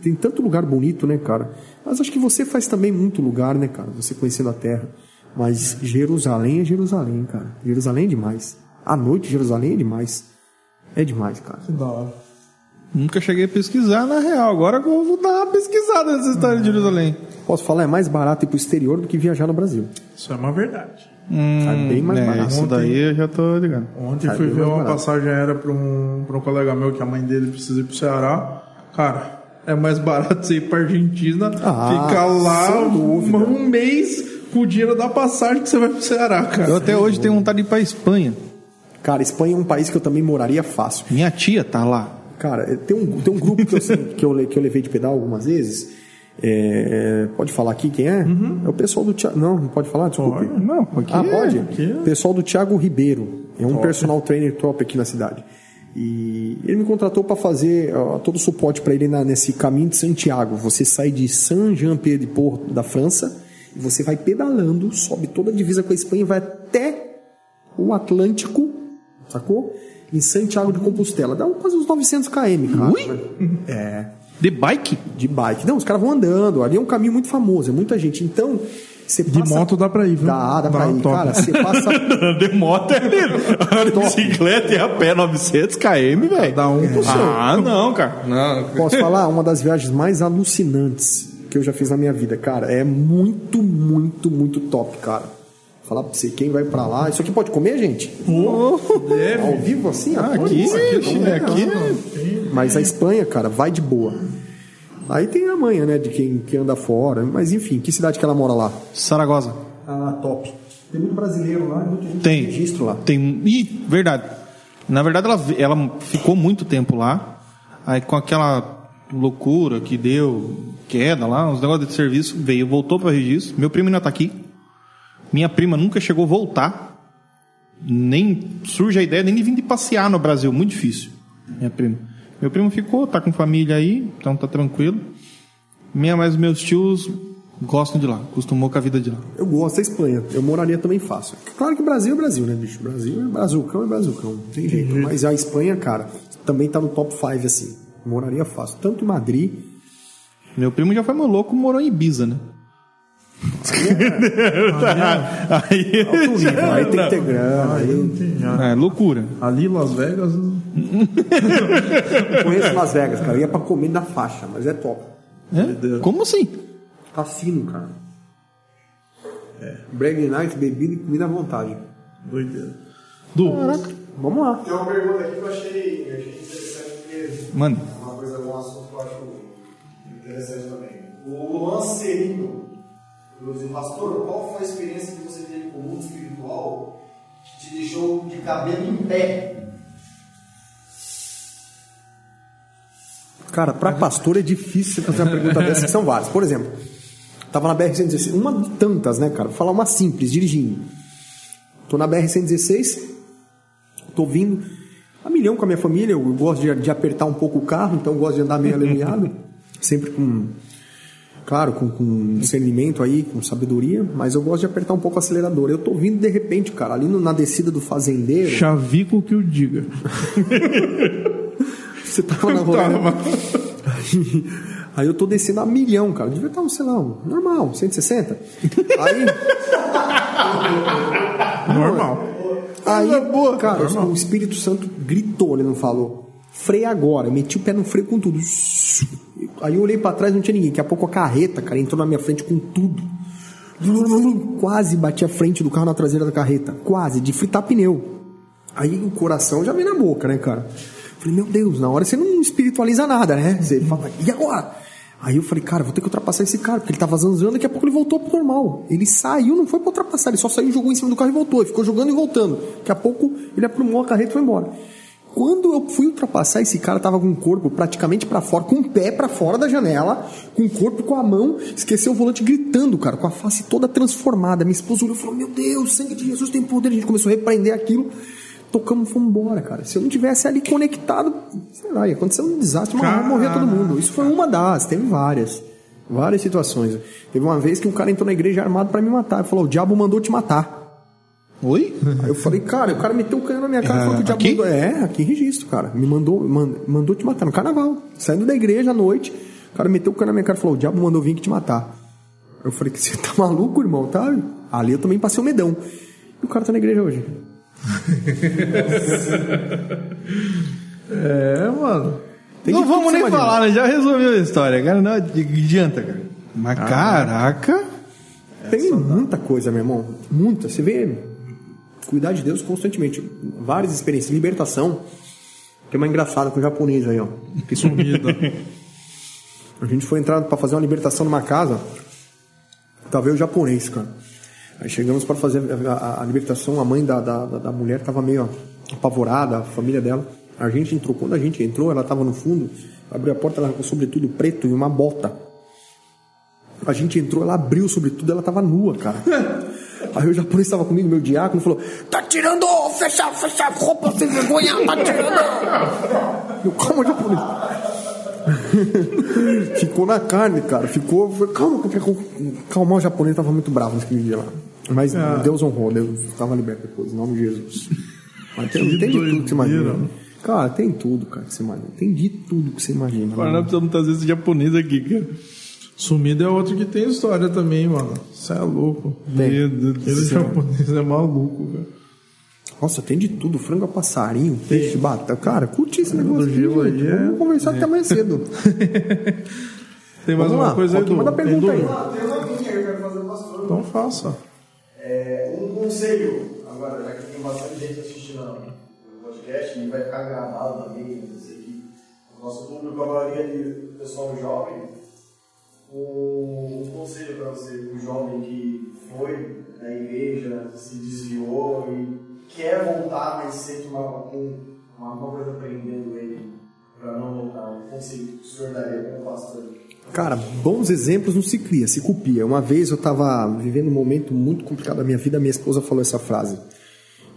S3: Tem tanto lugar bonito, né, cara? Mas acho que você faz também muito lugar, né, cara? Você conhecendo a terra. Mas Jerusalém é Jerusalém, cara. Jerusalém é demais. À noite, Jerusalém é demais. É demais, cara.
S2: Que da hora.
S1: Nunca cheguei a pesquisar, na real. Agora eu vou dar uma pesquisada nessa história de Jerusalém.
S3: Posso falar, é mais barato ir pro exterior do que viajar no Brasil.
S2: Isso é uma verdade.
S3: é bem mais
S1: é,
S3: barato.
S1: isso daí eu já tô ligado.
S2: Ontem
S3: Ah,
S2: fui ver uma
S3: barato.
S2: passagem aérea para um, pra um colega meu que a mãe dele precisa ir pro Ceará. Cara, é mais barato você ir pra Argentina,
S3: Ah,
S2: ficar lá um, um mês com o dinheiro da passagem que você vai pro Ceará, cara.
S1: Eu até hoje tenho vontade de ir pra Espanha.
S3: Cara, Espanha é um país que eu também moraria fácil.
S1: Minha tia tá lá.
S3: Cara, tem um, tem um grupo que eu, que, eu, que eu levei de pedal algumas vezes. É, é, pode falar aqui quem é? É o pessoal do Thiago. Não, não pode falar? Desculpe.
S2: Pode.
S1: Não, aqui
S3: Ah,
S1: é-
S3: pode?
S2: aqui é-
S3: Pessoal do Thiago Ribeiro. É um personal trainer top aqui na cidade. E ele me contratou para fazer ó, todo o suporte para ele na- nesse caminho de Santiago. Você sai de Saint-Jean-Pied-de-Port da França e você vai pedalando, sobe toda a divisa com a Espanha e vai até o Atlântico, sacou? Em Santiago de Compostela. Dá quase uns 900 km, cara. É
S1: De bike?
S3: de bike. Não, os caras vão andando. Ali é um caminho muito famoso, é muita gente. Então, você
S2: De
S3: passa...
S2: moto dá pra ir, viu?
S3: Dá, dá pra ir.
S2: top.
S3: Cara, você passa...
S1: de moto é lindo. De bicicleta e a pé 900 km, velho.
S2: Dá um pro seu.
S1: Ah, não, cara. Não.
S3: Posso falar? Uma das viagens mais alucinantes que eu já fiz na minha vida, cara. É muito, muito, muito top, cara. Falar pra você, quem vai pra lá... Isso aqui pode comer, gente? Ao vivo, assim?
S1: Ah, aqui, aqui,
S3: é,
S1: aqui.
S3: não. Mas a Espanha, cara, vai de boa. Aí tem a manha, né, de quem, quem anda fora. Mas enfim, que cidade que ela mora lá?
S1: Saragossa.
S3: Ah, top. Tem muito brasileiro lá, muito gente
S1: Tem.
S3: registro lá.
S1: Tem. Ih, verdade. Na verdade, ela, ela ficou muito tempo lá. Aí, com aquela loucura que deu, queda lá, uns negócios de serviço, veio, voltou para registro. Meu primo ainda tá aqui. Minha prima nunca chegou a voltar. Nem surge a ideia nem de vir de passear no Brasil. Muito difícil. Minha prima. Meu primo ficou, tá com família aí, então tá tranquilo. Minha, mas meus tios gostam de lá, acostumou com a vida de lá.
S3: Eu gosto da Espanha. Eu moraria também fácil. Claro que Brasil é Brasil, né, bicho? Brasil é Brazucão, é. Não tem jeito. Mas a Espanha, cara, também tá no top 5, assim. Moraria fácil. Tanto em Madrid.
S1: Meu primo já foi maluco, morou em Ibiza, né? aí,
S3: Alto nível. Aí tem que ter grana. Aí...
S1: é loucura.
S2: Ali, Las Vegas,
S3: Eu conheço Las Vegas, cara. Ia pra comer na faixa, mas é top.
S1: É? Como assim?
S3: Cassino, cara. É. Brag night, bebida e comida à vontade.
S2: doideira. Du,
S3: Vamos lá.
S4: Tem uma pergunta aqui que eu achei, eu achei interessante, porque
S1: Mano,
S4: uma coisa, um assunto que eu acho interessante também. O Luan Serino, inclusive, pastor, qual foi a experiência que você teve com o mundo espiritual que te deixou de cabelo em pé?
S3: Cara, pra pastor é difícil você fazer uma pergunta dessa, que são várias. Por exemplo, tava na BR-116, uma de tantas, né, cara? Vou falar uma simples, dirigindo. Tô na BR-116, tô vindo a milhão com a minha família, eu gosto de, de apertar um pouco o carro, então eu gosto de andar meio aleluiado, sempre com, claro, com, com discernimento aí, com sabedoria, mas eu gosto de apertar um pouco o acelerador. Eu tô vindo de repente, cara, ali no- na descida do fazendeiro,
S2: chavico que o diga.
S3: Você tava na roleta. Aí, aí eu tô descendo a milhão, cara. Devia estar, sei lá, um normal, 160. Aí,
S2: Normal.
S3: aí cara, o Espírito Santo gritou, ele não falou. Freia agora. Eu meti o pé no freio com tudo. Aí eu olhei pra trás, não tinha ninguém. Daqui a pouco a carreta, cara, entrou na minha frente com tudo. Quase bati a frente do carro na traseira da carreta. Quase, de fritar pneu. Aí o coração já vem na boca, né, cara? Falei, meu Deus, na hora você não espiritualiza nada, né? Você fala, e agora? Aí eu falei, cara, vou ter que ultrapassar esse cara, porque ele tava zanzando, daqui a pouco ele voltou pro normal. Ele saiu, não foi pra ultrapassar, ele só saiu, jogou em cima do carro e voltou. Ele ficou jogando e voltando. Daqui a pouco ele aprumou a carreta e foi embora. Quando eu fui ultrapassar, esse cara tava com o corpo praticamente para fora, com o pé para fora da janela, com o corpo com a mão, esqueceu o volante gritando, cara, com a face toda transformada. Minha esposa olhou e falou: Meu Deus, sangue de Jesus tem poder. A gente começou a repreender aquilo tocamos fomos embora, cara. Se eu não tivesse ali conectado, sei lá, ia acontecer um desastre, uma, morrer todo mundo. Isso foi uma das, teve várias. Várias situações. Teve uma vez que um cara entrou na igreja armado para me matar. Ele falou: o diabo mandou te matar.
S1: Oi?
S3: Aí eu falei, cara, o cara meteu o canhão na minha cara e falou que o diabo
S1: aqui?
S3: mandou. É, aqui em registro, cara. Me mandou, man- mandou te matar no carnaval. Saindo da igreja à noite, o cara meteu o canhão na minha cara e falou: o diabo mandou vir que te matar. Eu falei que você tá maluco, irmão, tá? Ali eu também passei o medão. E o cara tá na igreja hoje.
S2: É, mano.
S3: Tem
S1: não vamos
S3: que
S1: nem falar, né? Já resolveu a história, cara. Não adianta, cara. Mas caraca.
S3: Tem muita coisa, meu irmão. Muita. Você vê cuidar de Deus constantemente. Várias experiências. Libertação. Tem uma engraçada com o japonês aí, ó.
S2: Que sumida.
S3: A gente foi entrar pra fazer uma libertação numa casa. Tava eu japonês, cara. Aí chegamos para fazer a, a- a libertação. A mãe da, da- da mulher tava meio ó, apavorada, a família dela. A gente entrou. Quando a gente entrou, ela tava no fundo. Abriu a porta, ela com sobretudo preto e uma bota. A gente entrou, ela abriu sobretudo, ela tava nua, cara. Aí o japonês estava comigo, meu diácono, falou: Tá tirando, fecha, fecha a roupa sem vergonha, tá tirando. Eu, calma, japonês. Ficou na carne, cara. Ficou. Calma, calma, o japonês tava muito bravo nesse dia lá. Mas Deus honrou, Deus estava liberto depois, em nome de Jesus. Mas tem, tem de tudo que você imagina. Cara, tem tudo, cara, que você imagina. Tem de tudo que você imagina.
S1: Agora nós precisamos trazer esse japonês aqui, cara.
S2: Sumida é outro que tem história também, mano. Você é louco.
S1: Meu Deus do céu.
S2: japonês é maluco, cara.
S3: Nossa, tem de tudo. Frango a passarinho, peixe, batata. Cara, curte esse negócio.
S2: do gelo aí é-
S3: Vamos conversar até mais cedo.
S2: Tem mais
S3: Vamos
S2: uma
S3: lá,
S2: coisa aí, Edu?
S3: manda pergunta aí.
S4: tem uma minha que eu quero fazer.
S2: Então faça.
S4: É, um conselho, agora, já que tem bastante gente assistindo o podcast e vai ficar gravado também, não sei que o nosso público, a maioria de pessoal jovem, um, conselho para você, um jovem que foi na igreja, se desviou e quer voltar, mas sente uma, um- uma, coisa prendendo ele para não voltar. Um conselho que o senhor daria como pastor?
S3: Cara, bons exemplos não se cria, se copia. Uma vez eu estava vivendo um momento muito complicado da minha vida, minha esposa falou essa frase.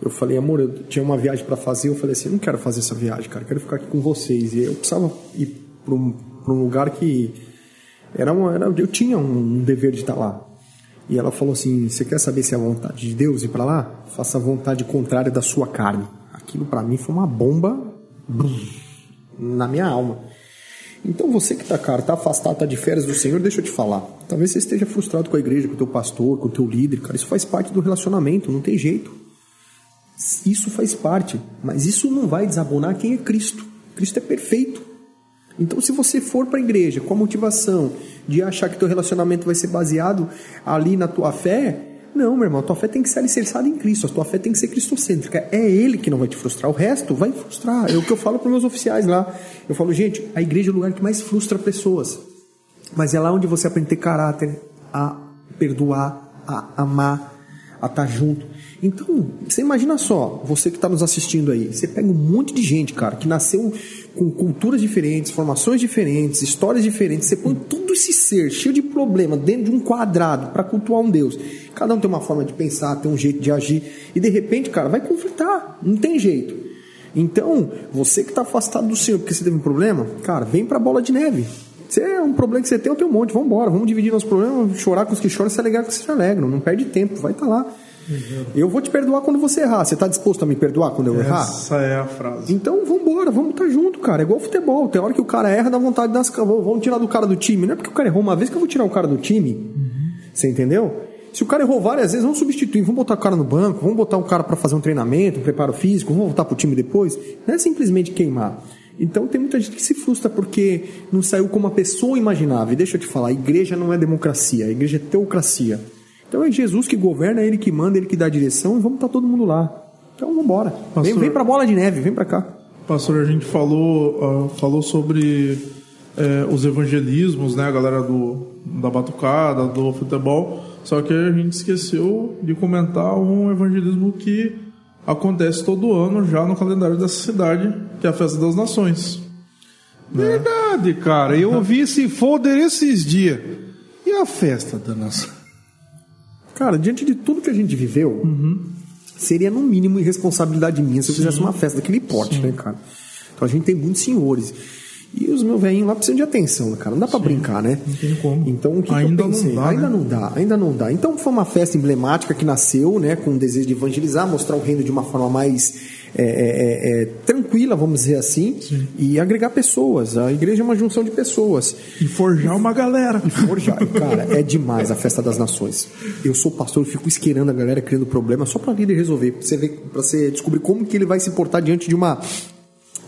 S3: Eu falei, amor, eu tinha uma viagem para fazer. Eu falei assim, eu não quero fazer essa viagem, cara, eu quero ficar aqui com vocês. E eu precisava ir para um, um lugar que era, era eu tinha um dever de estar lá. E ela falou assim: Você quer saber se é a vontade de Deus ir para lá? Faça a vontade contrária da sua carne. Aquilo para mim foi uma bomba brum, na minha alma. Então você que tá, cara, tá afastado, tá de férias do Senhor, deixa eu te falar. Talvez você esteja frustrado com a igreja, com o teu pastor, com o teu líder, cara. Isso faz parte do relacionamento, não tem jeito. Isso faz parte, mas isso não vai desabonar quem é Cristo. Cristo é perfeito. Então, se você for para a igreja com a motivação de achar que teu relacionamento vai ser baseado ali na tua fé, não, meu irmão, a tua fé tem que ser alicerçada em Cristo, a tua fé tem que ser cristocêntrica. É Ele que não vai te frustrar, o resto vai frustrar. É o que eu falo para meus oficiais lá. Eu falo, gente, a igreja é o lugar que mais frustra pessoas, mas é lá onde você aprende a ter caráter, a perdoar, a amar, a estar junto. Então, você imagina só, você que está nos assistindo aí, você pega um monte de gente, cara, que nasceu com culturas diferentes, formações diferentes, histórias diferentes, você põe todo esse ser cheio de problema dentro de um quadrado para cultuar um Deus. Cada um tem uma forma de pensar, tem um jeito de agir, e de repente, cara, vai conflitar, não tem jeito. Então, você que está afastado do Senhor porque você teve um problema, cara, vem para a bola de neve. Se é um problema que você tem, eu tenho um monte. Vamos embora, vamos dividir nosso problema, chorar com os que choram, se alegrar com os que se alegram. Não perde tempo, vai estar lá. Eu vou te perdoar quando você errar. Você está disposto a me perdoar quando eu errar?
S2: Essa é a frase.
S3: Então vamos embora, vamos estar junto, cara. É igual futebol. Tem hora que o cara erra, dá vontade de dar as... Vamos tirar do cara do time. Não é porque o cara errou uma vez que eu vou tirar o cara do time. Você entendeu? Se o cara errou várias vezes, vamos substituir. Vamos botar o cara no banco, vamos botar um cara para fazer um treinamento, um preparo físico, vamos voltar pro time depois. Não é simplesmente queimar. Então tem muita gente que se frustra porque não saiu como a pessoa imaginava. E deixa eu te falar, a igreja não é democracia, a igreja é teocracia. Então é Jesus que governa, é Ele que manda, é Ele que dá a direção e vamos estar todo mundo lá. Então vamos embora. Vem,
S2: Pastor-
S3: vem pra bola de neve, vem pra cá.
S2: Pastor, a gente falou, ah, falou sobre é, os evangelismos, né? A galera do, da batucada, do futebol. Só que a gente esqueceu de comentar um evangelismo que acontece todo ano já no calendário dessa cidade, que é a Festa das Nações.
S1: Verdade, cara. Eu ouvi esse folder esses dias. E a festa da nação?
S3: Cara, diante de tudo que a gente viveu, seria no mínimo irresponsabilidade minha se eu fizesse uma festa daquele porte, né, cara? Então a gente tem muitos senhores. E os meus velhinhos lá precisam de atenção, né, cara? Não dá pra brincar, né?
S2: Não tem como.
S3: Então o que, que
S2: Ainda
S3: eu
S2: não
S3: pensei?
S2: dá,
S3: ainda
S2: né?
S3: não dá, ainda não dá. Então foi uma festa emblemática que nasceu, né, com o desejo de evangelizar, mostrar o reino de uma forma mais é, é, é, é, tranquila, vamos dizer assim, e agregar pessoas. A igreja é uma junção de pessoas.
S2: E forjar uma galera.
S3: Forjar, cara, é demais a festa das nações. Eu sou pastor, eu fico esquerando a galera, criando problema só para líder resolver, pra você ver, para você descobrir como que ele vai se portar diante de uma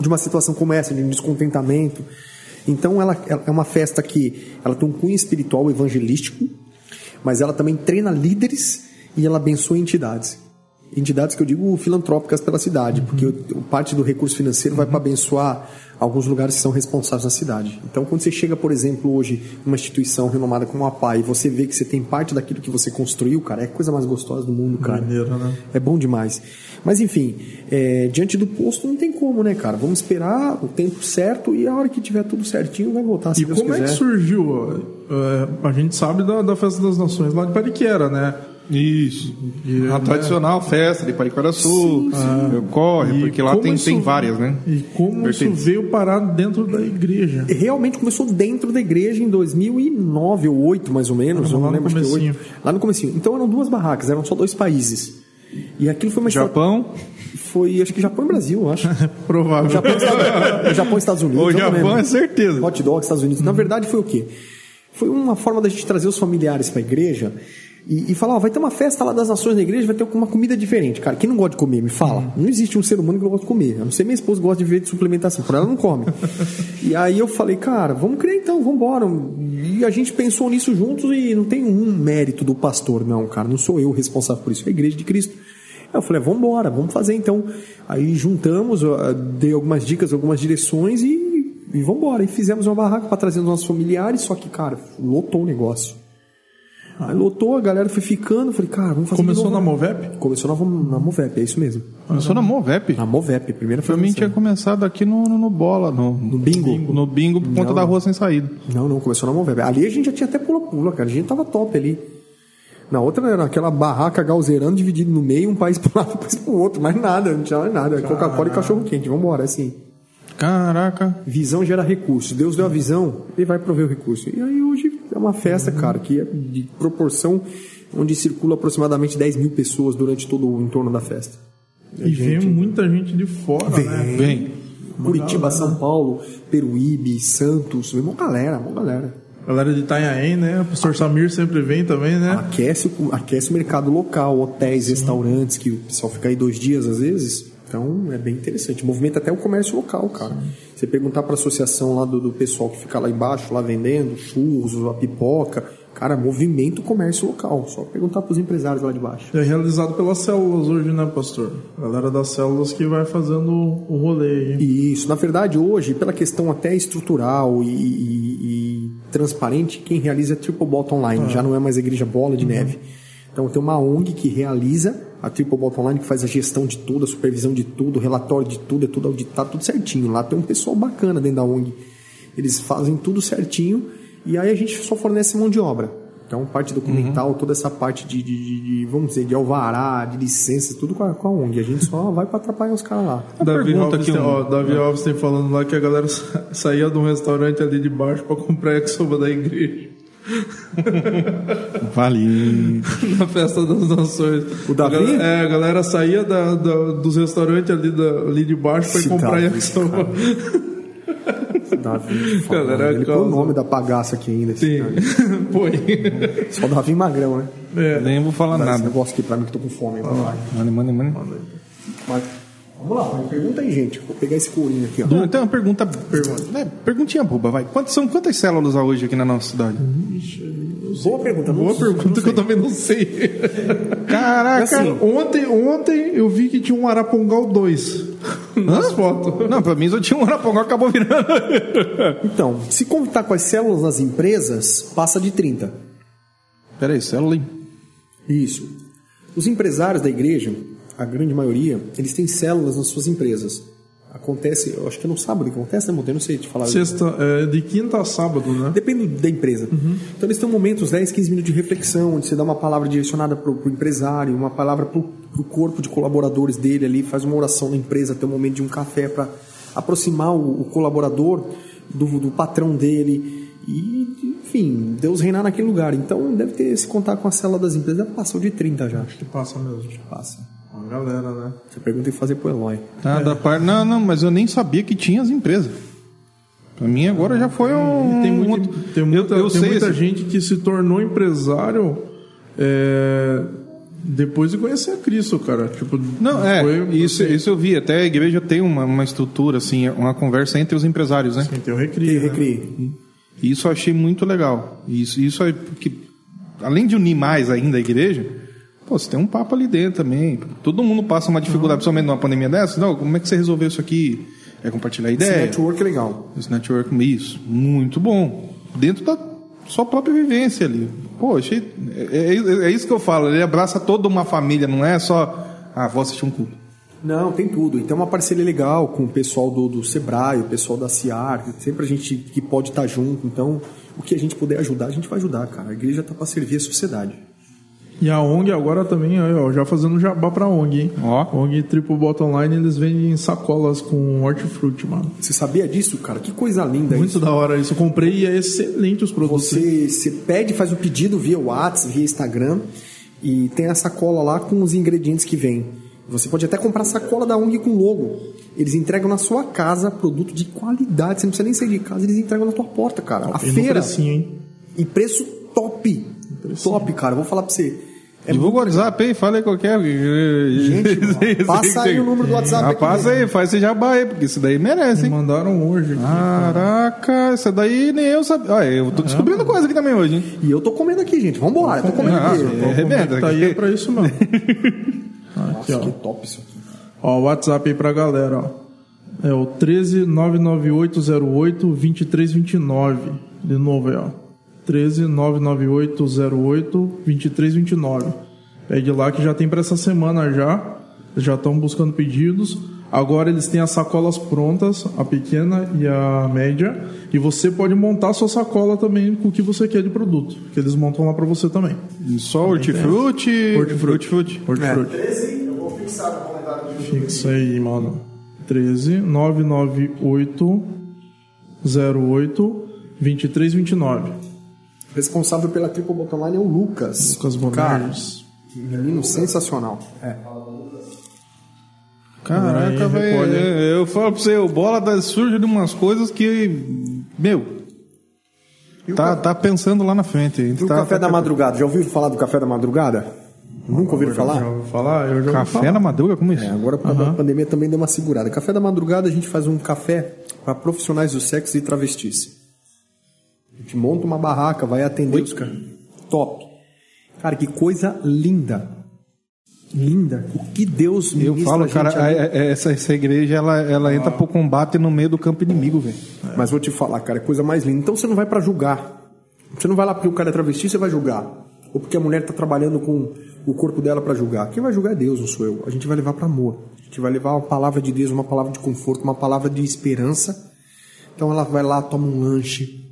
S3: de uma situação como essa, de um descontentamento. Então ela, ela é uma festa que ela tem um cunho espiritual evangelístico, mas ela também treina líderes e ela abençoa entidades. Entidades que eu digo filantrópicas pela cidade, porque o- o- parte do recurso financeiro vai para abençoar alguns lugares que são responsáveis na cidade. Então, quando você chega, por exemplo, hoje numa instituição renomada como a PAI, e você vê que você tem parte daquilo que você construiu, cara, é a coisa mais gostosa do mundo, cara.
S2: Maneiro, né?
S3: É bom demais. Mas enfim, é, diante do posto não tem como, né, cara? Vamos esperar o tempo certo e a hora que tiver tudo certinho vai voltar, se
S2: E
S3: Deus
S2: como é
S3: quiser.
S2: que surgiu? é, a gente sabe da, da Festa das Nações lá de Pariquera, né?
S1: Isso.
S2: E,
S1: a
S2: né?
S1: tradicional festa de Pariquaraçu. Corre,
S2: E
S1: porque lá tem,
S2: isso-
S1: tem várias, né?
S2: E como isso veio parar dentro da igreja?
S3: Realmente começou dentro da igreja em 2009 ou 2008, mais ou menos.
S2: Ah,
S3: eu não
S2: lá no
S3: lembro, que. 8. Lá no comecinho. Então eram duas barracas, eram só dois países. E aquilo foi uma história-
S1: Japão.
S3: Foi, acho que Japão e Brasil, eu acho.
S2: Provável.
S3: Japão, e Estados- Japão e Estados Unidos.
S1: O Japão é certeza.
S3: Hot dog, Estados Unidos. Na verdade, foi o quê? Foi uma forma da gente trazer os familiares para a igreja e, e falar: ó, vai ter uma festa lá das nações na igreja, vai ter uma comida diferente. Cara, quem não gosta de comer, me fala. Não existe um ser humano que não gosta de comer. A não ser minha esposa gosta de viver de suplementação. Por ela não come. e aí eu falei: cara, vamos criar então, vamos embora. E a gente pensou nisso juntos e não tem um mérito do pastor, não, cara. Não sou eu o responsável por isso, é a igreja de Cristo. Eu falei, vamos embora, vamos fazer então. Aí juntamos, eh, dei algumas dicas, algumas direções e, e vamos embora. E fizemos uma barraca para trazer os nossos familiares, só que, cara, lotou o negócio. Aí lotou, a galera foi ficando, falei, cara, vamos fazer
S2: Começou na Movep?
S3: Começou na, na Movep, é isso mesmo.
S1: Começou na Movep.
S3: Na Movep, primeira foi
S1: Pra mim tinha começado aqui no, no, no bola, no,
S3: No bingo.
S1: No bingo por conta
S3: Não.
S1: da rua sem saída.
S3: Não, não, começou na Movep. Ali a gente já tinha até pula-pula, cara. A gente tava top ali. Na outra era aquela barraca galzeirando, dividido no meio, um país pro lado, um país pro outro. Mais nada, não tinha mais nada. Coca-Cola e cachorro-quente, vambora, assim.
S1: Caraca.
S3: Visão gera recurso. Deus deu a visão, ele vai prover o recurso. E aí hoje é uma festa, cara, que é de proporção onde circula aproximadamente 10 mil pessoas durante todo o entorno da festa.
S2: E vem muita gente de fora, né?
S1: Vem.
S3: Curitiba, São Paulo, Peruíbe, Santos, uma galera, uma galera.
S2: Galera de Itanhaém, né? O pastor Samir sempre vem também, né?
S3: Aquece, o- aquece o mercado local, hotéis, restaurantes, que o pessoal fica aí dois dias às vezes. Então é bem interessante. Movimenta até o comércio local, cara. Você perguntar para a associação lá do, do pessoal que fica lá embaixo, lá vendendo churros, a pipoca, cara, movimenta o comércio local. Só perguntar para os empresários lá de baixo.
S2: É realizado pelas células hoje, né, pastor? Galera das células que vai fazendo o rolê aí.
S3: Isso, na verdade, hoje, pela questão até estrutural e, e- e transparente, quem realiza é a Triple Bottom Online, já não é mais a Igreja Bola de Neve. Então tem uma ONG que realiza a Triple Bottom Online, que faz a gestão de tudo, a supervisão de tudo, o relatório de tudo, é tudo auditado, tudo certinho. Lá tem um pessoal bacana dentro da ONG. Eles fazem tudo certinho e aí a gente só fornece mão de obra. Então, parte documental, toda essa parte de, de- de- de, vamos dizer, de alvará, de licença, tudo com a, com a ONG. A gente só vai para atrapalhar os caras lá.
S2: Davi Alves, tem,
S1: um-
S2: ó, Davi Alves tem falando lá que a galera sa- saía de um restaurante ali de baixo pra comprar yakisoba da igreja.
S1: Vale.
S2: Na festa das nações.
S3: O Davi?
S2: A galera, é, a galera saía da- da- dos restaurantes ali, da- ali de baixo pra ir
S3: Esse
S2: comprar yakisoba.
S3: Davi,
S2: Galera,
S3: ele põe
S2: causa.
S3: o nome da bagaça aqui ainda. esse
S2: Sim. Põe.
S3: Só o Davi Magrão, né?
S2: É.
S1: Nem vou falar
S3: Dá esse
S1: nada.
S3: negócio aqui pra mim que tô com fome. Vai.
S1: Mano, mano, mano.
S3: Vamos lá, pergunta aí, gente. Vou pegar esse courinho aqui, ó.
S1: Du, Então, uma pergunta. pergunta. É, perguntinha boba, vai. Quantas, são quantas células há hoje aqui na nossa cidade?
S3: Boa pergunta. não
S2: Boa
S3: sei.
S2: pergunta que eu também não sei.
S1: Caraca!
S2: Cara, ontem, ontem eu vi que tinha um Arapongal 2. nas fotos.
S1: Não, pra mim só tinha um Araponga, acabou virando.
S3: Então, se contar com as células nas empresas, passa de 30.
S1: Peraí, célula, hein?
S3: Isso. Os empresários da igreja, a grande maioria, eles têm células nas suas empresas. Acontece, eu acho que é no sábado que acontece, né, Monteiro? Não sei te falar.
S2: Sexta, é, de quinta a sábado, né?
S3: Depende da empresa. Então eles têm momentos, 10, 15 minutos de reflexão, onde você dá uma palavra direcionada para o empresário, uma palavra para o corpo de colaboradores dele ali, faz uma oração na empresa, tem um momento de um café para aproximar o, o colaborador do, do patrão dele. E, enfim, Deus reinar naquele lugar. Então deve ter se contar com a célula das empresas, já passou de 30 já.
S2: Que passa mesmo.
S3: Passa.
S2: Galera, né?
S3: Você pergunta e fazer pro Eloy.
S1: Ah, da par... Não, não, mas eu nem sabia que tinha as empresas. Pra mim agora já foi um.
S2: E tem, muito,
S1: outro-
S2: tem muita,
S1: eu, eu
S2: tem
S1: sei
S2: muita
S1: esse-
S2: gente que se tornou empresário é, depois de conhecer a Cristo, cara. Tipo,
S1: Não, é,
S2: foi-
S1: isso, isso eu vi. Até a igreja tem uma, uma estrutura, assim, uma conversa entre os empresários, né?
S2: Tem o recria.
S3: E
S2: né?
S3: recrie.
S1: E Isso eu achei muito legal. Isso, isso é porque, além de unir mais ainda a igreja, pô, você tem um papo ali dentro também. Todo mundo passa uma dificuldade, principalmente numa pandemia dessa. Não, como é que você resolveu isso aqui? É compartilhar
S3: Esse
S1: ideia.
S3: network é legal.
S1: Esse network, isso, muito bom. Dentro da sua própria vivência ali. Pô, achei. É, é- é isso que eu falo, ele abraça toda uma família, não é só. Ah, vou assistir um culto.
S3: Não, tem tudo. Então, uma parceria legal com o pessoal do, do Sebrae, o pessoal da CIAR, sempre a gente que pode estar junto. Então, o que a gente puder ajudar, a gente vai ajudar, cara. A igreja está para servir a sociedade.
S2: E a ONG agora também, aí, ó, já fazendo jabá pra ONG, hein?
S1: Ó.
S2: ONG Triple Bottom Line, eles vendem sacolas com hortifruti, mano.
S3: Você sabia disso, cara? Que coisa linda
S2: Muito
S3: isso.
S2: da hora isso. Eu comprei e é excelente os produtos.
S3: Você, você pede, faz o pedido via WhatsApp, via Instagram, e tem a sacola lá com os ingredientes que vem. Você pode até comprar sacola da ONG com logo. Eles entregam na sua casa produto de qualidade. Você não precisa nem sair de casa, eles entregam na tua porta, cara. A
S2: E
S3: feira.
S2: precinho, hein?
S3: E preço top. Top, cara. Vou falar pra você. É
S1: Divulga o WhatsApp aí, fala aí qualquer.
S3: Gente, passa aí o número do WhatsApp
S1: Ah,
S3: aqui
S1: passa
S3: mesmo.
S1: aí, faz esse jabá aí, porque isso daí merece, hein?
S2: Mandaram hoje aqui.
S1: Caraca, isso daí nem eu sabia. Olha, eu tô descobrindo coisa aqui também hoje, hein?
S3: E eu tô comendo aqui, gente. Vambora, eu tô comendo
S1: Ah,
S3: aqui.
S1: é, arrebenta.
S2: Tá aí é pra isso mesmo. Aqui, ó.
S3: Que top isso aqui.
S2: Ó, o WhatsApp aí pra galera, ó. É o 13998082329. De novo aí, ó. 13998082329. Pede lá que já tem pra essa semana já. Já estão buscando pedidos. Agora eles têm as sacolas prontas, a pequena e a média. E você pode montar a sua sacola também com o que você quer de produto. Que eles montam lá pra você também.
S1: Só hortifruti.
S2: Hortifruti.
S1: Hortifruti.
S2: Hortifruti.
S4: 13, eu vou fixar no comentário do.
S2: Fixa aí, mano. 13 998 08 2329.
S3: Responsável pela Triple Bottom Line é o Lucas.
S2: Lucas
S3: menino sensacional. É.
S1: Caraca, velho. Eu falo pra você, o bola tá, surge de umas coisas que. Meu. Tá, tá pensando lá na frente.
S3: E o
S1: tá,
S3: café
S1: tá-
S3: da madrugada? Já ouviu falar do café da madrugada? Nunca ouviram
S2: Já
S3: falar?
S2: ouviu falar? Eu já ouvi
S1: Café
S2: falar.
S1: na madruga? Como é isso?
S3: É, agora com a pandemia também deu uma segurada. Café da madrugada a gente faz um café para profissionais do sexo e travestis. A gente monta uma barraca, vai atender os caras. Top. Cara, que coisa linda. Linda. O que Deus
S1: Eu
S3: ministra
S1: falo, cara, a- a- essa, essa igreja ela, ela entra pro combate no meio do campo inimigo, velho.
S3: Mas vou te falar, cara, é coisa mais linda. Então você não vai pra julgar. Você não vai lá porque o cara é travesti, você vai julgar. Ou porque a mulher tá trabalhando com o corpo dela pra julgar. Quem vai julgar é Deus, não sou eu. A gente vai levar pra amor. A gente vai levar uma palavra de Deus, uma palavra de conforto, uma palavra de esperança. Então ela vai lá, toma um lanche,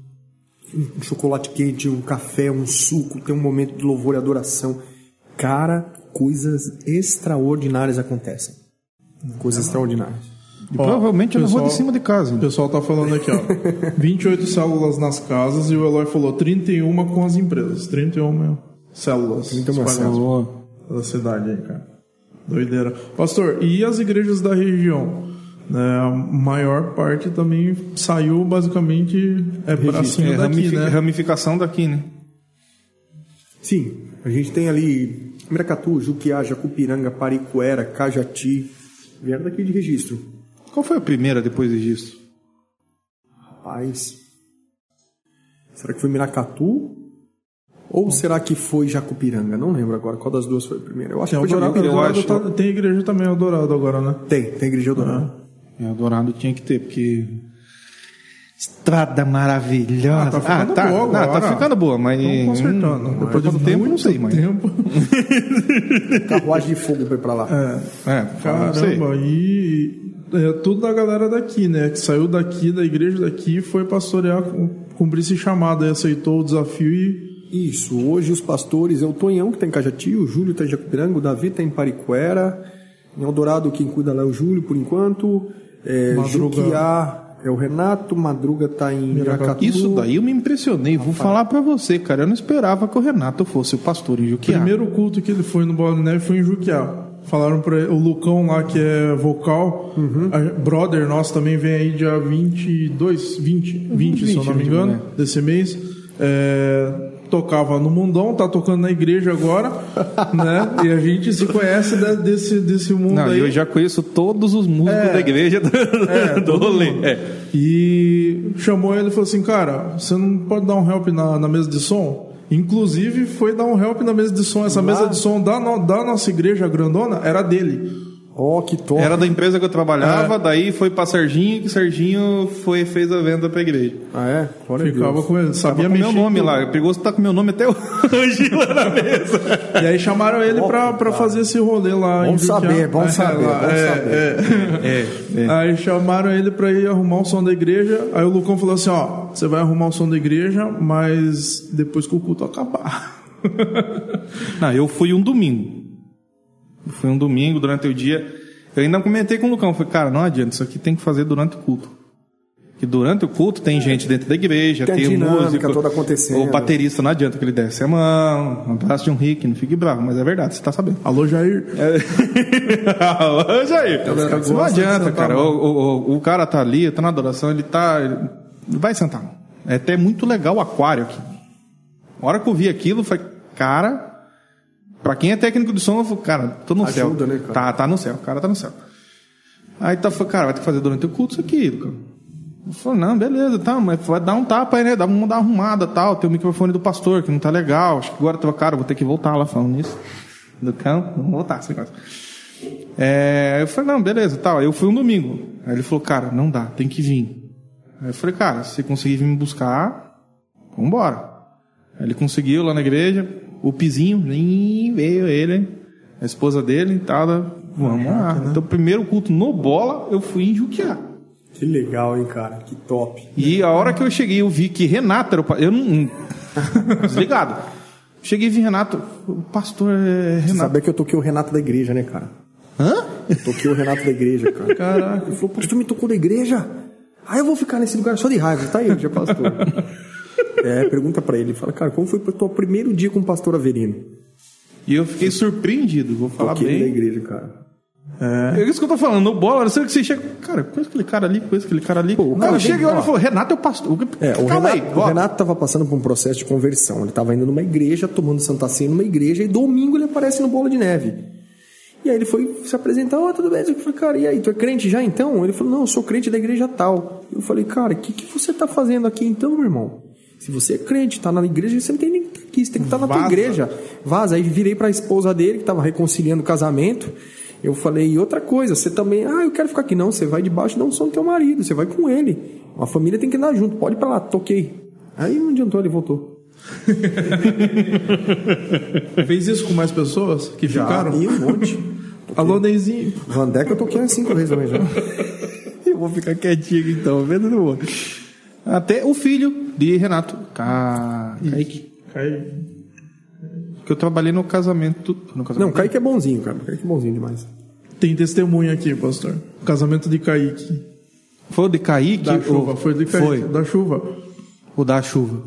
S3: um chocolate quente, um café, um suco, tem um momento de louvor e adoração. Cara, coisas extraordinárias acontecem. Coisas extraordinárias.
S1: E
S2: Ó,
S1: provavelmente eu não vou de cima de casa.
S2: O pessoal tá falando aqui, ó. 28 células nas casas e o Eloy falou 31 com as empresas. 31 células
S3: 31
S2: espalhadas
S1: Boa.
S2: da cidade aí, cara. Doideira. Pastor, e as igrejas da região? Né, a maior parte também saiu basicamente é bracinho
S1: É,
S2: daqui,
S1: ramifi-
S2: né?
S1: ramificação daqui, né?
S3: Sim, a gente tem ali Miracatu, Juquiá, Jacupiranga, Paricuera, Cajati, vieram daqui de registro.
S1: Qual foi a primeira depois disso?
S3: Rapaz, será que foi Miracatu? Ou será que foi Jacupiranga? Não lembro agora qual das duas foi a primeira. Eu acho
S2: Tem,
S3: que foi Jacupiranga.
S2: Tá- tem igreja também Eldorado agora, né?
S3: Tem, tem Igreja Eldorado.
S1: Em Eldorado tinha que ter, porque. Estrada maravilhosa.
S2: Ah, tá ficando
S1: tá,
S2: boa
S1: não,
S2: agora.
S1: tá ficando boa, mas.
S2: Estão consertando.
S1: Hum,
S2: Depois de
S1: quanto tempo, não sei, mas.
S2: Tempo.
S3: Carruagem de fogo pra ir pra lá.
S2: É.
S1: É, não.
S2: Caramba, e é tudo da galera daqui, né? Que saiu daqui, da igreja daqui, foi pastorear, cum- cumprir esse chamado aí, aceitou o desafio e.
S3: Isso, hoje os pastores é o Tonhão que em Cajati, o Júlio está em Jacupiranga, o Davi está em Pariquera, em Eldorado quem cuida lá é o Júlio por enquanto, é,
S2: Madruga.
S3: Juquiá é o Renato, Madruga está em Miracatu.
S1: Isso daí eu me impressionei. Vou falar pra você, cara. Eu não esperava que o Renato fosse o pastor em
S2: O
S1: Juquiá.
S2: primeiro culto que ele foi no Bola de Neve foi em Juquiá. Falaram pra ele, o Lucão lá, que é vocal, a- brother nosso também vem aí dia 22, 20, 20, se eu não me
S1: 20,
S2: engano,
S1: né?
S2: desse mês. É, tocava no Mundão, tá tocando na igreja agora, né? E a gente se conhece desse, desse mundo
S1: Não,
S2: aí.
S1: eu já conheço todos os músicos
S2: É.
S1: da igreja do,
S2: É,
S1: do rolê. É.
S2: E chamou ele e falou assim, cara, você não pode dar um help na, na mesa de som? Inclusive foi dar um help na mesa de som. Essa mesa de som da, da nossa igreja grandona era dele.
S3: Ó, que top.
S1: Era da empresa que eu trabalhava, daí foi pra Serginho, que Serginho foi, fez a venda pra igreja.
S3: Ah, é? Glória a
S2: Ficava com ele, sabia
S1: com
S2: mexer.
S1: meu nome
S2: tudo.
S1: lá. É perigoso tá com meu nome até hoje lá na mesa.
S2: E aí chamaram ele pra, pra fazer esse rolê lá.
S3: Bom
S2: em Juquiá.
S3: saber, bom
S2: É,
S3: saber, bom
S2: é,
S3: saber.
S2: é.
S1: É, é.
S2: Aí chamaram ele pra ir arrumar o som da igreja. Aí o Lucão falou assim: ó, você vai arrumar o som da igreja, mas depois que o culto acabar.
S1: Não, eu fui um domingo. Fui um domingo durante o dia. Eu ainda comentei com o Lucão, falei, cara, não adianta, isso aqui tem que fazer durante o culto. Que durante o culto tem gente dentro da igreja,
S3: Tem
S1: tem,
S3: dinâmica
S1: músico,
S3: toda acontecendo.
S1: o baterista não adianta que ele desce a mão, um abraço de um Rick, não fique bravo, mas é verdade, você tá sabendo.
S2: Alô, Jair.
S1: Alô, Jair.
S2: Galera
S1: Não adianta, cara.
S2: a
S1: O, o, o, cara tá ali, tá na adoração, ele tá. ele vai sentar. É até muito legal o aquário aqui. A hora que eu vi aquilo, eu falei, cara. Pra quem é técnico de som, eu falei, cara, tô no céu.
S3: Ajuda, né, cara?
S1: Tá, tá no céu, o cara tá no céu. Aí tá, falei, cara, vai ter que fazer durante o culto isso aqui, cara. Eu falei, não, beleza, tá, mas vai dar um tapa aí, né? Dá, vamos dar uma arrumada tal. Tem o microfone do pastor, que não tá legal. Acho que agora cara, vou ter que voltar lá falando nisso. Do campo, vamos voltar, esse negócio. É, eu falei, não, beleza, tal. Eu fui um domingo. Aí ele falou, cara, não dá, tem que vir. Aí eu falei, cara, se você conseguir vir me buscar, vambora. Aí ele conseguiu lá na igreja, o Pizinho, nem veio ele, a esposa dele tal. Vamos lá. Então, o primeiro culto no bola, eu fui em Juquiá.
S3: Que legal, hein, cara? Que top.
S1: E a hora que eu cheguei, eu vi que Renato era o pa- Eu não. Desligado. Cheguei e vi Renato. O pastor é Renato.
S3: Saber que eu toquei o Renato da igreja, né, cara?
S1: Hã?
S3: Toquei o Renato da igreja, cara.
S2: Caraca.
S3: Ele falou, tu me tocou da igreja? Aí eu vou ficar nesse lugar só de raiva. Tá aí, já pastor. É, pergunta pra ele. Fala, cara, como foi o teu primeiro dia com o pastor Averino?
S1: E eu fiquei surpreendido, vou falar
S3: Toquei da
S1: bem.
S3: igreja, cara.
S1: É isso que eu tô falando, no bola, será que você chega. Cara, conhece aquele cara ali, conhece aquele cara ali.
S3: Pô, o
S1: Não,
S3: cara
S1: eu chego e
S3: ó.
S1: e Renato é o pastor.
S3: É, o
S1: Calma
S3: Renato,
S1: aí,
S3: o
S1: ó.
S3: Renato tava passando por um processo de conversão. Ele tava indo numa igreja, tomando Santa Ceia numa igreja, e domingo ele aparece no Bola de Neve. E aí ele foi se apresentar, ó, tudo bem? Eu falei, cara, e aí, tu é crente já então? Ele falou, não, eu sou crente da igreja tal. Eu falei, cara, o que, que você tá fazendo aqui então, meu irmão? Se você é crente, tá na igreja, você não tem nem que estar aqui, você tem que estar na tua igreja. Vaza. Aí virei pra esposa dele, que tava reconciliando o casamento. Eu falei, e outra coisa, você também, ah, eu quero ficar aqui. Não, você vai debaixo, não sou teu marido, você vai com ele. Uma família tem que andar junto, pode ir pra lá, toquei. Aí não adiantou, ele voltou.
S2: Fez isso com mais pessoas que ficaram?
S3: E um monte.
S2: Alô, Neizinho.
S3: Vandeca eu toquei umas cinco vezes também já.
S1: Eu vou ficar quietinho então, vendo no outro. Até o filho de Renato, Ca... Kaique,
S2: Cai.
S1: que eu trabalhei no casamento. No casamento.
S3: Não, Kaique é bonzinho, cara. Kaique é bonzinho demais.
S2: Tem testemunha aqui, pastor. Casamento de Kaique.
S1: Foi o de Kaique?
S2: Da chuva, foi de Kaique.
S1: Foi,
S2: Da chuva.
S1: o da chuva.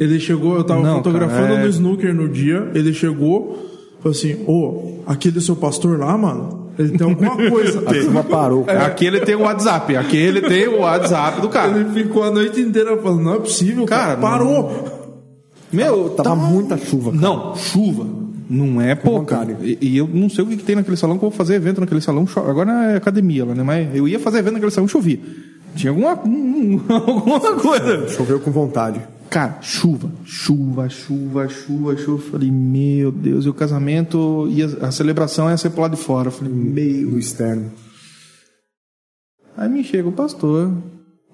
S2: Ele chegou, eu tava
S1: Não,
S2: fotografando
S1: cara, é-
S2: no snooker no dia, ele chegou, falou assim, ô, aquele seu pastor lá, mano, ele tem alguma coisa.
S3: A turma parou, cara.
S1: Aquele tem o WhatsApp, aquele tem o WhatsApp do cara.
S2: Ele ficou a noite inteira falando, não é possível, cara,
S1: Cara,
S2: parou.
S1: Meu,
S3: Tava
S1: tá-
S3: muita chuva. cara.
S1: Não, chuva. Não é pouca. E, e eu não sei o que, que tem naquele salão que eu vou fazer evento naquele salão. Agora é academia lá, né? Mas eu ia fazer evento naquele salão chovia. Tinha alguma, um- alguma coisa.
S3: Choveu com vontade.
S1: Cara, chuva, chuva, chuva, chuva, chuva. Falei, meu Deus, e o casamento e a, a celebração ia ser pro lado de fora. Falei, meu.
S3: No externo.
S1: Aí me chega o pastor,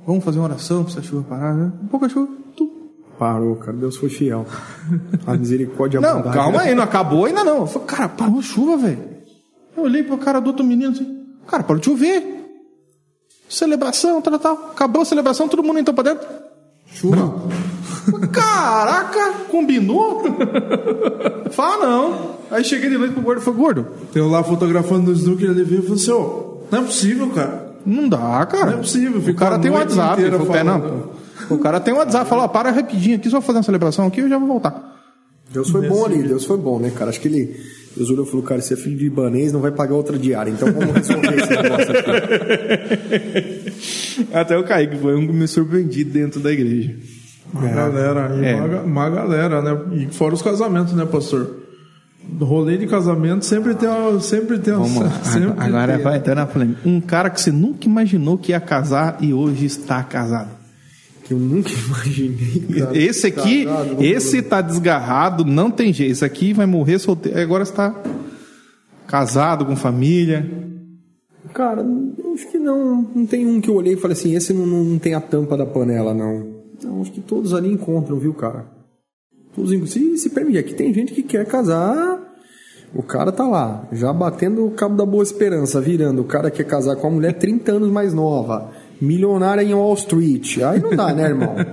S1: vamos fazer uma oração pra essa chuva parar, né? Um pouco a chuva, tu.
S3: Parou, cara. Deus foi fiel. A misericórdia
S1: Não, calma aí, não acabou ainda não. Eu falei, cara, parou a chuva, velho. Eu olhei pro cara do outro menino assim, cara, parou de chover. Celebração, tal, tal. Acabou a celebração, todo mundo entrou pra dentro.
S3: Chuva.
S1: Caraca, combinou? Fala não. Aí cheguei de noite pro gordo e falei, gordo,
S2: Eu lá fotografando no snooker, ele veio e falou assim, ô, não é possível, cara.
S1: não dá, cara.
S2: Não é possível,
S1: O cara tem um WhatsApp. Eu falei, não. O cara tem um WhatsApp, falou, ó, para rapidinho aqui, só vou fazer uma celebração aqui e eu já vou voltar.
S3: Deus foi bom ali, Deus foi bom, né, cara? Acho que ele. Deus olhou e falou, cara, você é filho de ibanês, não vai pagar outra diária. Então vamos resolver esse negócio aqui.
S1: Até o Kaique foi um que me surpreendi dentro da igreja.
S2: Uma galera, e
S1: É.
S2: uma, uma galera, né? E fora os casamentos, né, pastor? Do rolê de casamento sempre tem uma, sempre tem uma,
S1: Vamos lá.
S2: sempre
S1: Agora
S2: tem.
S1: vai entrar na polêmica. Um cara que você nunca imaginou que ia casar e hoje está casado.
S3: Que eu nunca imaginei. cara.
S1: Esse aqui, esse tá desgarrado, não tem jeito. Esse aqui vai morrer solteiro. Agora está casado com família.
S3: Cara, acho que não. Não tem um que eu olhei e falei assim, esse não, não tem a tampa da panela, não. Não, acho que todos ali encontram, viu, cara? Todos, se, se permite. Aqui tem gente que quer casar. O cara tá lá, já batendo o cabo da boa esperança, virando. O cara quer casar com uma mulher 30 anos mais nova, milionária em Wall Street. Aí não dá, né, irmão?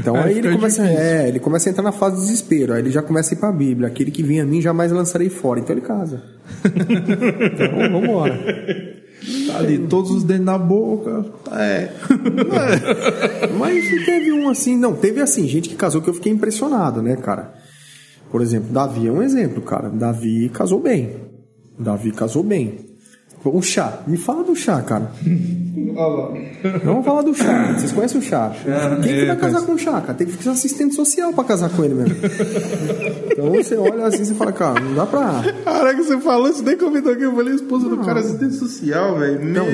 S3: Então
S2: Aí
S3: aí ele começa,
S2: difícil.
S3: é, ele começa a entrar na fase do desespero. Aí ele já começa a ir pra Bíblia. Aquele que vem a mim jamais lançarei fora. Então ele casa. então vamos embora.
S2: Tá ali, todos os dentes na boca. É.
S3: Mas teve um assim, não, teve assim, gente que casou que eu fiquei impressionado, né, cara? Por exemplo, Davi é um exemplo, cara. Davi casou bem. Davi casou bem. O chá, me fala do chá, cara. Vamos falar do chá. Vocês conhecem o chá? Quem que vai casar com o chá, cara? Tem que ser assistente social pra casar com ele mesmo. Então você olha assim e fala, cara, não dá pra.
S1: Caraca, você falou isso, nem comentou aqui. Eu falei, esposa do cara, assistente social, velho.
S3: Não,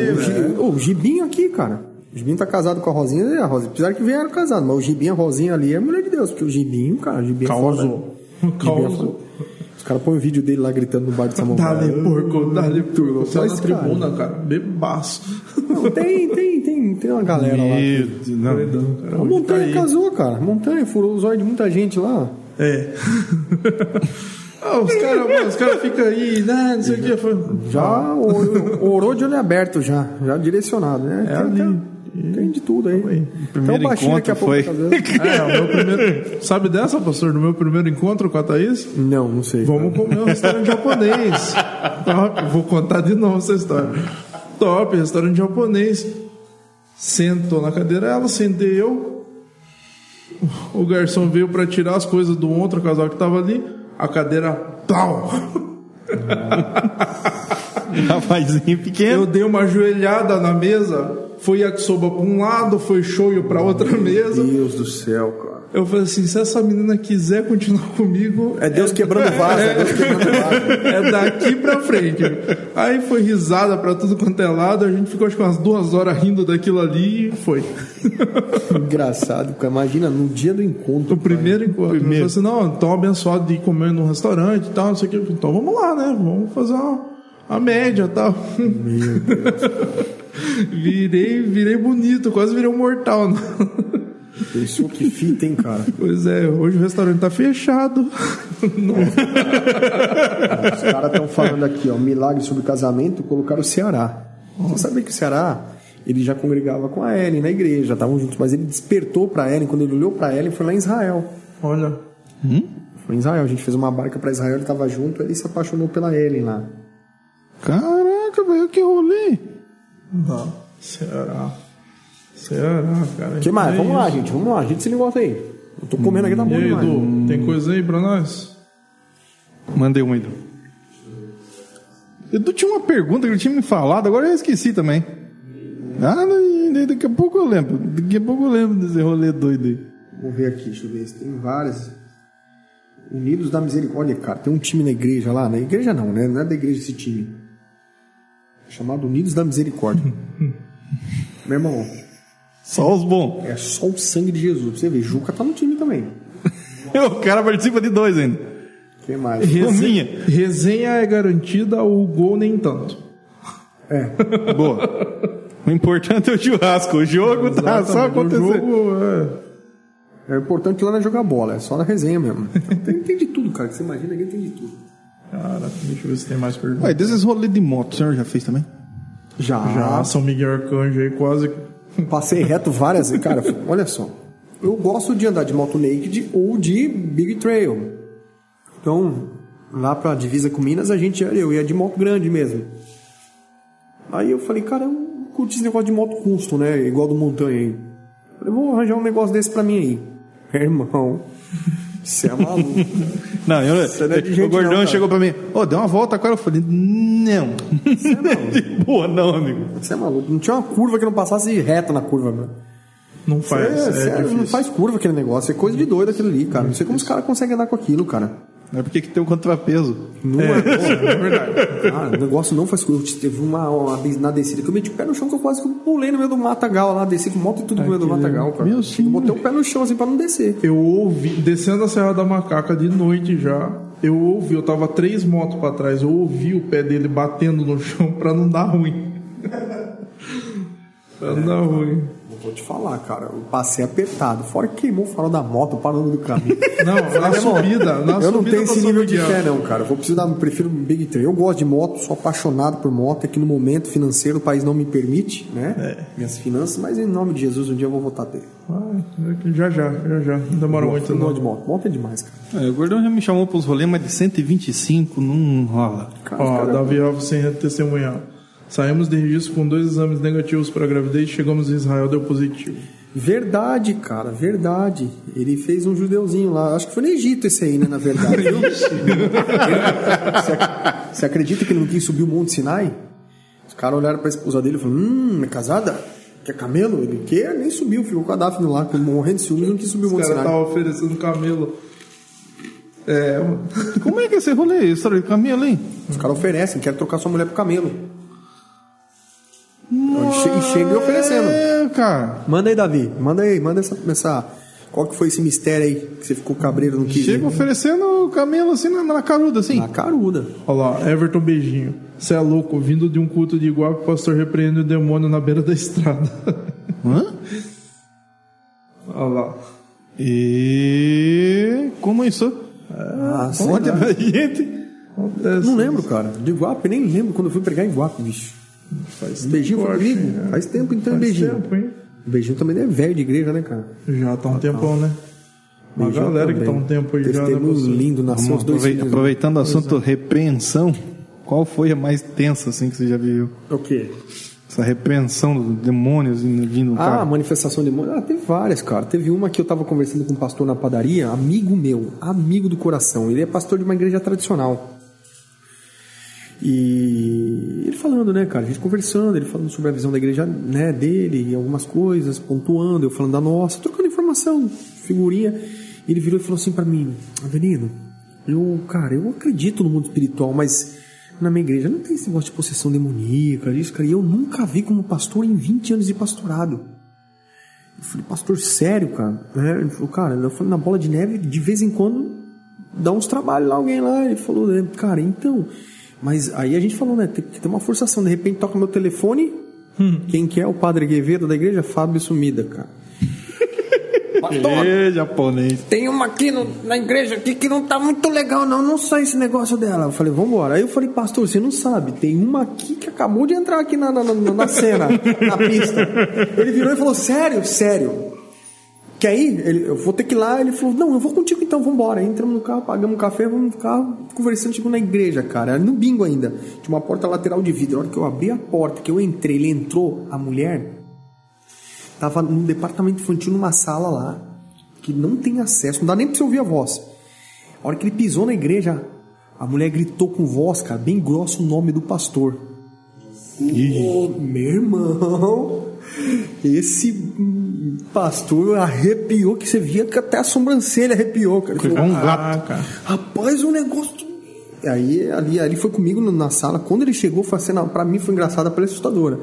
S3: o, o Gibinho aqui, cara. O Gibinho tá casado com a Rosinha, e a Rosinha. Apesar que vieram casados, mas o Gibinho, a Rosinha ali é mulher de Deus, porque o Gibinho, cara, o Gibinho é foda.
S2: Causou.
S3: Gibinho é
S2: Causou.
S3: Caras põem o vídeo dele lá gritando no bar de Samambaia.
S2: Dá-lhe porco, dá-lhe porco. Você
S3: Mas,
S2: na
S3: cara,
S2: tribuna, cara. Bebaço.
S3: Não, tem, tem, tem, tem uma galera lá.
S1: Deus, não.
S2: Cara.
S3: A
S2: Hoje
S3: Montanha
S2: tá
S3: casou, cara. A Montanha furou os olhos de muita gente lá.
S2: É. Ah, os caras cara ficam aí, né? Não sei o que.
S3: Já orou, orou de olho aberto já. Já direcionado, né?
S2: É
S3: tem,
S2: ali.
S3: Tem de tudo aí.
S1: primeiro
S3: então, daqui a
S1: encontro
S3: pouco
S1: foi-
S3: tá.
S2: É, o meu primeiro. Sabe dessa, pastor? Do meu primeiro encontro com a Thaís?
S3: Não, não sei.
S2: Vamos comer um restaurante japonês. Top. Vou contar de novo essa história. Top, restaurante japonês. Sentou na cadeira ela, sentei eu. O garçom veio pra tirar as coisas do outro casal que tava ali. A cadeira. Pau!
S1: Rapazinho pequeno.
S2: Eu dei uma joelhada na mesa. Foi yakisoba pra um lado, foi shoyu pra outra mesa.
S3: Deus do céu, cara.
S2: Eu falei assim: se essa menina quiser continuar comigo,
S3: É Deus quebrando vaso, é Deus quebrando vaso.
S2: É daqui pra frente. Aí foi risada pra tudo quanto é lado. A gente ficou acho que umas duas horas rindo daquilo ali e foi.
S3: Engraçado, cara. Imagina no dia do encontro.
S2: O primeiro encontro. Eu falei assim: não, então abençoado de ir comer num restaurante e tal, não sei o que. Então vamos lá, né? Vamos fazer uma, a média e tal.
S3: Meu Deus.
S2: virei, virei bonito, quase virei um mortal.
S3: Pensou que fita, hein, cara?
S2: Pois é, hoje o restaurante tá fechado.
S3: Os caras estão falando aqui, ó, milagre sobre casamento, colocaram o Ceará. Você sabia que o Ceará, ele já congregava com a Ellen na igreja, estavam juntos, mas ele despertou para Ellen, quando ele olhou para Ellen, foi lá em Israel.
S2: Olha,
S3: Foi em Israel, a gente fez uma barca para Israel, ele estava junto, ele se apaixonou pela Ellen lá.
S1: Caraca, velho, que rolê.
S2: não. Ceará. Ceará, cara.
S3: O que mais?
S2: É
S3: vamos lá,
S2: isso.
S3: gente, vamos lá, agita esse negócio aí. Eu tô comendo aqui, tá
S2: E
S3: bom
S2: aí,
S3: demais.
S2: Edu, tem coisa aí pra nós?
S1: Mandei um, Edu. Edu tinha uma pergunta que ele tinha me falado, agora eu esqueci também. Ah, daqui a pouco eu lembro. Daqui a pouco eu lembro desse rolê doido aí.
S3: Vamos ver aqui, deixa eu ver se tem várias. Unidos da Misericórdia, cara. Tem um time na igreja lá. Na igreja não, né? Não é da igreja esse time. Chamado Unidos da Misericórdia. Meu irmão,
S1: Só os bons.
S3: é só o sangue de Jesus. Pra você ver, Juca tá no time também.
S1: O cara participa de dois ainda.
S3: Quem mais?
S1: Rominha.
S2: Resenha é garantida, o gol nem tanto.
S3: É.
S1: Boa. O importante é o churrasco. O jogo tá só acontecendo. O jogo
S3: é... é importante lá não é jogar bola, é só na resenha mesmo. tem, tem de tudo, cara. Que você imagina, ninguém tem de tudo.
S2: Cara, deixa eu ver se tem mais perguntas.
S1: Ué, desses rolês de moto, o senhor já fez também?
S3: Já.
S2: Já, São Miguel Arcanjo aí quase.
S3: Passei reto várias vezes. Cara, olha só. Eu gosto de andar de moto naked ou de big trail. Então, lá pra divisa com Minas, a gente eu ia de moto grande mesmo. Aí eu falei, cara, eu curti esse negócio de moto custom, né? Igual do montanha aí. Eu falei, vou arranjar um negócio desse pra mim aí. Irmão, você é maluco.
S1: Não, eu, não é o gordão não, chegou pra mim, ô, oh, deu uma volta agora. Eu falei, não. Você é maluco. Boa, não, amigo.
S3: Você é maluco. Não tinha uma curva que não passasse reto na curva, mano.
S2: Não faz.
S3: É, é não faz curva aquele negócio. É coisa de doido aquilo ali, cara. Não sei como os caras conseguem andar com aquilo, cara.
S1: É porque que tem um contrapeso.
S3: Não é, é, é verdade. Ah, o negócio não faz curva. Teve uma, uma, na descida que eu meti o pé no chão que eu quase pulei no meio do matagal lá, desci com moto e tudo no meio do matagal, cara. Meu sim. Botei o pé no chão assim pra não descer.
S2: Eu ouvi, descendo a Serra da Macaca de noite já, eu ouvi, eu tava três motos pra trás, eu ouvi o pé dele batendo no chão pra não dar ruim. pra não dar ruim.
S3: Vou te falar, cara, eu passei apertado. Fora que queimou o farol da moto parando do caminho.
S2: Não, na subida. Na
S3: eu
S2: não
S3: tenho esse nível de fé, não, cara. Eu vou precisar, eu prefiro um Big Trail. Eu gosto de moto, sou apaixonado por moto. É que no momento financeiro o país não me permite, né? É. Minhas finanças, mas em nome de Jesus, um dia eu vou voltar a ter.
S2: Ah, já, já, já, já. Não demora
S3: eu
S2: muito,
S3: não. de moto. Moto é demais, cara.
S1: É, o Gordão já me chamou pros rolês, mas de 125 não rola.
S2: Cara, Ó, cara, Davi Alves sem testemunhar. Saímos de registro com dois exames negativos para gravidez e chegamos em Israel, deu positivo.
S3: Verdade, cara, verdade. Ele fez um judeuzinho lá. Acho que foi no Egito esse aí, né? Na verdade. você, acredita que ele não quis subir o Monte Sinai? Os caras olharam pra esposa dele e falaram: Hum, é casada? Quer camelo? Ele quer, nem subiu, ficou com a Daphne lá, morrendo de ciúmes, não quis subir o Monte Sinai.
S2: Os caras estavam oferecendo camelo.
S1: É, como é que é esse rolê? História de camelo, hein?
S3: Os caras oferecem, querem trocar sua mulher pro camelo. E chega oferecendo.
S1: É, cara.
S3: Manda aí, Davi. Manda aí, manda essa, essa. Qual que foi esse mistério aí que você ficou cabreiro no que?
S1: Chega oferecendo o camelo assim na, na, caruda, assim.
S3: Na caruda.
S2: Olha lá, Everton Beijinho. Você é louco, vindo de um culto de igual o pastor repreende o demônio na beira da estrada.
S1: Hã?
S2: Olha lá.
S1: E. Como isso?
S3: Ah, pra gente. Não lembro, cara. De Iguape, nem lembro quando eu fui pregar em Iguape, bicho. Faz beijinho foi comigo? É. Faz tempo então, Faz beijinho. Tempo, hein? Beijinho também é velho de igreja, né, cara?
S2: Já tá um ah, tempão, tá. né? Uma beijinho galera também. que tá um tempo aí já.
S3: Né, lindo, nasceu os dois
S1: filhos, Aproveitando o assunto é. repreensão, qual foi a mais tensa, assim, que você já viu?
S3: O quê?
S1: Essa repreensão dos demônios vindo
S3: Ah, cara. manifestação de demônios. Ah, teve várias, cara. Teve uma que eu tava conversando com um pastor na padaria, amigo meu, amigo do coração. Ele é pastor de uma igreja tradicional. E ele falando, né, cara, a gente conversando, ele falando sobre a visão da igreja né, dele e algumas coisas, pontuando, eu falando da nossa, trocando informação, figurinha. Ele virou e falou assim para mim: Avenida, eu, cara, eu acredito no mundo espiritual, mas na minha igreja não tem esse negócio de possessão demoníaca, isso, cara, e eu nunca vi como pastor em 20 anos de pastorado. Eu falei, pastor, sério, cara? É, ele falou, cara, eu falei, na bola de neve, de vez em quando dá uns trabalhos lá, alguém lá. Ele falou, né, cara, então. Mas aí a gente falou, né? Tem que ter uma forçação. De repente toca meu telefone. Hum. Quem que é o padre Guevedo da igreja? Fábio Sumida, cara.
S1: Pastor, e, japonês.
S3: Tem uma aqui no, na igreja aqui que não tá muito legal, não. Não sei esse negócio dela. Eu falei, vambora. Aí eu falei, pastor, você não sabe. Tem uma aqui que acabou de entrar aqui na, na, na, na cena, na pista. Ele virou e falou, sério, sério. Quer ir? Ele, eu vou ter que ir lá. Ele falou, não, eu vou contigo então, vamos embora. Entramos no carro, pagamos um café, vamos no carro, conversando, tipo, na igreja, cara. Era no bingo ainda. Tinha uma porta lateral de vidro. A hora que eu abri a porta, que eu entrei, ele entrou, a mulher tava no departamento infantil, numa sala lá, que não tem acesso, não dá nem pra você ouvir a voz. A hora que ele pisou na igreja, a mulher gritou com voz, cara, bem grosso o nome do pastor. Oh, meu irmão, esse pastor arrepiou que você via que até a sobrancelha arrepiou, cara.
S1: Ele falou, um gato.
S3: Ah, rapaz, o negócio. Aí ali, ali foi comigo na sala. Quando ele chegou, foi não, pra mim foi engraçada, foi assustadora.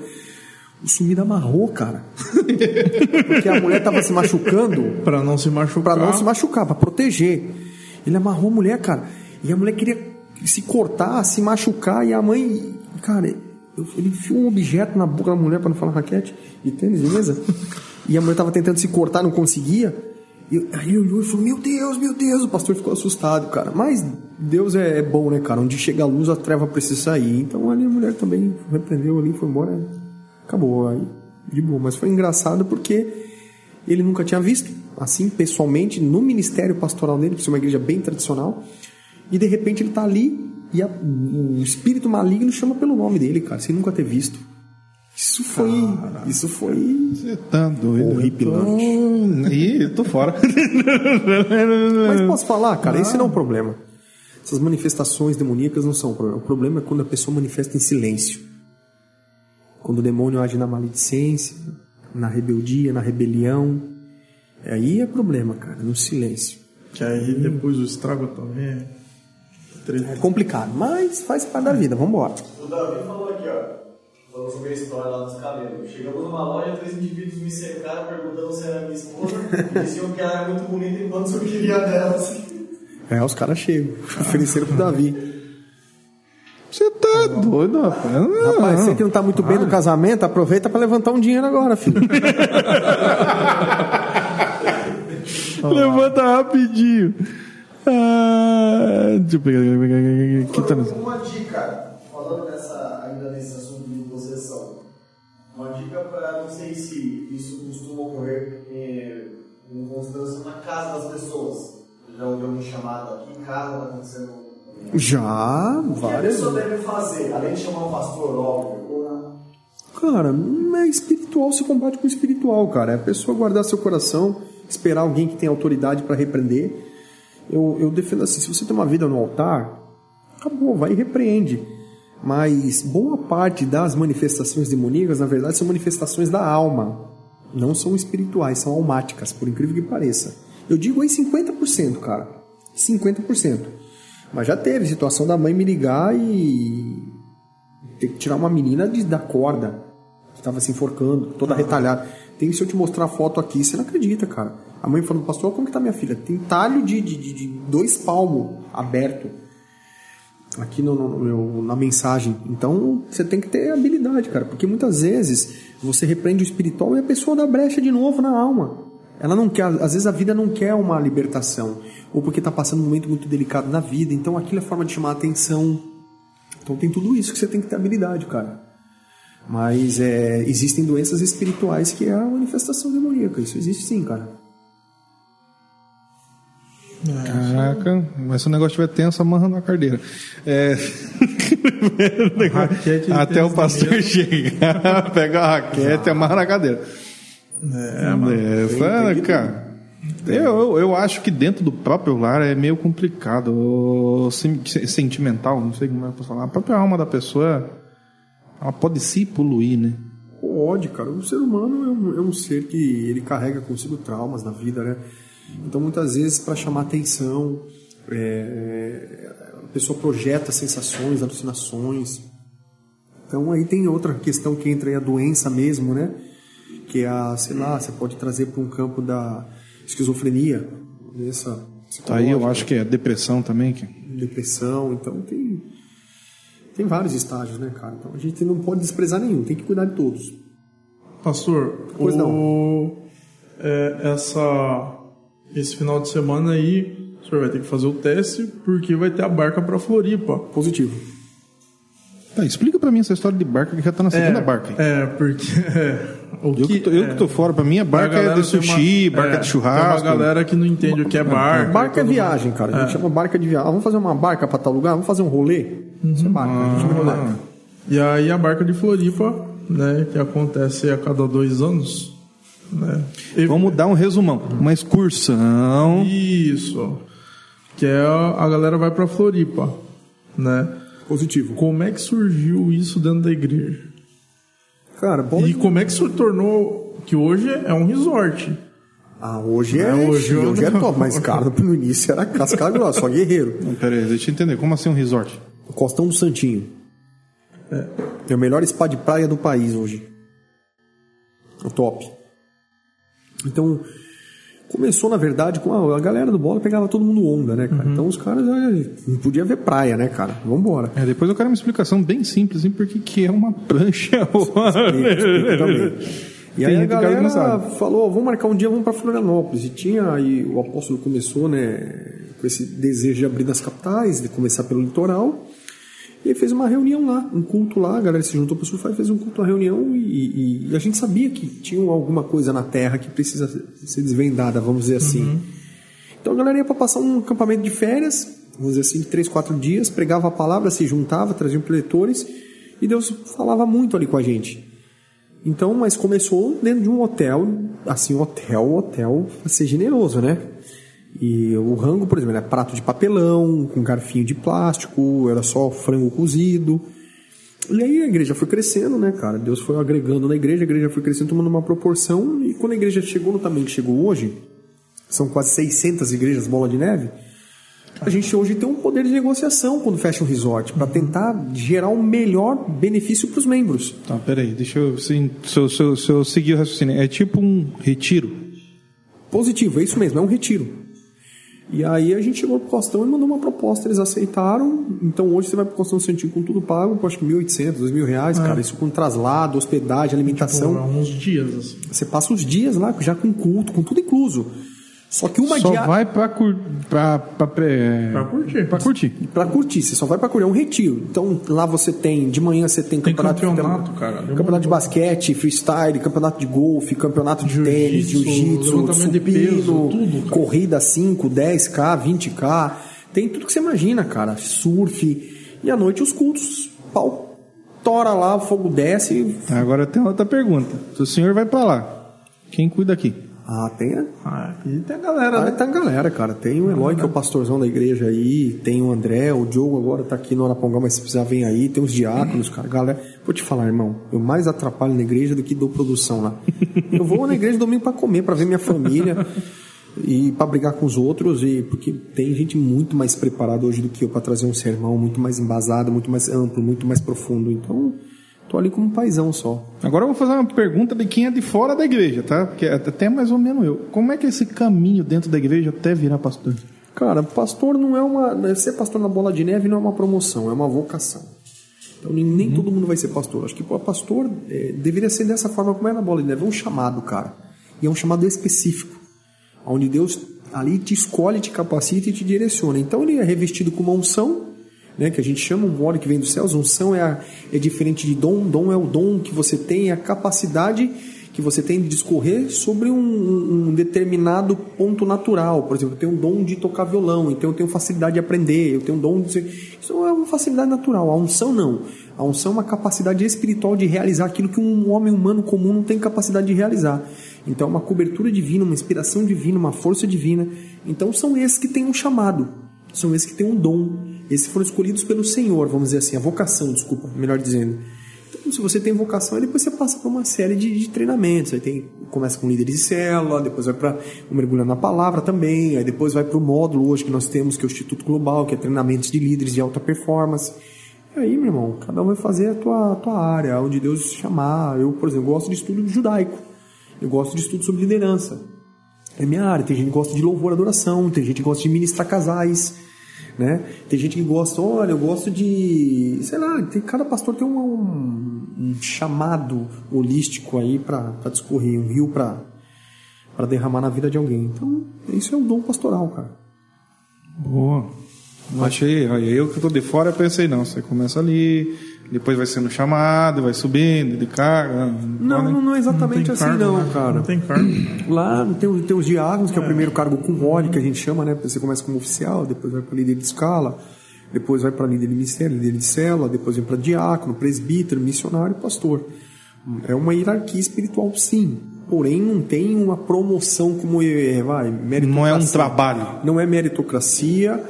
S3: O sumido amarrou, cara. Porque a mulher tava se machucando.
S2: pra não se machucar.
S3: Pra não se machucar, pra proteger. Ele amarrou a mulher, cara. E a mulher queria se cortar, se machucar. E a mãe, cara, ele enfiou um objeto na boca da mulher para não falar raquete de tênis de mesa. e a mulher tava tentando se cortar, não conseguia. E aí ele olhou e falou: Meu Deus, meu Deus. O pastor ficou assustado, cara. Mas Deus é, é bom, né, cara? Onde chega a luz, a treva precisa sair. Então ali a mulher também repreendeu ali, foi embora. Acabou aí, de boa. Mas foi engraçado porque ele nunca tinha visto, assim, pessoalmente, no ministério pastoral dele, que é uma igreja bem tradicional. E de repente ele tá ali e a- o espírito maligno chama pelo nome dele, cara, sem nunca ter visto. Isso foi. Isso foi.
S1: Você tá doido.
S3: Horripilante.
S1: Ih, eu tô fora.
S3: Mas posso falar, cara, esse não é um problema. Essas manifestações demoníacas não são um problema. O problema é quando a pessoa manifesta em silêncio. Quando o demônio age na maledicência, na rebeldia, na rebelião. Aí é problema, cara, no silêncio.
S2: Que aí depois o estrago também é.
S3: É complicado, mas faz parte da vida, vambora.
S4: O Davi falou aqui, ó. Falou sobre a história lá dos cabelos. Chegamos numa loja, três indivíduos me cercaram perguntando se era minha esposa. e diziam que ela era muito bonita enquanto eu queria delas.
S3: É, os caras chegam, ofereceram pro Davi.
S1: Você tá doido, rapaz. Não,
S3: Rapaz, você que não tá muito bem no casamento, aproveita pra levantar um dinheiro agora, filho.
S1: Levanta rapidinho. Ah, deixa eu pegar.
S4: Uma dica, dica para, não sei se isso costuma ocorrer eh, com constância na casa das pessoas. Já ouviu um chamado aqui em casa, está acontecendo.
S3: Já,
S4: O que a
S3: várias.
S4: pessoa deve fazer, além de chamar um pastor, óbvio, ou
S3: Cara, não é espiritual, se combate com espiritual, cara. É a pessoa guardar seu coração, esperar alguém que tem autoridade pra repreender. Eu, eu defendo assim, se você tem uma vida no altar, acabou, vai e repreende. Mas boa parte das manifestações demoníacas, na verdade, são manifestações da alma. Não são espirituais, são almáticas, por incrível que pareça. Eu digo aí 50%, cara. 50%. Mas já teve situação da mãe me ligar e ter que tirar uma menina de- da corda que estava se enforcando, toda retalhada. Tem se eu te mostrar a foto aqui, você não acredita, cara. A mãe falou, pastor, como que tá minha filha? Tem talho de, de, de- de dois palmos aberto aqui no, no- na mensagem. Então você tem que ter habilidade, cara, porque muitas vezes você repreende o espiritual e a pessoa dá brecha de novo na alma. Ela não quer, às vezes a vida não quer uma libertação, ou porque está passando um momento muito delicado na vida, então aquilo é forma de chamar a atenção. Então tem tudo isso que você tem que ter habilidade, cara. Mas é, existem doenças espirituais que é a manifestação demoníaca. Isso existe sim, cara.
S1: Caraca, mas se o negócio estiver tenso, amarra na carteira. É...
S2: Raquete
S1: Até o pastor chegar, pega a raquete e amarra na cadeira.
S2: É, mano.
S1: Essa, cara. Eu, eu, eu acho que dentro do próprio lar é meio complicado. Sentimental, não sei como é que eu posso falar. A própria alma da pessoa ela pode se poluir, né?
S3: Pode, cara. O ser humano é um, é um ser que ele carrega consigo traumas na vida, né? Então, muitas vezes, para chamar atenção, é, a pessoa projeta sensações, alucinações. Então, aí tem outra questão que entra aí, a doença mesmo, né? Que é a, sei lá, você pode trazer para um campo da esquizofrenia, doença
S1: Tá aí eu acho que é depressão também. Que...
S3: depressão. Então, tem, tem vários estágios, né, cara? Então, a gente não pode desprezar nenhum, tem que cuidar de todos.
S2: Pastor,
S3: Pois
S2: o, é, essa, esse final de semana aí, o senhor vai ter que fazer o teste porque vai ter a barca para Floripa.
S3: Positivo.
S1: Tá, explica pra mim essa história de barca que já tá na segunda barca. aí.
S2: É, porque é, o
S1: Eu, que tô, eu
S2: é,
S1: que tô fora, pra mim a
S2: a
S1: barca é de sushi,
S2: uma-
S1: barca
S2: é,
S1: de churrasco.
S2: Tem uma galera que não entende o que é barca.
S3: Barca é
S2: mundo-
S3: viagem, cara. A gente chama barca de viagem. Ah, vamos fazer uma barca pra tal lugar? Vamos fazer um rolê? Isso é barca. a gente chama de barca.
S2: E aí a barca de Floripa, né, que acontece a cada dois anos, né? E-
S1: Vamos dar um resumão. Uma excursão.
S2: Isso. Que é a, galera vai pra Floripa, né?
S3: Positivo.
S2: Como é que surgiu isso dentro da igreja?
S3: Cara, pode...
S2: E como é que se tornou que hoje é um resort?
S3: Ah, hoje é,
S2: É,
S3: hoje,
S2: hoje
S3: hoje,
S2: eu
S3: é top, mas cara, no início era casca grossa, só guerreiro.
S1: Não, pera aí, deixa eu entender. Como assim um resort?
S3: Costão do Santinho. É. o melhor spa de praia do país hoje. O top. Então, Começou, na verdade, com a, a galera do bola pegava todo mundo onda, né, cara? Então os caras não podia ver praia, né, cara? Vambora.
S1: É, depois eu quero uma explicação bem simples, hein, porque que é uma prancha.
S3: E
S1: Tem
S3: aí a galera falou, vamos marcar um dia, vamos para Florianópolis. E tinha, aí o apóstolo começou, né, com esse desejo de abrir nas capitais, de começar pelo litoral. E ele fez uma reunião lá, um culto lá, a galera se juntou para surfar e fez um culto, uma reunião e, e- a gente sabia que tinha alguma coisa na Terra que precisa ser desvendada, vamos dizer assim. Então a galera ia para passar um acampamento de férias, vamos dizer assim, de três, quatro dias, pregava a palavra, se juntava, traziam preletores e Deus falava muito ali com a gente. Então, mas começou dentro de um hotel, assim, hotel, hotel, pra ser generoso, né? E o rango, por exemplo, era prato de papelão, com garfinho de plástico, era só frango cozido. E aí a igreja foi crescendo, né, cara? Deus foi agregando na igreja, a igreja foi crescendo, tomando uma proporção. E quando a igreja chegou no tamanho que chegou hoje, são quase 600 igrejas bola de neve, a gente hoje tem um poder de negociação quando fecha um resort, para tentar gerar o melhor benefício para os membros.
S1: Tá, peraí, deixa eu, se, se, eu- se, eu- se eu seguir o raciocínio. É tipo um retiro.
S3: Positivo, é isso mesmo, é um retiro. E aí a gente chegou pro Costão e mandou uma proposta, eles aceitaram. Então hoje você vai pro Costão Santinho com tudo pago, acho que 1.800, 2.000 reais, cara. Isso com traslado, hospedagem, alimentação.
S2: Por uns dias, assim.
S3: Você passa os dias lá, já com culto, com tudo incluso. Só que uma
S1: Só
S3: dia...
S1: vai pra, cur, pra, pra, pre-
S2: Pra curtir.
S1: pra curtir.
S3: Pra curtir, você só vai pra curtir, é um retiro. Então lá você tem, de manhã você tem,
S2: Tem
S3: campeonato, de
S2: campeonato,
S3: futebol,
S2: cara.
S3: campeonato de basquete, freestyle, campeonato de golfe, campeonato de tênis,
S2: Jiu-jitsu, de
S3: supino,
S2: peso, tudo,
S3: corrida 5, 10k, 20k. Tem tudo que você imagina, cara. Surf. E à noite os cultos. Pau tora lá, o fogo desce.
S1: Agora tem outra pergunta. Se o senhor vai pra lá, quem cuida aqui?
S3: Ah, tem a
S2: Ah, aqui tem a galera,
S3: Ah,
S2: né?
S3: tá a galera, cara. Tem o Eloy, que é o pastorzão da igreja aí. Tem o André, o Diogo agora tá aqui no Arapongá, mas se precisar vem aí. Tem os diáconos, cara. Galera, vou te falar, irmão. Eu mais atrapalho na igreja do que dou produção lá. Eu vou na igreja domingo pra comer, pra ver minha família e pra brigar com os outros. e Porque tem gente muito mais preparada hoje do que eu pra trazer um sermão muito mais embasado, muito mais amplo, muito mais profundo. Então, tô ali como um paizão só.
S1: Agora eu vou fazer uma pergunta de quem é de fora da igreja, tá? Porque é até mais ou menos eu. Como é que é esse caminho dentro da igreja até virar pastor?
S3: Cara, pastor não é uma. né, Ser pastor na bola de neve não é uma promoção, é uma vocação. Então nem, nem todo mundo vai ser pastor. Acho que pô, pastor é, deveria ser dessa forma como é na bola de neve. É um chamado, cara. E é um chamado específico. Onde Deus ali te escolhe, te capacita e te direciona. Então ele é revestido com uma unção, né, que a gente chama um óleo que vem dos céus. Unção é, a- é diferente de dom. Dom é o dom que você tem, é a capacidade que você tem de discorrer sobre um, um- determinado ponto natural. Por exemplo, eu tenho um dom de tocar violão, então eu tenho facilidade de aprender, eu tenho um dom de. Isso é uma facilidade natural. A unção não. A unção é uma capacidade espiritual de realizar aquilo que um homem humano comum não tem capacidade de realizar. Então, é uma cobertura divina, uma inspiração divina, uma força divina. Então, são esses que têm um chamado, são esses que têm um dom. Esses foram escolhidos pelo Senhor, vamos dizer assim, a vocação, desculpa, melhor dizendo. Então, se você tem vocação, depois você passa por uma série de, de treinamentos. Aí tem, começa com líderes de célula, depois vai para mergulhando na palavra também, aí depois vai para o módulo hoje que nós temos, que é o Instituto Global, que é treinamentos de líderes de alta performance. E aí, meu irmão, cada um vai fazer a tua, a tua área, onde Deus chamar. Eu, por exemplo, gosto de estudo judaico. Eu gosto de estudo sobre liderança. É minha área. Tem gente que gosta de louvor, adoração. Tem gente que gosta de ministrar casais. Né? Tem gente que gosta, olha, eu gosto de. Sei lá, tem, cada pastor tem um, um, um chamado holístico aí para discorrer, um rio para derramar na vida de alguém. Então, isso é um dom pastoral, cara.
S1: Boa. Eu achei, eu que tô de fora, pensei, não, você começa ali, depois vai sendo chamado, vai subindo de carga.
S3: Não, não, não é exatamente
S2: tem
S3: assim,
S2: cargo,
S3: não,
S2: né?
S3: cara.
S2: Não tem cargo.
S3: Lá tem, tem os diáconos, que é o primeiro cargo com role, que a gente chama, né? Você começa como oficial, depois vai para líder de escala, depois vai para líder de ministério, líder de célula, depois vem para diácono, presbítero, missionário e pastor. É uma hierarquia espiritual, sim. Porém, não tem uma promoção como é, vai, meritocracia.
S1: Não é um trabalho.
S3: Não é meritocracia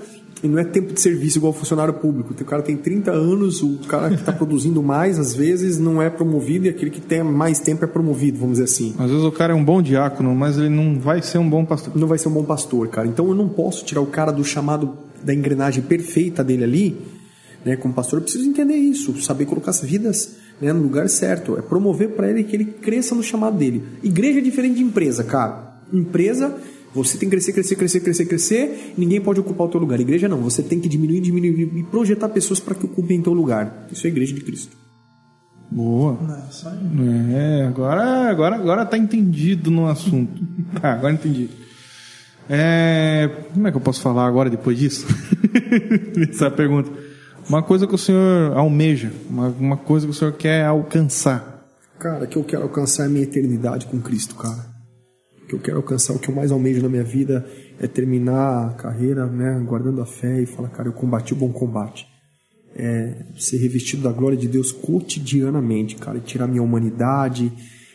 S3: e não é tempo de serviço igual funcionário público. O cara tem 30 anos, o cara que está produzindo mais, às vezes, não é promovido e aquele que tem mais tempo é promovido, vamos dizer assim
S1: Às vezes o cara é um bom diácono, mas ele não vai ser um bom pastor.
S3: não vai ser um bom pastor, cara. Então eu não posso tirar o cara do chamado da engrenagem perfeita dele ali, né? Como pastor, eu preciso entender isso, saber colocar as vidas né, no lugar certo. É promover para ele que ele cresça no chamado dele. Igreja é diferente de empresa, cara. Empresa Você tem que crescer, crescer, crescer, crescer, crescer, ninguém pode ocupar o teu lugar. igreja não, você tem que diminuir, diminuir e projetar pessoas para que ocupem o teu lugar. Isso é a igreja de Cristo.
S1: Boa. É, agora, agora, agora tá entendido no assunto. Tá, agora entendi. É, como é que eu posso falar agora depois disso? Essa pergunta. Uma coisa que o senhor almeja, uma, uma coisa que o senhor quer alcançar.
S3: Cara, que eu quero alcançar é a minha eternidade com Cristo, cara. Que eu quero alcançar, o que eu mais almejo na minha vida é terminar a carreira, né, guardando a fé e falar, cara, eu combati o bom combate. É ser revestido da glória de Deus cotidianamente, cara, tirar minha humanidade,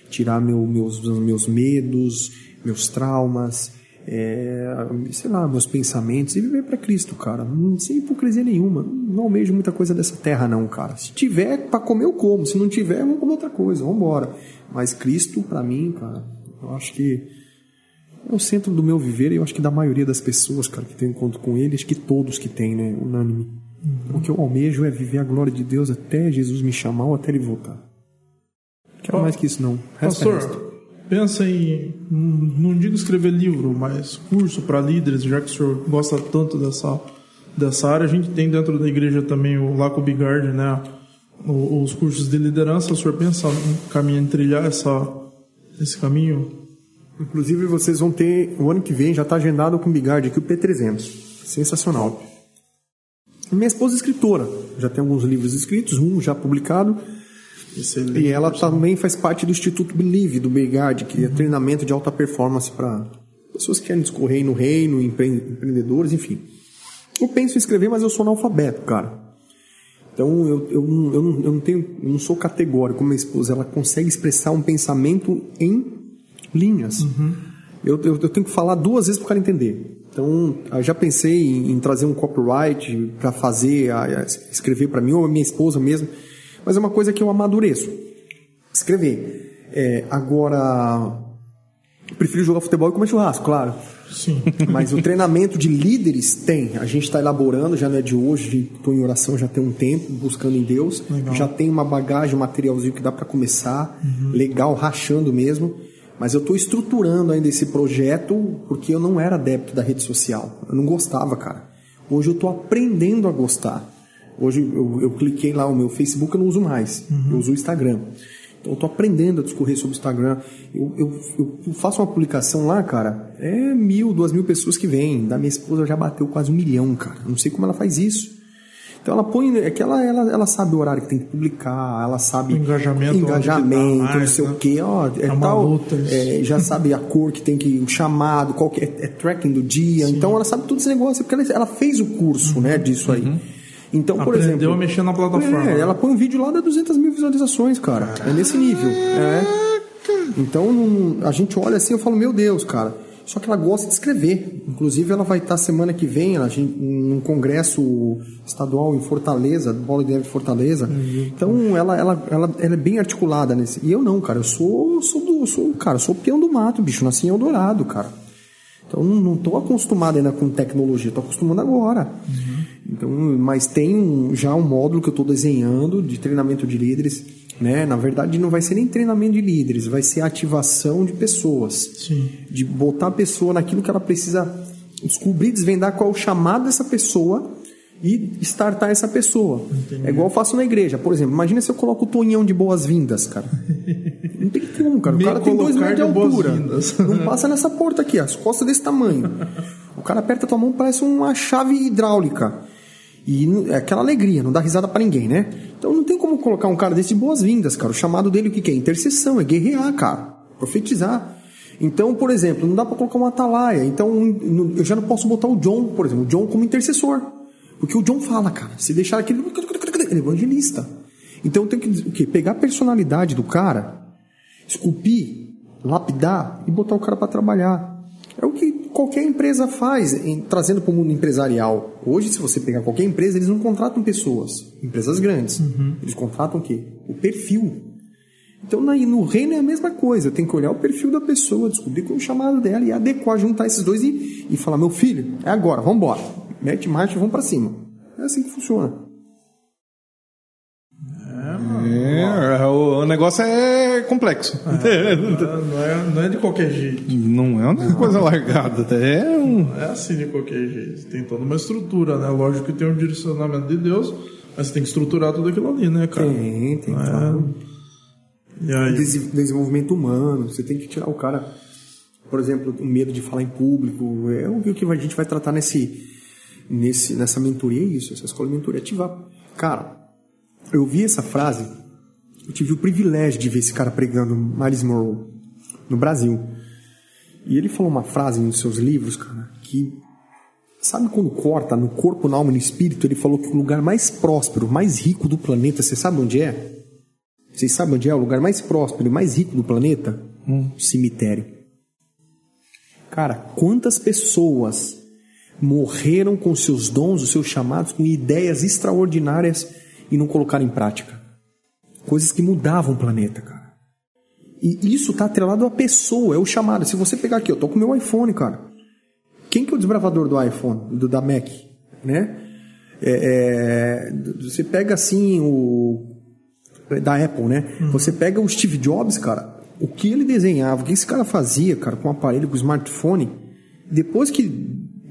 S3: tirar meu, meus, meus medos, meus traumas, é, sei lá, meus pensamentos e viver para Cristo, cara. Sem hipocrisia nenhuma. Não almejo muita coisa dessa terra, não, cara. Se tiver para comer, eu como. Se não tiver, vamos comer outra coisa, vamos embora. Mas Cristo, para mim, cara, eu acho que é o centro do meu viver e eu acho que da maioria das pessoas, cara, que tem encontro com Ele, acho que todos que têm, né, unânime. Uhum. O que eu almejo é viver a glória de Deus até Jesus me chamar ou até Ele voltar. Não quero mais que isso, não.
S2: Resta Pastor, pensa em, não digo escrever livro, mas curso para líderes, já que o senhor gosta tanto dessa, dessa área. A gente tem dentro da igreja também o Laco Bigard, né? Os cursos de liderança. O senhor pensa em caminho em trilhar essa, esse caminho?
S3: Inclusive, vocês vão ter, o ano que vem, já está agendado com o Bigard aqui, o P300. Sensacional. Minha esposa é escritora, já tem alguns livros escritos, um já publicado Excelente. E ela também faz parte do Instituto Believe, do Beigard, que é uhum. treinamento de alta performance para pessoas que querem discorrer no reino, empreendedores, enfim. Eu penso em escrever, mas eu sou analfabeto, cara. Então eu, eu, eu, não, eu não tenho, eu não sou categórico como minha esposa. Ela consegue expressar um pensamento em linhas. Uhum. Eu, eu, eu, tenho que falar duas vezes para o cara entender. Então, eu já pensei em, em trazer um copyright para fazer, a, a escrever para mim, ou a minha esposa mesmo mas é uma coisa que eu amadureço. Escrever. É, agora, prefiro jogar futebol e comer churrasco, claro.
S2: Sim.
S3: Mas o treinamento de líderes tem. A gente está elaborando, já não é de hoje, estou em oração já tem um tempo, buscando em Deus. Legal. Já tem uma bagagem, um materialzinho que dá para começar. Uhum. Legal, rachando mesmo. Mas eu estou estruturando ainda esse projeto porque eu não era adepto da rede social. Eu não gostava, cara. Hoje eu estou aprendendo a gostar. Hoje eu, eu, cliquei lá, o meu Facebook eu não uso mais, uhum. eu uso o Instagram. Então eu tô aprendendo a discorrer sobre o Instagram. Eu, eu, eu, faço uma publicação lá, cara, é mil, duas mil pessoas que vêm. Da minha esposa já bateu quase um milhão, cara. Não sei como ela faz isso. Então ela põe, é que ela, ela, ela sabe o horário que tem que publicar, ela sabe
S2: o engajamento,
S3: engajamento mais, não sei né? o que, ó, é, é tal, luta, é, já sabe a cor que tem que, o chamado, qual que é, é tracking do dia. Sim. Então ela sabe tudo esse negócio, porque ela, ela fez o curso, uhum. né, disso aí. Uhum. Então, por
S2: Aprendeu
S3: exemplo.
S2: a mexer na plataforma.
S3: É, ela põe um vídeo lá dá 200 mil visualizações, cara. Caraca. É nesse nível. É. Então, a gente olha assim eu falo, meu Deus, cara. Só que ela gosta de escrever. Inclusive, ela vai estar semana que vem a gente, num congresso estadual em Fortaleza, Bola de Neve Fortaleza. Uhum. Então, ela, ela, ela, ela, é bem articulada nesse. E eu não, cara. Eu sou, sou do, sou, cara, sou peão do mato, bicho. Nasci em Eldorado, cara. Então, não estou acostumado ainda com tecnologia. Estou acostumando agora. Uhum. Então, mas tem um, já um módulo que eu estou desenhando de treinamento de líderes. Né? Na verdade, não vai ser nem treinamento de líderes, vai ser ativação de pessoas.
S2: Sim.
S3: De botar a pessoa naquilo que ela precisa descobrir, desvendar qual é o chamado dessa pessoa e startar essa pessoa. Entendi. É igual eu faço na igreja. Por exemplo, imagina se eu coloco o Tonhão de boas-vindas, cara. Não tem como, cara. O cara tem dois metros de altura. Não passa nessa porta aqui, as costas desse tamanho. O cara aperta a tua mão, parece uma chave hidráulica. E é aquela alegria, não dá risada para ninguém, né? Então não tem como colocar um cara desse de boas-vindas, cara. O chamado dele o que, que é? Intercessão, é guerrear, cara. Profetizar. Então, por exemplo, não dá para colocar uma atalaia. Então, eu já não posso botar o John, por exemplo, o John como intercessor. Porque o John fala, cara, se deixar aquele. Ele é evangelista. Então tem que o quê? pegar a personalidade do cara, esculpir, lapidar e botar o cara para trabalhar. É o que qualquer empresa faz, em, trazendo para o mundo empresarial. Hoje, se você pegar qualquer empresa, eles não contratam pessoas, empresas grandes. Uhum. Eles contratam o quê? O perfil. Então, no reino é a mesma coisa. Tem que olhar o perfil da pessoa, descobrir qual é o chamado dela e adequar, juntar esses dois e, e falar: meu filho, é agora, vamos embora. Mete marcha e vamos para cima. É assim que funciona.
S2: É, mano.
S1: É, o, o negócio é complexo.
S2: É, não, é, não é de qualquer jeito.
S1: Não é uma coisa largada, é um.
S2: Não é assim de qualquer jeito. Tem toda uma estrutura, né? Lógico que tem um direcionamento de Deus, mas você tem que estruturar tudo aquilo ali, né, cara?
S3: Tem, tem,
S2: É.
S3: claro.
S2: E aí,
S3: Desi- desenvolvimento humano, você tem que tirar o cara, por exemplo, o medo de falar em público. É o que a gente vai tratar nesse, nesse, nessa mentoria, é isso, essa escola de mentoria ativar. Cara, eu vi essa frase, eu tive o privilégio de ver esse cara pregando Miles Monroe no Brasil. E ele falou uma frase nos seus livros, cara, que sabe quando corta no corpo, na alma e no espírito? Ele falou que o lugar mais próspero, mais rico do planeta, você sabe onde é? Vocês sabem onde é o lugar mais próspero e mais rico do planeta? Um cemitério. Cara, quantas pessoas morreram com seus dons, os seus chamados, com ideias extraordinárias e não colocaram em prática? Coisas que mudavam o planeta, cara. E isso tá atrelado à pessoa, é o chamado. Se você pegar aqui, eu tô com o meu iPhone, cara. Quem que é o desbravador do iPhone, do da Mac, né? É, é, você pega assim o da Apple, né? Você pega o Steve Jobs, cara, o que ele desenhava, o que esse cara fazia, cara, com o aparelho, com o smartphone, depois que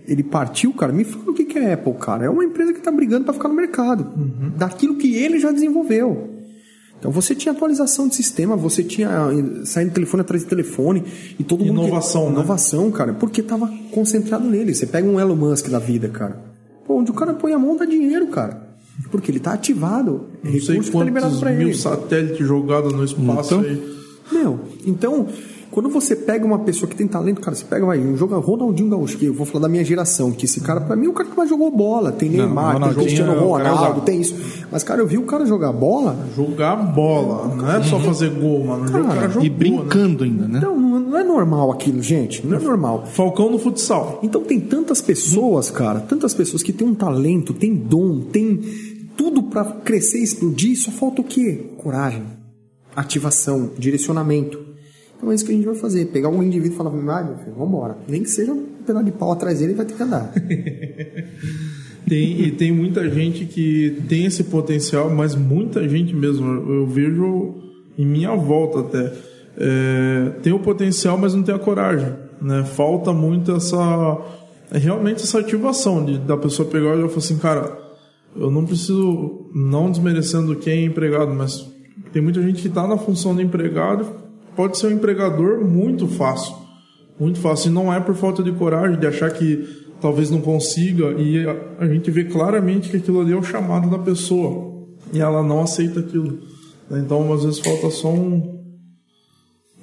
S3: ele partiu, cara, me fala o que que é Apple, cara. É uma empresa que tá brigando para ficar no mercado, daquilo que ele já desenvolveu. Então você tinha atualização de sistema, você tinha eh, saindo telefone atrás de telefone e todo mundo
S2: Inovação, né?
S3: inovação, cara, porque tava concentrado nele. Você pega um Elon Musk da vida, cara. Pô, onde o cara põe a mão dá dinheiro, cara. Porque ele tá ativado.
S2: Não sei
S3: recurso que tá liberado
S2: quantos
S3: pra
S2: mil
S3: ele.
S2: satélites jogados no espaço
S1: Então,
S2: aí.
S3: Meu, então, quando você pega uma pessoa que tem talento, cara, você pega vai, um jogador Ronaldinho Gaúcho, que eu vou falar da minha geração, que esse cara, pra mim, é o cara que mais jogou bola. Tem Neymar, tem Cristiano
S1: é cara
S3: Ronaldo, tem isso. Mas, cara, eu vi o cara jogar bola.
S2: Jogar bola, não é só fazer gol, mano. O cara jogou,
S1: E
S2: né?
S1: brincando ainda, né?
S3: Não, não é normal aquilo, gente. Não é normal.
S2: Falcão no futsal.
S3: Então tem tantas pessoas, cara, tantas pessoas que têm um talento, têm dom, têm tudo pra crescer e explodir, só falta o quê? Coragem, ativação, direcionamento. Então é isso que a gente vai fazer, pegar um indivíduo e falar, vai meu filho, vambora. Nem que seja um pedaço de pau atrás dele, ele vai ter que andar.
S2: Tem, e tem muita gente que tem esse potencial, mas muita gente mesmo, eu vejo em minha volta até, é, tem o potencial, mas não tem a coragem. Né? Falta muito essa. realmente essa ativação de, da pessoa pegar e falar assim, cara, eu não preciso, não desmerecendo quem é empregado, mas tem muita gente que está na função de empregado, pode ser um empregador muito fácil. Muito fácil. E não é por falta de coragem, de achar que talvez não consiga. E a, gente vê claramente que aquilo ali é o chamado da pessoa. E ela não aceita aquilo. né? Então, às vezes, falta só um,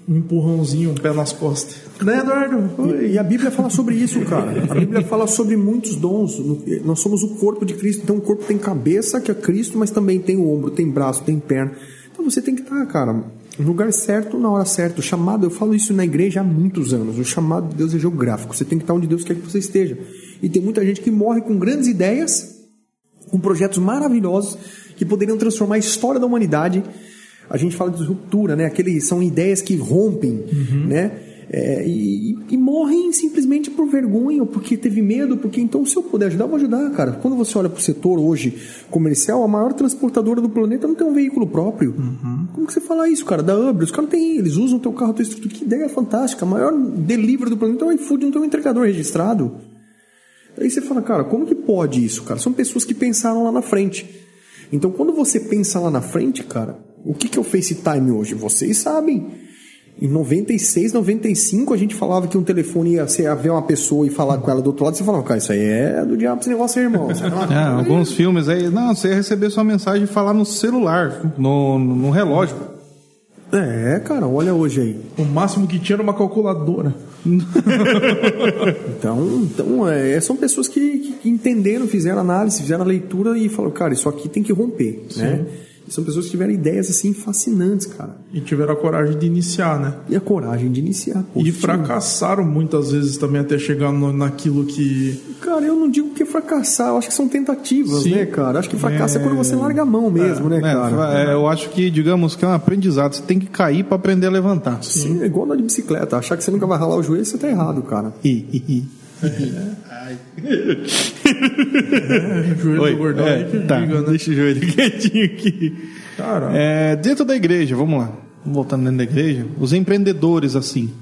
S2: um empurrãozinho, um pé nas costas. Né, Eduardo?
S3: E, e a Bíblia fala sobre isso, cara. A Bíblia fala sobre muitos dons. Nós somos o corpo de Cristo. Então o corpo tem cabeça, que é Cristo, mas também tem o ombro, tem braço, tem perna. Então você tem que estar, cara, no lugar certo, na hora certa. O chamado, eu falo isso na igreja há muitos anos. O chamado de Deus é geográfico. Você tem que estar onde Deus quer que você esteja. E tem muita gente que morre com grandes ideias, com projetos maravilhosos que poderiam transformar a história da humanidade. A gente fala de ruptura, né? Aqueles são ideias que rompem, né? É, e, e morrem simplesmente por vergonha, ou porque teve medo, porque então se eu puder ajudar, eu vou ajudar, cara. Quando você olha para o setor hoje comercial, a maior transportadora do planeta não tem um veículo próprio. Como que você fala isso, cara? Da Uber, os caras têm, eles usam o teu carro, tua estrutura. Que ideia fantástica. A maior delivery do planeta é o iFood, não tem um entregador registrado. Aí você fala, cara, como que pode isso, cara? São pessoas que pensaram lá na frente. Então, quando você pensa lá na frente, cara, o que, que é o FaceTime hoje? Vocês sabem. Em 96, 95, a gente falava que um telefone ia, você ia ver uma pessoa e falar com ela do outro lado, você falava, cara, isso aí é do diabo esse negócio aí, irmão.
S1: É, alguns filmes aí, não, você ia receber sua mensagem e falar no celular, no, no relógio.
S3: É, cara, olha hoje aí.
S2: O máximo que tinha era uma calculadora.
S3: Então, então é, são pessoas que, que- entenderam, fizeram análise, fizeram a leitura e falaram, cara, isso aqui tem que romper, né? E são pessoas que tiveram ideias assim fascinantes, cara.
S2: E tiveram a coragem de iniciar, né?
S3: E a coragem de iniciar.
S2: E
S3: Poxa,
S2: fracassaram muitas vezes também até chegar no- naquilo que.
S3: Cara, eu não digo que é fracassar, eu acho que são tentativas,
S2: Sim.
S3: né, cara? Acho que fracasso é, quando você larga a mão mesmo, né,
S1: É,
S3: cara?
S1: é, eu acho que, digamos, que é um aprendizado. Você tem que cair para aprender a levantar.
S3: Sim, é igual andar de bicicleta. Achar que você nunca vai ralar o joelho, você tá errado, cara.
S2: O joelho
S1: Oi,
S2: do gordão
S1: é,
S2: que
S1: tá,
S2: diga, né?
S1: deixa o joelho quietinho aqui. É, dentro da igreja, vamos lá. Voltando dentro da igreja, os empreendedores, assim.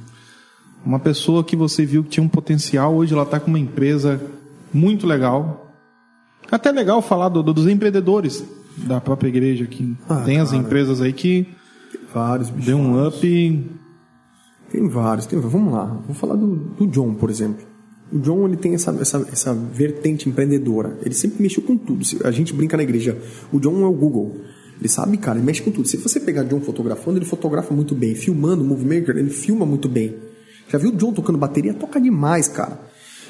S1: Uma pessoa que você viu que tinha um potencial, hoje ela está com uma empresa muito legal. Até legal falar do, do, dos empreendedores da própria igreja, que
S3: Ah,
S1: tem as
S3: cara.
S1: empresas aí que
S3: Vários, bicho.
S1: deu um up.
S3: Tem vários, tem, vamos lá. Vou falar do, do John, por exemplo. O John ele tem essa, essa, essa vertente empreendedora. Ele sempre mexeu com tudo. Se- A gente brinca na igreja. O John é o Google. Ele sabe, cara, ele mexe com tudo. Se você pegar John fotografando, ele fotografa muito bem. Filmando, o Movie Maker, ele filma muito bem. Já viu o John tocando bateria? Toca demais, cara.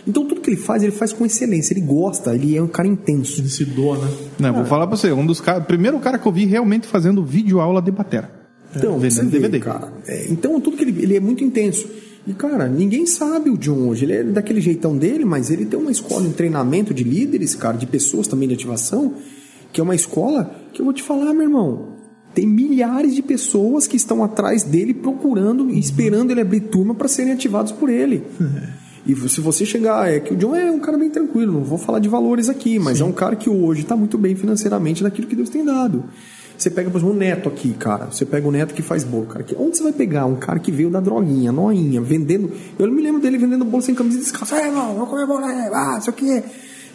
S3: Então tudo que ele faz, ele faz com excelência. Ele gosta, ele é um cara intenso.
S2: Ele se doa, né?
S1: Não, vou falar pra você, um dos caras. Primeiro cara que eu vi realmente fazendo vídeo aula de batera.
S3: Então,
S1: vendendo
S3: você vê,
S1: DVD.
S3: cara. É, então, tudo que ele, ele é muito intenso. E, cara, ninguém sabe o John hoje. Ele é daquele jeitão dele, mas ele tem uma escola, um treinamento de líderes, cara, de pessoas também de ativação, que é uma escola que eu vou te falar, meu irmão. Tem milhares de pessoas que estão atrás dele procurando e esperando ele abrir turma para serem ativados por ele. E se você chegar, é que o John é um cara bem tranquilo, não vou falar de valores aqui, mas é um cara que hoje está muito bem financeiramente daquilo que Deus tem dado. Você pega, por exemplo, o Neto aqui, cara. Você pega o Neto que faz bolo, cara. Onde você vai pegar um cara que veio da droguinha, noinha, vendendo. Eu me lembro dele vendendo bolo sem camisa descalço. É, irmão, vou comer bolo ah, isso aqui.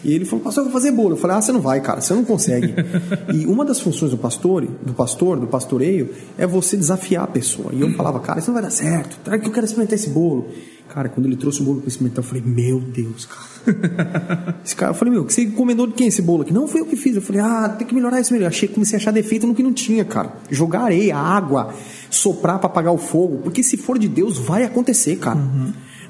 S3: E ele falou, pastor, eu vou fazer bolo. Eu falei, ah, você não vai, cara, você não consegue. e uma das funções do pastor, do pastor, do pastoreio, é você desafiar a pessoa. E eu falava, cara, isso não vai dar certo. Será que eu quero experimentar esse bolo? Cara, quando ele trouxe o bolo para experimentar, eu falei, meu Deus, cara. Esse cara, eu falei, meu, você encomendou de quem esse bolo aqui? Não, foi eu que fiz. Eu falei, ah, tem que melhorar isso melhor. Achei, comecei a achar defeito no que não tinha, cara. Jogar areia, água, soprar para apagar o fogo. Porque se for de Deus, vai acontecer, cara.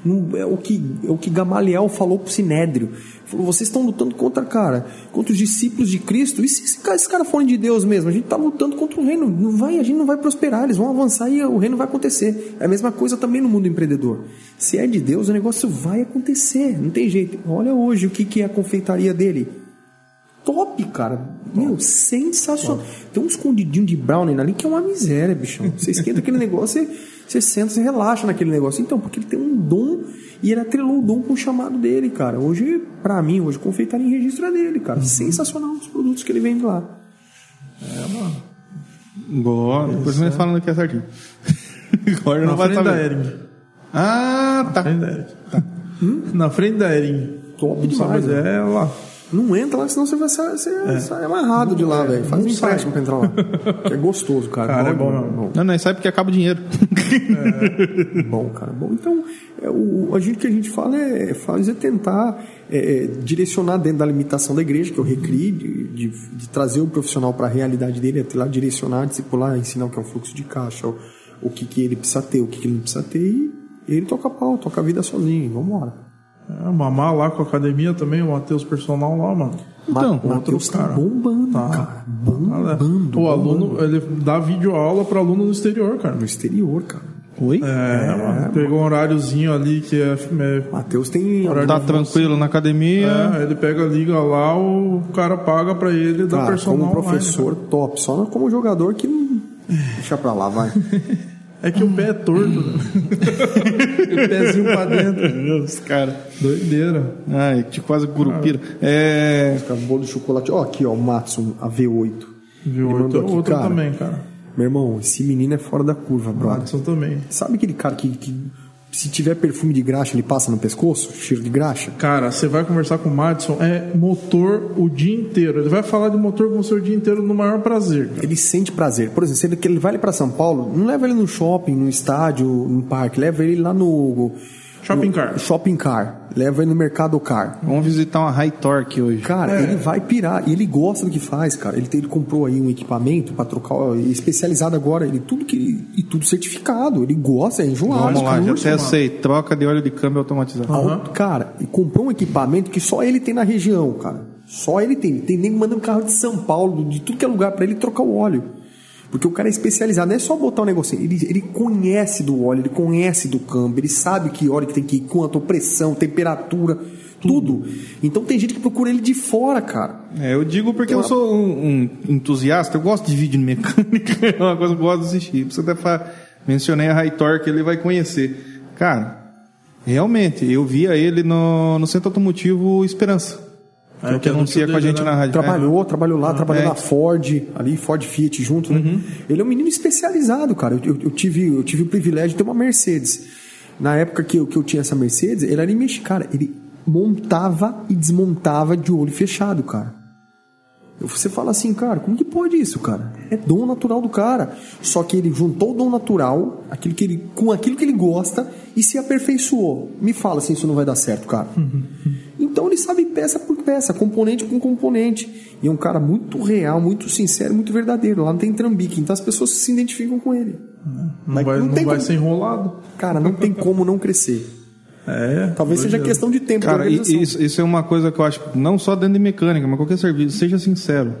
S3: Não- É o que, é o que Gamaliel falou pro Sinédrio. Falou, vocês estão lutando contra, cara, contra os discípulos de Cristo. E se esses caras forem de Deus mesmo? A gente tá lutando contra o reino. Não vai, a gente não vai prosperar. Eles vão avançar e o reino vai acontecer. É a mesma coisa também no mundo empreendedor. Se é de Deus, o negócio vai acontecer. Não tem jeito. Olha hoje o que, que é a confeitaria dele. Top, cara. Meu, sensacional. Tem um escondidinho de brownie ali que é uma miséria, bichão. Você esquenta aquele negócio, você, você senta, você relaxa naquele negócio. Então, porque ele tem um dom e ele atrelou o dom com o chamado dele, cara. Hoje, pra mim, hoje, confeitaria em registro é dele, cara. Sensacional os produtos que ele vende lá.
S1: Boa, depois nós falando que é certinho. Agora
S2: Na
S1: não vai
S2: frente da
S1: saber.
S2: Ering.
S1: Ah,
S2: Na
S1: tá.
S2: frente da Ering. Na frente da Ering.
S3: Top
S2: Não
S3: demais,
S2: sabe,
S3: né?
S2: é lá.
S3: Não entra lá, senão você vai sair, você sai amarrado de lá, velho. Faz um
S2: não
S3: empréstimo pra entrar lá. Que é gostoso, cara.
S2: Cara, é bom mesmo.
S3: bom.
S1: Não, não, sai porque acaba o dinheiro.
S3: Bom, cara, bom. Então, é, o, a gente que a gente fala é, faz é tentar é, é, direcionar dentro da limitação da igreja, que eu recri, de, de, de trazer o profissional para a realidade dele, até lá direcionar, discipular, ensinar o que é um fluxo de caixa, o, o que, que ele precisa ter, o que, que ele não precisa ter, e ele toca pau, toca a vida sozinho, vamos embora.
S2: É, Mamá lá com a academia também, o Matheus personal lá, mano.
S1: Então,
S3: Ma Matheus tá
S2: cara.
S3: bombando,
S2: Tá.
S3: cara. Bombando.
S2: O
S3: bombando.
S2: aluno, ele dá vídeo aula para aluno no exterior, cara.
S3: No exterior, cara.
S1: Oi?
S2: É, mano. Pegou um horáriozinho ali que é, é
S3: Matheus tem.
S1: Tá tranquilo na academia.
S2: É, ele pega, liga lá, o cara paga pra ele dar
S3: Cara,
S2: personal
S3: como
S2: online,
S3: professor, top. Só como jogador que. Deixa pra lá, vai.
S2: cara. É que o pé é torto, né? o pezinho pra dentro.
S1: Os caras.
S2: Doideira.
S1: Ai, tipo quase curupira. É.
S3: Cara, bolo de chocolate. Ó, aqui, ó, o Matson, a V8.
S2: Viu?
S3: Ele mandou
S2: Outro,
S3: cara.
S2: também, cara.
S3: Meu irmão, esse menino é fora da curva, brother.
S2: Madison também.
S3: Sabe aquele cara que, que se tiver perfume de graxa, ele passa no pescoço? Cheiro de graxa?
S2: Cara, você vai conversar com o Madison, é motor o dia inteiro. Ele vai falar de motor com você o dia inteiro no maior prazer, cara.
S3: Ele sente prazer. Por exemplo, se ele, que ele vai pra São Paulo, não leva ele no shopping, no estádio, no parque. Leva ele lá no...
S2: Shopping car.
S3: Shopping car. Leva ele no mercado car.
S1: Vamos visitar uma High Torque hoje.
S3: Cara, ele vai pirar. E ele gosta do que faz, cara. Ele, tem- ele comprou aí um equipamento pra trocar, especializado agora. Ele tudo que e tudo certificado. Ele gosta, é enjoado.
S1: Vamos lá, já até sei. Troca de óleo de câmbio automatizado.
S3: Ao- Cara, e comprou um equipamento que só ele tem na região, cara. Só ele tem. Tem nem que mandar um carro de São Paulo, de tudo que é lugar pra ele trocar o óleo. Porque o cara é especializado, não é só botar um negocinho. Ele, ele conhece do óleo, ele conhece do câmbio, ele sabe que óleo que tem que ir, quanto, pressão, temperatura, tudo. Então tem gente que procura ele de fora, cara.
S1: É, eu digo porque eu sou um, um entusiasta, eu gosto de vídeo de mecânica, é uma coisa que eu gosto de assistir. Você até fa... mencionei a High Torque, ele vai conhecer. Cara, realmente, eu via ele no, no Centro Automotivo Esperança. É, que, anuncia com a gente na rádio.
S3: Trabalhou, é. trabalhou lá, ah, trabalhou é. na Ford, ali, Ford Fiat junto, né? Uhum. Ele é um menino especializado, cara. Eu, eu, eu, tive, eu tive o privilégio de ter uma Mercedes. Na época que eu, que eu tinha essa Mercedes, ele era mexicano. Cara, ele montava e desmontava de olho fechado, cara. Você fala assim, cara, como que pode isso, cara? É dom natural do cara. Só que ele juntou o dom natural, aquilo que ele, com aquilo que ele gosta e se aperfeiçoou. Me fala se isso não vai dar certo, cara. Uhum. Então ele sabe peça por peça, componente por componente. E é um cara muito real, muito sincero, muito verdadeiro. Lá não tem trambique, então as pessoas se identificam com ele.
S2: Não, vai, não, não vai como... ser enrolado.
S3: Cara, não tem como não crescer. É, Talvez seja questão de tempo.
S1: Cara, isso, isso é uma coisa que eu acho, não só dentro de mecânica, mas qualquer serviço, seja sincero.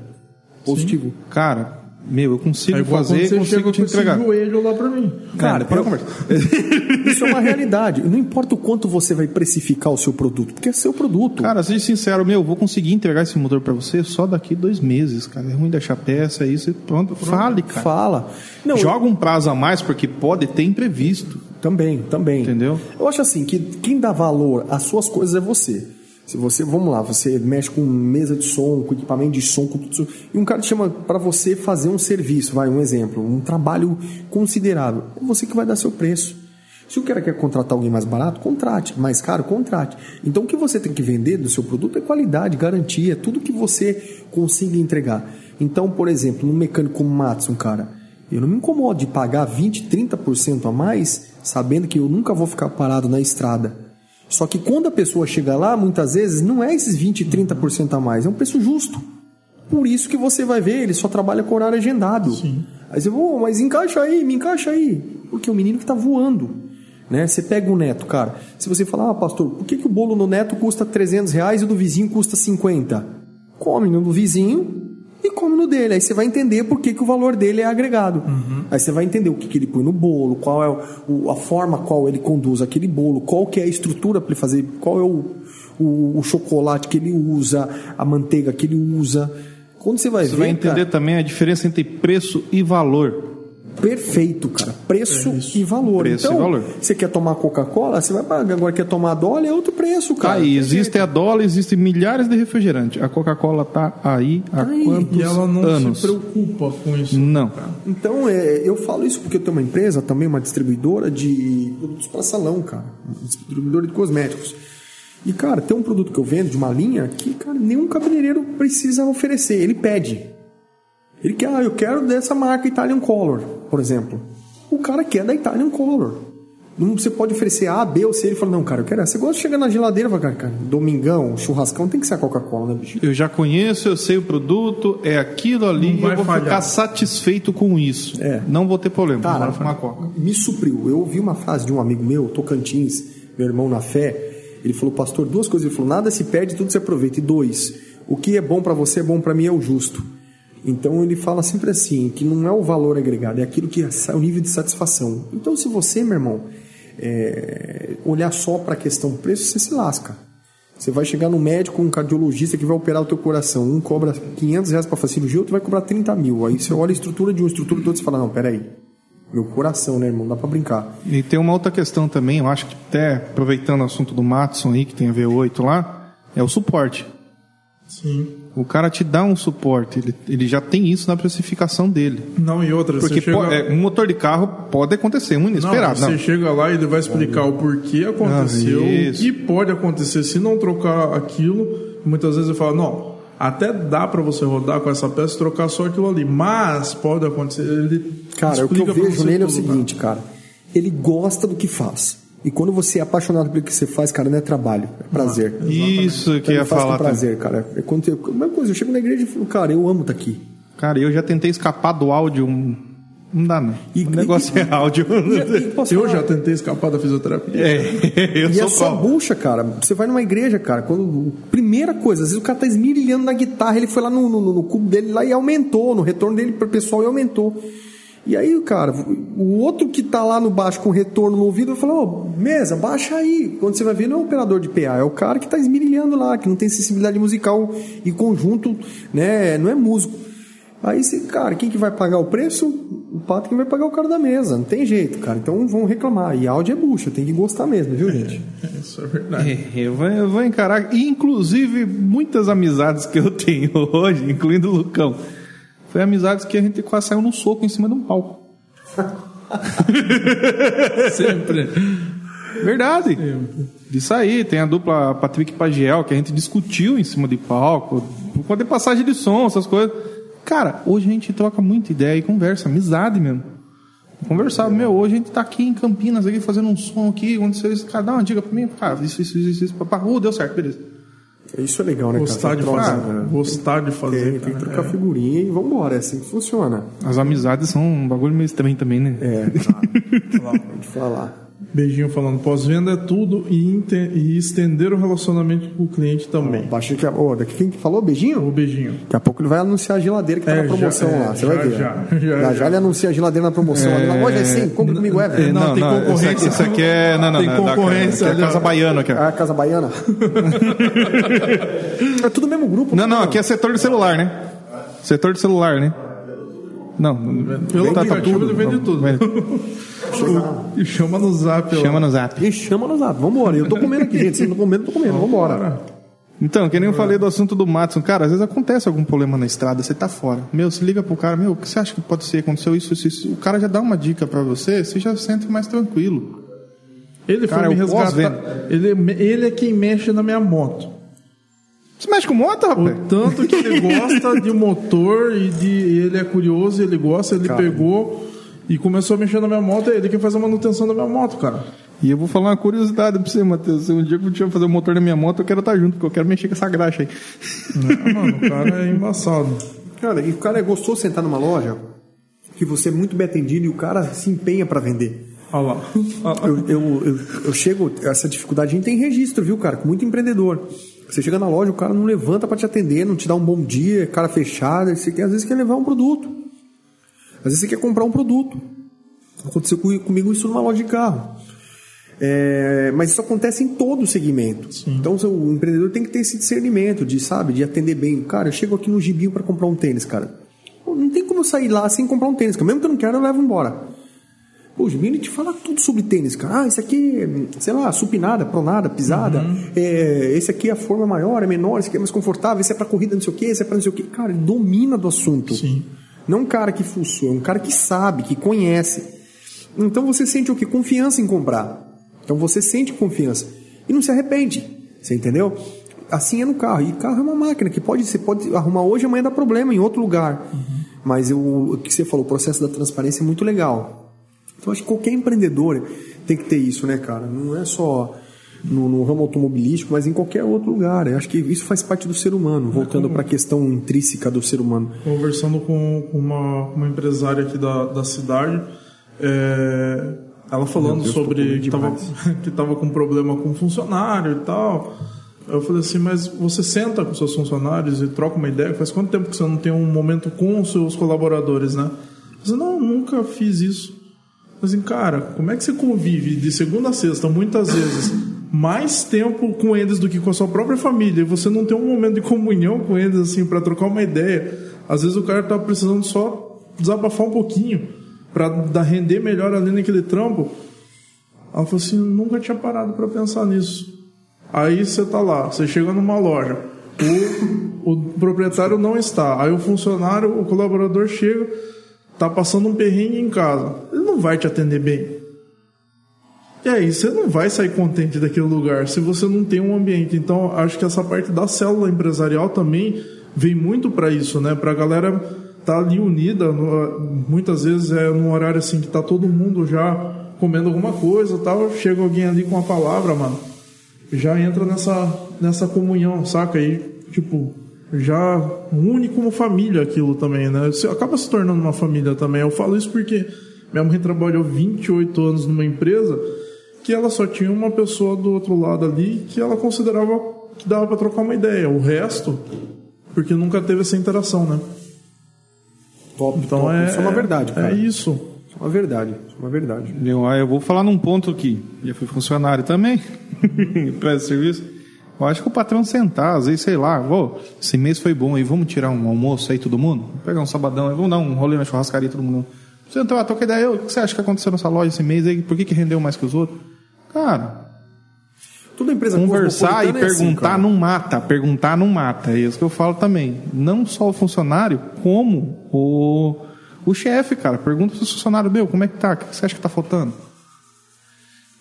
S3: Positivo. Sim.
S1: Cara, meu, eu consigo Aí, fazer e consigo te entregar.
S2: joelho lá pra mim.
S3: Cara, para eu... isso é uma realidade. Não importa o quanto você vai precificar o seu produto, porque é seu produto.
S1: Cara, seja sincero, meu, eu vou conseguir entregar esse motor para você só daqui dois meses, cara. É ruim deixar peça, isso e pronto. pronto. Fale, cara.
S3: Fala.
S1: Não, Joga um prazo a mais, porque pode ter imprevisto.
S3: Também, também.
S1: Entendeu?
S3: Eu acho assim que quem dá valor às suas coisas é você. Se você, vamos lá, você mexe com mesa de som, com equipamento de som, com tudo isso, e um cara te chama para você fazer um serviço, vai, um exemplo, um trabalho considerável, é você que vai dar seu preço. Se o cara quer contratar alguém mais barato, contrate. Mais caro, contrate. Então o que você tem que vender do seu produto é qualidade, garantia, tudo que você consiga entregar. Então, por exemplo, um mecânico como Matson, cara, eu não me incomodo de pagar 20, 30% a mais, sabendo que eu nunca vou ficar parado na estrada só que quando a pessoa chega lá, muitas vezes não é esses 20, 30% a mais, é um preço justo. Por isso que você vai ver, ele só trabalha com horário agendado. Sim. Aí você, oh, mas encaixa aí, me encaixa aí. Porque é o menino que está voando. Né? Você pega o neto, cara. Se você falar, ah, pastor, por que, que o bolo no neto custa 300 reais e o do vizinho custa 50? Come no do vizinho, no dele. Aí você vai entender por que, que o valor dele é agregado. Uhum. Aí você vai entender o que, que ele põe no bolo, qual é o, a forma qual ele conduz aquele bolo, qual que é a estrutura para ele fazer, qual é o, o, o, chocolate que ele usa, a manteiga que ele usa. Quando você vai
S1: você
S3: ver.
S1: Você vai entender cara, também a diferença entre preço e valor
S3: perfeito, cara. Preço é e valor.
S1: Preço
S3: então,
S1: e valor.
S3: você quer tomar Coca-Cola, você vai pagar. Agora quer tomar dólar, é outro preço, cara.
S1: Tá aí, existe a dólar, existem milhares de refrigerantes. A Coca-Cola tá aí há tá aí. quantos
S2: E ela não
S1: anos?
S2: se preocupa com isso.
S1: Não.
S3: Cara. Então, é, eu falo isso porque eu tenho uma empresa, também uma distribuidora de produtos para salão, cara. Distribuidora de cosméticos. E, cara, tem um produto que eu vendo de uma linha que, cara, nenhum cabeleireiro precisa oferecer. Ele pede. Ele quer, ah, eu quero dessa marca Italian Color, por exemplo. O cara quer da Italian Color. Não, você pode oferecer A, B ou C. Ele fala, não, cara, eu quero essa. Você gosta de chegar na geladeira e falar, cara, domingão, churrascão, tem que ser a Coca-Cola, né, bicho?
S1: Eu já conheço, eu sei o produto, é aquilo ali, e eu vou falhar. ficar satisfeito com isso. É. Não vou ter problema.
S3: Cara, uma Coca. me supriu. Eu ouvi uma frase de um amigo meu, Tocantins, meu irmão na fé. Ele falou, pastor, duas coisas. Ele falou, nada se perde, tudo se aproveita. E dois, o que é bom para você é bom para mim é o justo. Então ele fala sempre assim, que não é o valor agregado, é aquilo que é o nível de satisfação. Então se você, meu irmão, é, olhar só para a questão preço, você se lasca. Você vai chegar no médico, um cardiologista que vai operar o teu coração, um cobra 500 reais para fazer cirurgia, outro vai cobrar 30 mil. Aí você olha a estrutura de um, estrutura do outro e fala, não, peraí, meu coração, né, irmão? Dá para brincar.
S1: E tem uma outra questão também, eu acho que até aproveitando o assunto do Matson aí, que tem a V8 lá, é o suporte.
S2: Sim.
S1: O cara te dá um suporte, ele, ele já tem isso na precificação dele.
S2: Não, e outra,
S1: Porque chega... pode, é, um motor de carro pode acontecer, um inesperado.
S2: Não, você não. chega lá e ele vai explicar o porquê aconteceu, ah, o que pode acontecer se não trocar aquilo. Muitas vezes ele fala, não, até dá para você rodar com essa peça e trocar só aquilo ali, mas pode acontecer. Ele
S3: cara, o que eu vejo nele é o seguinte, cara, ele gosta do que faz. E quando você é apaixonado pelo que você faz, cara, não é trabalho, é prazer.
S1: Ah, isso então, que ia falar.
S3: É prazer, cara. É quando eu, a mesma coisa, eu chego na igreja e falo, cara, eu amo estar tá aqui.
S1: Cara, eu já tentei escapar do áudio. Não dá, não. E, o negócio e, é áudio.
S2: E, eu já tentei escapar da fisioterapia.
S1: É, eu
S3: e
S1: sou
S3: é só bucha, cara. Você vai numa igreja, cara. Quando, primeira coisa, às vezes o cara tá esmirilhando na guitarra, ele foi lá no, no, no cubo dele lá e aumentou. No retorno dele para o pessoal e aumentou. E aí, cara, o outro que tá lá no baixo com retorno no ouvido, falou, oh, mesa, baixa aí. Quando você vai ver, não é o operador de PA, é o cara que tá esmirilhando lá, que não tem sensibilidade musical e conjunto, né? Não é músico. Aí você, cara, quem que vai pagar o preço? o pato que vai pagar o cara da mesa. Não tem jeito, cara. Então vão reclamar. E áudio é bucha, tem que gostar mesmo, viu, gente?
S2: Isso é verdade.
S1: É, eu, vou, eu vou encarar, inclusive, muitas amizades que eu tenho hoje, incluindo o Lucão, foi amizades que a gente quase saiu num soco em cima de um palco.
S2: Sempre.
S1: Verdade. Disso aí, tem a dupla Patrick Pagiel, que a gente discutiu em cima de palco, por conta de passagem de som, essas coisas. Cara, hoje a gente troca muita ideia e conversa, amizade mesmo. Conversar, meu, hoje a gente tá aqui em Campinas, aqui fazendo um som aqui, onde vocês, cara, dá uma dica pra mim, cara, isso, isso, isso, isso, papá, uh, deu certo, beleza.
S3: Isso é legal, né,
S2: Gostar de?
S3: Essa
S2: fazer.
S3: troca, né?
S2: Gostar de fazer.
S3: Tem, tem que trocar figurinha e vambora. É assim que funciona.
S1: As amizades são um bagulho meio estranho também, né?
S3: É, claro. Pode falar.
S2: Beijinho falando, pós-venda é tudo e, e estender o relacionamento com o cliente também.
S3: Baixinho que. Ô, daqui quem que falou? Beijinho?
S2: O beijinho.
S3: Daqui a pouco ele vai anunciar a geladeira que tá
S2: É,
S3: na promoção
S2: já- é,
S3: lá. Você
S2: já,
S3: vai ver.
S2: já,
S3: já,
S2: já,
S3: já, ele anuncia a geladeira na promoção ali na loja, é sim, compra comigo.
S2: É, não, tem concorrência.
S1: Isso aqui, isso aqui é. Não, não,
S2: Tem
S1: não, é da-
S2: concorrência,
S1: aqui é
S2: já.
S1: Casa Baiana. Aqui. ó.
S3: Ah, Casa Baiana. é tudo mesmo grupo.
S1: Não, não, aqui é setor de celular, né? Setor de celular, né? Não,
S2: Pelo
S1: tá, tá tudo.
S2: ele vende tudo. E chama no zap. ó.
S1: Chama no zap.
S3: E chama no zap. Vambora. Eu tô comendo aqui, gente. Vocês não comendo, eu tô comendo. Vambora.
S1: Então, que nem eu falei do assunto do Matson, cara, às vezes acontece algum problema na estrada, você tá fora. Meu, se liga pro cara, meu, o que você acha que pode ser? Aconteceu isso, isso, isso. O cara já dá uma dica pra você, você já se sente mais tranquilo.
S2: Ele
S1: Cara,
S2: foi me resgatar. Ele, ele é quem mexe na minha moto.
S1: Você mexe com moto,
S2: O
S1: rapaz?
S2: tanto que ele gosta de motor e de e ele é curioso, ele gosta, ele pegou e começou a mexer na minha moto. É ele que faz a manutenção da minha moto, cara.
S1: E eu vou falar uma curiosidade pra você, Matheus. Um dia que eu tiver fazer o motor da minha moto, eu quero estar junto, porque eu quero mexer com essa graxa aí.
S2: Ah, mano, o cara é embaçado.
S3: Cara, e o cara é gostoso sentar numa loja que você é muito bem atendido e o cara se empenha pra vender.
S2: Olha lá. Ah, ah.
S3: Eu, eu, eu, eu chego, essa dificuldade a gente tem registro, viu, cara? Com muito empreendedor. Você chega na loja, o cara não levanta pra te atender, não te dá um bom dia, cara fechada. Você quer, às vezes quer levar um produto. Às vezes você quer comprar um produto. Aconteceu com- comigo isso numa loja de carro. É, mas isso acontece em todo o segmento. Então o empreendedor tem que ter esse discernimento de, sabe, de atender bem. Cara, eu chego aqui no gibinho para comprar um tênis, cara. Não tem como eu sair lá sem comprar um tênis. Mesmo que eu não quero, eu levo embora. Pô, o Gibinho ele te fala tudo sobre tênis, cara. Ah, esse aqui, é, sei lá, supinada, pronada, pisada. É, esse aqui a forma é maior, é menor, esse aqui é mais confortável, esse é pra corrida, não sei o quê, esse é pra não sei o quê. Cara, ele domina do assunto.
S2: Sim.
S3: Não um cara que fuçou, é um cara que sabe, que conhece. Então você sente o que? Confiança em comprar. Então você sente confiança. E não se arrepende. Você entendeu? Assim é no carro. E carro é uma máquina que pode, você pode arrumar hoje, amanhã dá problema em outro lugar. Mas eu, o que você falou, o processo da transparência é muito legal. Então acho que qualquer empreendedor tem que ter isso, né, cara? Não é só no, no ramo automobilístico, mas em qualquer outro lugar. Eu acho que isso faz parte do ser humano, voltando para a questão intrínseca do ser humano.
S2: Conversando com uma, uma empresária aqui da, da cidade, é, ela falando
S3: Deus,
S2: sobre que tava,
S3: demais.
S2: que tava com problema com funcionário e tal. Eu falei assim, mas você senta com seus funcionários e troca uma ideia? Faz quanto tempo que você não tem um momento com os seus colaboradores, né? Eu falei, não, nunca fiz isso. Assim, cara, como é que você convive de segunda a sexta, muitas vezes, mais tempo com eles do que com a sua própria família, e você não tem um momento de comunhão com eles, assim, para trocar uma ideia? Às vezes o cara tá precisando só desabafar um pouquinho, para render melhor ali naquele trampo. Ela falou assim, nunca tinha parado para pensar nisso. Aí você tá lá, você chega numa loja, o, o proprietário não está, aí o funcionário, o colaborador chega, tá passando um perrengue em casa, vai te atender bem. E aí, você não vai sair contente daquele lugar se você não tem um ambiente. Então, acho que essa parte da célula empresarial também vem muito para isso, né? Pra galera tá ali unida, muitas vezes é num horário assim que tá todo mundo já comendo alguma coisa, tal, chega alguém ali com a palavra, mano, já entra nessa nessa comunhão, saca? aí tipo, já une como família aquilo também, né? Você acaba se tornando uma família também. Eu falo isso porque minha mãe trabalhou 28 anos numa empresa que ela só tinha uma pessoa do outro lado ali que ela considerava que dava para trocar uma ideia. O resto, porque nunca teve essa interação, né?
S3: Top,
S2: Então
S3: top.
S2: é
S3: Isso é uma verdade, cara.
S2: É isso.
S3: Isso é uma verdade. Isso é uma verdade.
S1: Eu, ah, eu vou falar num ponto aqui. Já fui funcionário também, presta serviço. Eu acho que o patrão sentar, às vezes, sei lá, vou, esse mês foi bom aí, vamos tirar um almoço aí todo mundo? Vamos pegar um sabadão aí, vamos dar um rolê na churrascaria todo mundo. Você entrou, troca ideia, o que você acha que aconteceu nessa loja esse mês aí? Por que, que rendeu mais que os outros? Cara,
S3: Toda empresa
S1: conversar e
S3: cosmopolitana é assim,
S1: perguntar não mata, perguntar não mata. É isso que eu falo também. Não só o funcionário, como o, o chefe, cara. Pergunta pro funcionário, meu, como é que tá? O que você acha que tá faltando?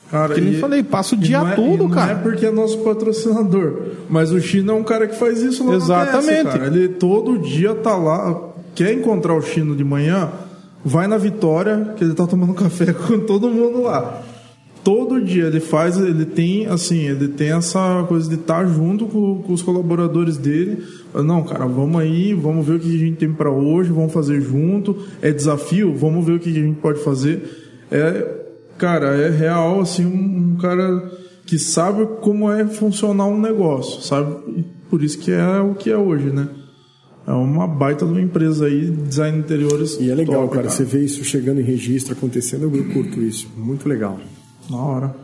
S2: Cara,
S1: Que nem falei, passa o dia
S2: não é-
S1: todo,
S2: não
S1: cara.
S2: é porque é nosso patrocinador, mas o Chino é um cara que faz isso lá na
S1: Exatamente.
S2: Cara. Ele todo dia tá lá, quer encontrar o Chino de manhã, vai na Vitória, que ele tá tomando café com todo mundo lá. Todo dia ele faz, ele tem assim, ele tem essa coisa de estar junto com, com os colaboradores dele. Não, cara, vamos aí, vamos ver o que a gente tem para hoje, vamos fazer junto. É desafio, vamos ver o que a gente pode fazer. É, cara, é real assim um, um cara que sabe como é funcionar um negócio, sabe? E por isso que é o que é hoje, né? É uma baita de uma empresa aí, design de interiores.
S3: E é legal,
S2: top,
S3: cara, Você vê isso chegando em registro, acontecendo, eu curto isso. Muito legal.
S2: Na hora.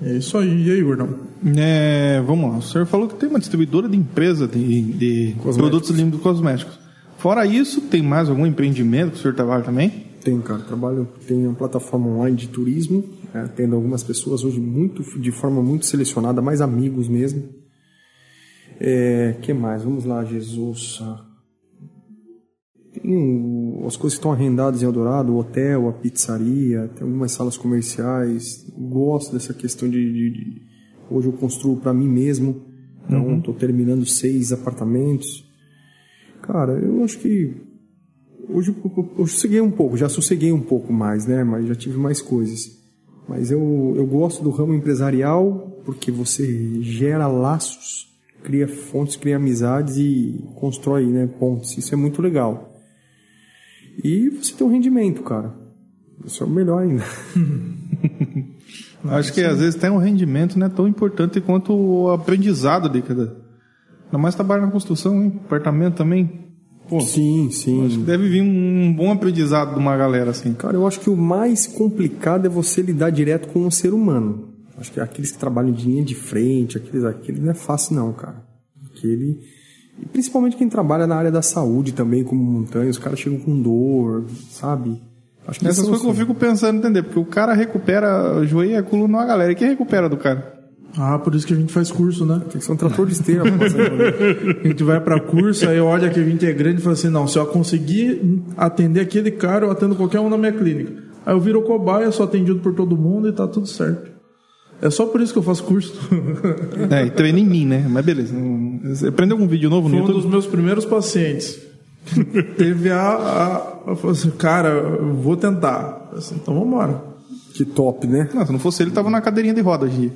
S2: É isso aí. E aí, Gordão?
S1: É, vamos lá. O senhor falou que tem uma distribuidora de empresa de, de produtos limpos cosméticos. Fora isso, tem mais algum empreendimento que o senhor trabalha também?
S3: Tem, cara, trabalho, tem uma plataforma online de turismo, né, tendo algumas pessoas hoje muito, de forma muito selecionada, mais amigos mesmo. É, que mais? Vamos lá, Jesus. O- as coisas que estão arrendadas em Eldorado, o hotel, a pizzaria, tem algumas salas comerciais. Gosto dessa questão de, de- de- hoje eu construo para mim mesmo. Então, estou terminando seis apartamentos. Cara, eu acho que Hoje eu, eu, eu sosseguei um pouco, já sosseguei um pouco mais, né? Mas já tive mais coisas. Mas eu, eu gosto do ramo empresarial porque você gera laços, cria fontes, cria amizades e constrói né, pontes. Isso é muito legal. E você tem um rendimento, cara. Isso é o melhor ainda.
S1: Acho que às vezes tem um rendimento não é tão importante quanto o aprendizado de cada. Ainda mais trabalho na construção, hein? Apartamento também. Pô,
S3: Sim, sim.
S1: deve vir um bom aprendizado de uma galera assim.
S3: Cara, eu acho que o mais complicado é você lidar direto com um ser humano. Acho que aqueles que trabalham de linha de frente, aqueles, aqueles não é fácil não, cara. Aquele... E principalmente quem trabalha na área da saúde também, como montanha, os caras chegam com dor, sabe? Acho que
S1: Essas coisas que eu
S3: assim.
S1: fico pensando, entender, porque o cara recupera o joelho e a coluna, galera. E quem recupera do cara?
S2: Ah, por isso que a gente faz curso, né?
S3: Tem que ser um trator de esteira.
S2: A gente vai pra curso, aí olha que a gente é grande e fala assim: não, se eu conseguir atender aquele cara, eu atendo qualquer um na minha clínica. Aí eu viro cobaia, sou atendido por todo mundo e tá tudo certo. É só por isso que eu faço curso.
S1: É, e treina em mim, né? Mas beleza. Você aprendeu algum vídeo novo no
S2: Foi um
S1: YouTube?
S2: dos meus primeiros pacientes. Teve a. a eu falei assim, cara, eu vou tentar. Eu assim, então vambora.
S3: Que top, né?
S1: Não, se não fosse ele, tava na cadeirinha de roda hoje.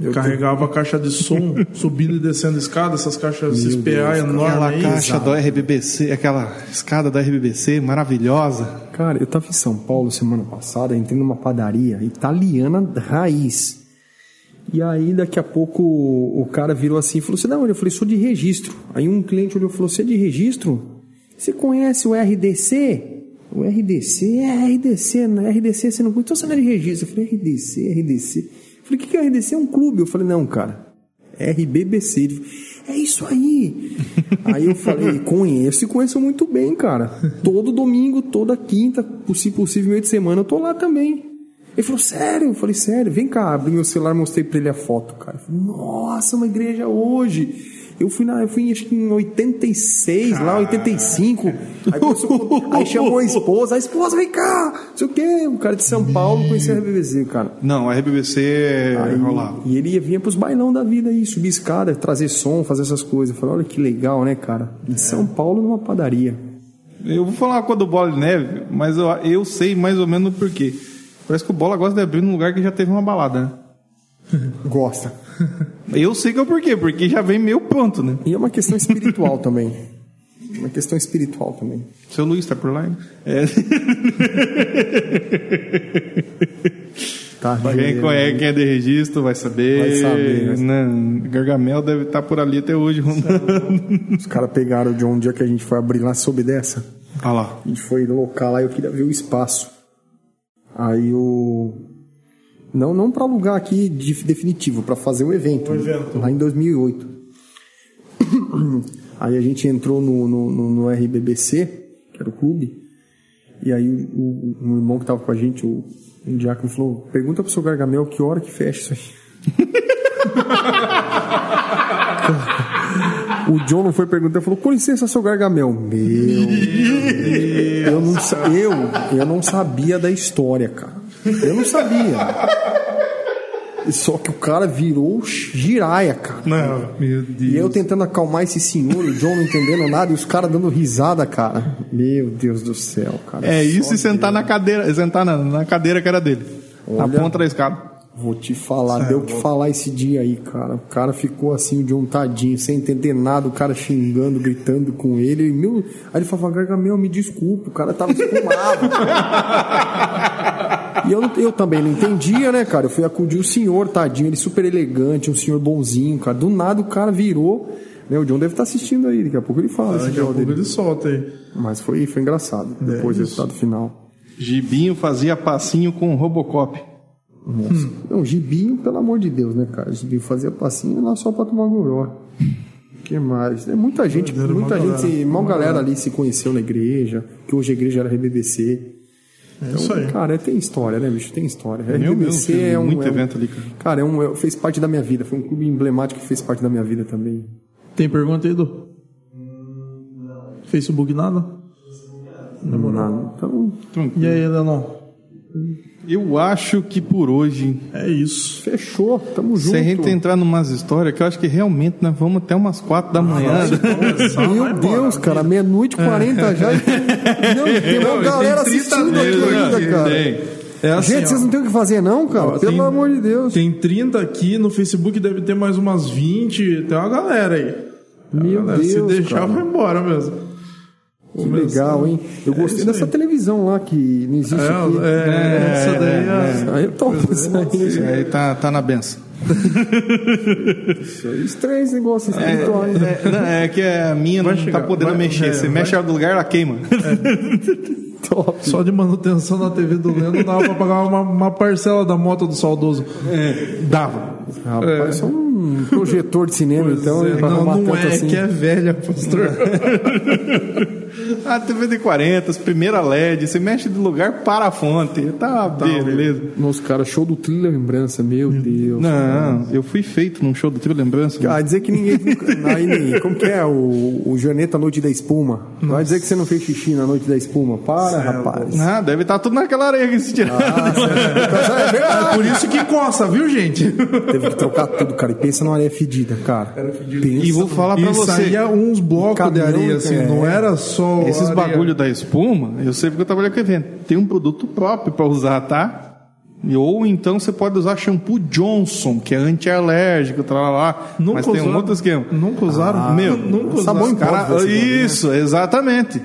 S3: Eu
S2: Carregava a caixa de som, subindo e descendo a escada, essas caixas CPA enormes
S1: Aquela
S2: aí.
S1: caixa do RBBC, aquela escada do RBBC maravilhosa.
S3: Cara, eu tava em São Paulo semana passada, entrei numa padaria italiana raiz. E aí, daqui a pouco, o cara virou assim e falou: Você da onde? Eu falei: Sou de registro. Aí um cliente olhou e falou: Você é de registro? Você conhece o RDC? O RDC? É RDC, não é RDC você não conhece? Então você não é de registro. Eu falei: RDC, RDC. Eu falei: O que que é RDC? É um clube. Eu falei: Não, cara. RBBC. Ele falou, É isso aí. aí eu falei, conheço e conheço muito bem, cara. Todo domingo, toda quinta, se possível, meio de semana, eu tô lá também. Ele falou, sério? Eu falei, sério, vem cá, abri meu celular mostrei pra ele a foto, cara. Falei, nossa, uma igreja hoje. Eu fui, na, eu fui acho que em 86, lá, 85. Aí, começou- aí chamou a esposa, a esposa, vem cá, não sei o quê. O cara de São Paulo conhecia a RBBZ, cara.
S1: Não, a RBBC
S3: Aí,
S1: rolava.
S3: e ele ia vinha pros bailão da vida aí, subir escada, trazer som, fazer essas coisas. Eu falei, olha que legal, né, cara? Em São Paulo, numa padaria.
S1: Eu vou falar uma coisa do Bola de Neve, mas eu, eu sei mais ou menos o porquê. Parece que o Bola gosta de abrir num lugar que já teve uma balada, né?
S3: Gosta.
S1: Eu sei que é o porquê, porque já vem meio pronto, né?
S3: E é uma questão espiritual também. Uma questão espiritual também.
S1: Seu Luiz tá por lá, hein? É.
S3: Tá,
S1: Quem conhece, quem é de registro vai saber.
S3: Vai saber, né?
S1: Né? Gargamel deve estar por ali até hoje.
S3: Os caras pegaram de um dia que a gente foi abrir lá, soube dessa.
S1: Olha lá.
S3: A gente foi local lá e eu queria ver o espaço. Aí o. Não, não para alugar aqui de definitivo, para fazer o evento.
S2: evento.
S3: Lá em 2008. Aí a gente entrou no, no, no, no RBBC, que era o clube. E aí o, o, o irmão que tava com a gente, o, o diácono, falou: pergunta pro seu Gargamel que hora que fecha isso aí. O John não foi perguntar, falou: com licença, seu Gargamel. Meu eu não, eu, eu não sabia da história, cara. Eu não sabia. Só que o cara virou giraia, cara.
S2: Não, meu Deus.
S3: E eu tentando acalmar esse senhor, o John não entendendo nada, e os caras dando risada, cara. Meu Deus do céu, cara.
S1: É isso e sentar na cadeira, sentar na, na cadeira que era dele.
S3: Olha.
S1: na ponta da escada.
S3: Vou te falar, deu o que falar esse dia aí, cara. O cara ficou assim, de um tadinho, sem entender nada, o cara xingando, gritando com ele. E, meu, aí ele falava, Gargamel, me desculpa, o cara tava espumado. e eu, eu também não entendia, né, cara? Eu fui acudir o senhor, tadinho, ele super elegante, um senhor bonzinho, cara. Do nada o cara virou. Né, o John deve estar assistindo aí, daqui a pouco ele fala.
S2: Ah, daqui a pouco dele. ele solta aí.
S3: Mas foi, foi engraçado, depois
S2: É
S3: do resultado final.
S1: Gibinho fazia passinho com o Robocop.
S3: Nossa. Não, gibinho, pelo amor de Deus, né, cara? Gibinho fazia passinho lá só pra tomar goró. que mais? É muita gente, muita
S2: uma
S3: gente,
S2: galera.
S3: Uma galera
S2: galera.
S3: ali se conheceu na igreja, que hoje a igreja era RBBC.
S2: É isso aí.
S3: Cara, é- tem história, né, bicho? Tem história.
S1: Meu Deus,
S3: RBBC
S1: teve
S3: é um.
S1: muito
S3: é um-
S1: evento ali, cara.
S3: Cara, é um, é- fez parte da minha vida. Foi um clube emblemático que fez parte da minha vida também.
S2: Tem pergunta aí, Edu? Facebook nada?
S3: Nada. Então,
S2: E aí, Leonão?
S1: Eu acho que por hoje,
S2: É isso.
S3: fechou. Tamo junto.
S1: se a gente entrar numas histórias, que eu acho que realmente nós vamos até umas quatro da manhã.
S3: Meu Deus, cara, meia-noite e 40 já. Não, tem uma galera
S2: tem 30
S3: assistindo aqui ainda, cara.
S1: Tem.
S2: É assim,
S3: Gente,
S2: ó.
S3: vocês não tem o que fazer, não, cara?
S2: Ó,
S3: Pelo
S2: tem-
S3: amor de Deus.
S2: Tem 30 aqui, no Facebook deve ter mais umas 20. Tem uma galera aí.
S3: Meu
S2: galera, Se
S3: Deus,
S2: deixar,
S3: cara.
S2: vai embora mesmo.
S3: Que legal, hein? Eu gostei
S2: isso
S3: dessa
S2: aí.
S3: televisão lá que não existe aqui.
S2: É, é, essa daí é.
S3: Aí topo isso
S1: Isso
S3: aí.
S1: aí tá, tá na benção.
S3: Isso aí. Estranho esse negócio espiritual?
S1: É, não, é que a minha não
S2: Vai
S1: tá
S2: chegar,
S1: podendo
S2: vai-
S1: mexer.
S2: é,
S1: Você
S2: vai-
S1: mexe ela do lugar, ela queima.
S3: Top.
S2: Só de manutenção na TV do Leno dava pra pagar uma, uma parcela da moto do saudoso.
S1: Dava.
S3: Rapaz, é um projetor de cinema, então,
S2: É, não, não é,
S3: assim.
S2: que é velha, pastor.
S1: A TV de 40, as primeira LED, você mexe de lugar para a fonte. Tá, beleza.
S3: Nossa, cara, show do Trilha Lembrança, meu Deus.
S1: Não, eu fui feito num show do Trio Lembrança.
S3: Ah, dizer que ninguém. Aí, como que é o, o Janeta Noite da Espuma? Vai dizer que você não fez xixi na Noite da Espuma? Para, rapaz.
S1: Ah, deve estar tudo naquela areia que se tira.
S3: É verdade.
S2: É por isso que coça, viu, gente?
S3: Teve que trocar tudo, cara. E pensa numa areia fedida, cara. Pensa
S1: E vou falar pra
S2: E
S1: você.
S2: saía uns blocos de
S3: Caminhão,
S2: areia, assim,
S3: é.
S2: não era só.
S1: Esses bagulho da espuma, eu sei porque eu trabalho com evento. Tem um produto próprio para usar, tá? Ou então você pode usar shampoo Johnson, que é anti-alérgico, tá lá.
S2: Nunca
S1: Mas tem um
S2: usaram.
S1: outro esquema.
S2: Nunca usaram?
S1: Meu,
S2: nunca
S3: sabão
S2: usaram.
S3: em pó.
S1: Cara,
S3: também, né?
S1: isso, exatamente.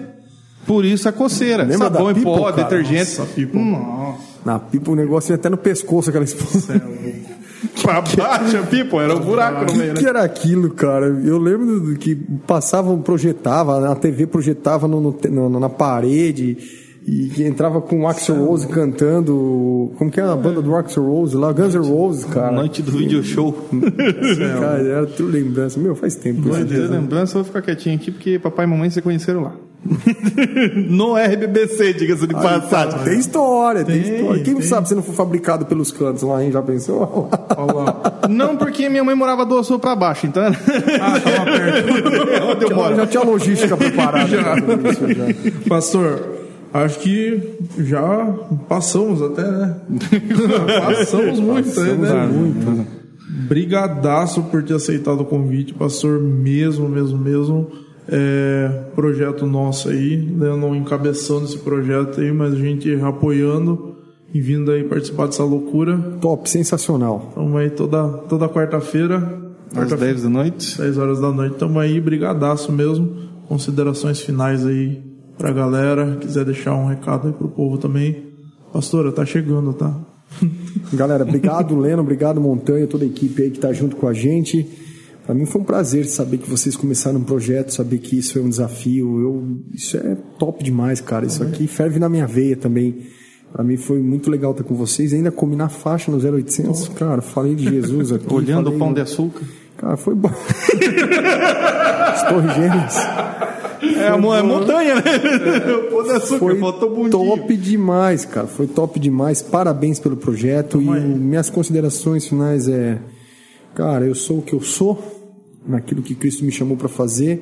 S1: Por isso a coceira.
S3: Lembra
S1: Sabão em pó,
S3: cara?
S1: detergente.
S2: Nossa, People.
S1: Nossa.
S3: Na pipa o negócio ia até no pescoço aquela espuma.
S1: Pra baixo, a pipa, era um buraco no meio,
S3: O
S1: né?
S3: que era aquilo, cara? Eu lembro do que passavam, projetava, a TV projetava no, no- no- na parede e entrava com o Axel Rose cantando. Como que é a banda do Axel Rose lá? Guns N' Roses, cara.
S1: Noite do video show.
S3: Cara, era tudo lembrança. Meu, faz tempo.
S1: De lembrança, eu vou ficar quietinho aqui, porque papai e mamãe se conheceram lá. no RBBC, diga-se de passagem.
S3: Tem história, tem,
S2: Tem,
S3: história. Quem
S2: tem.
S3: sabe se não for fabricado pelos cantos lá, hein? Já pensou?
S1: Não, porque minha mãe morava duas ruas pra baixo, então era
S2: Ah, tava perto.
S1: eu moro.
S3: já tinha logística preparada.
S2: Já.
S3: isso, já.
S2: Pastor, acho que já passamos até, né? passamos muito aí, né?
S3: Muito.
S2: Brigadaço por ter aceitado o convite, pastor, mesmo, mesmo, mesmo. É, projeto nosso aí, né? Não encabeçando esse projeto aí, mas a gente apoiando e vindo aí participar dessa loucura.
S3: Top, sensacional.
S2: Estamos aí toda, toda quarta-feira,
S1: Às 10 da noite.
S2: 10 horas da noite. Estamos aí, brigadaço mesmo. Considerações finais aí pra galera. Quiser deixar um recado aí pro povo também. Pastora, tá chegando, tá?
S3: Galera, obrigado, Leno, obrigado, Montanha, toda a equipe aí que tá junto com a gente. Para mim foi um prazer saber que vocês começaram um projeto, saber que isso é um desafio. Eu, isso é top demais, cara. Isso aqui ferve na minha veia também. Para mim foi muito legal estar com vocês. Ainda comi na faixa no 0800. Cara, falei de Jesus aqui.
S1: Olhando
S3: falei
S1: o pão de açúcar.
S3: Cara, foi bom. As Torres Gêmeas.
S1: é, é montanha, né? O pão de açúcar,
S3: Foi
S1: faltou bundinho.
S3: top demais, cara. Foi top demais. Parabéns pelo projeto. e minhas considerações finais é, cara, eu sou o que eu sou, naquilo que Cristo me chamou para fazer.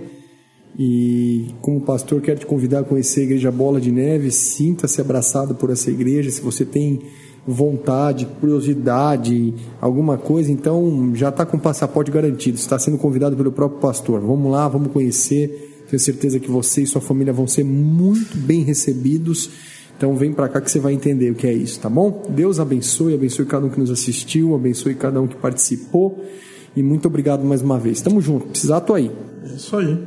S3: E como pastor, quero te convidar a conhecer a Igreja Bola de Neve. Sinta-se abraçado por essa igreja. Se você tem vontade, curiosidade, alguma coisa, então já está com o passaporte garantido. Está sendo convidado pelo próprio pastor. Vamos lá, vamos conhecer. Tenho certeza que você e sua família vão ser muito bem recebidos. Então vem para cá que você vai entender o que é isso, tá bom? Deus abençoe, abençoe cada um que nos assistiu, abençoe cada um que participou. E muito obrigado mais uma vez. Tamo junto. Precisar, tô aí.
S2: É isso aí.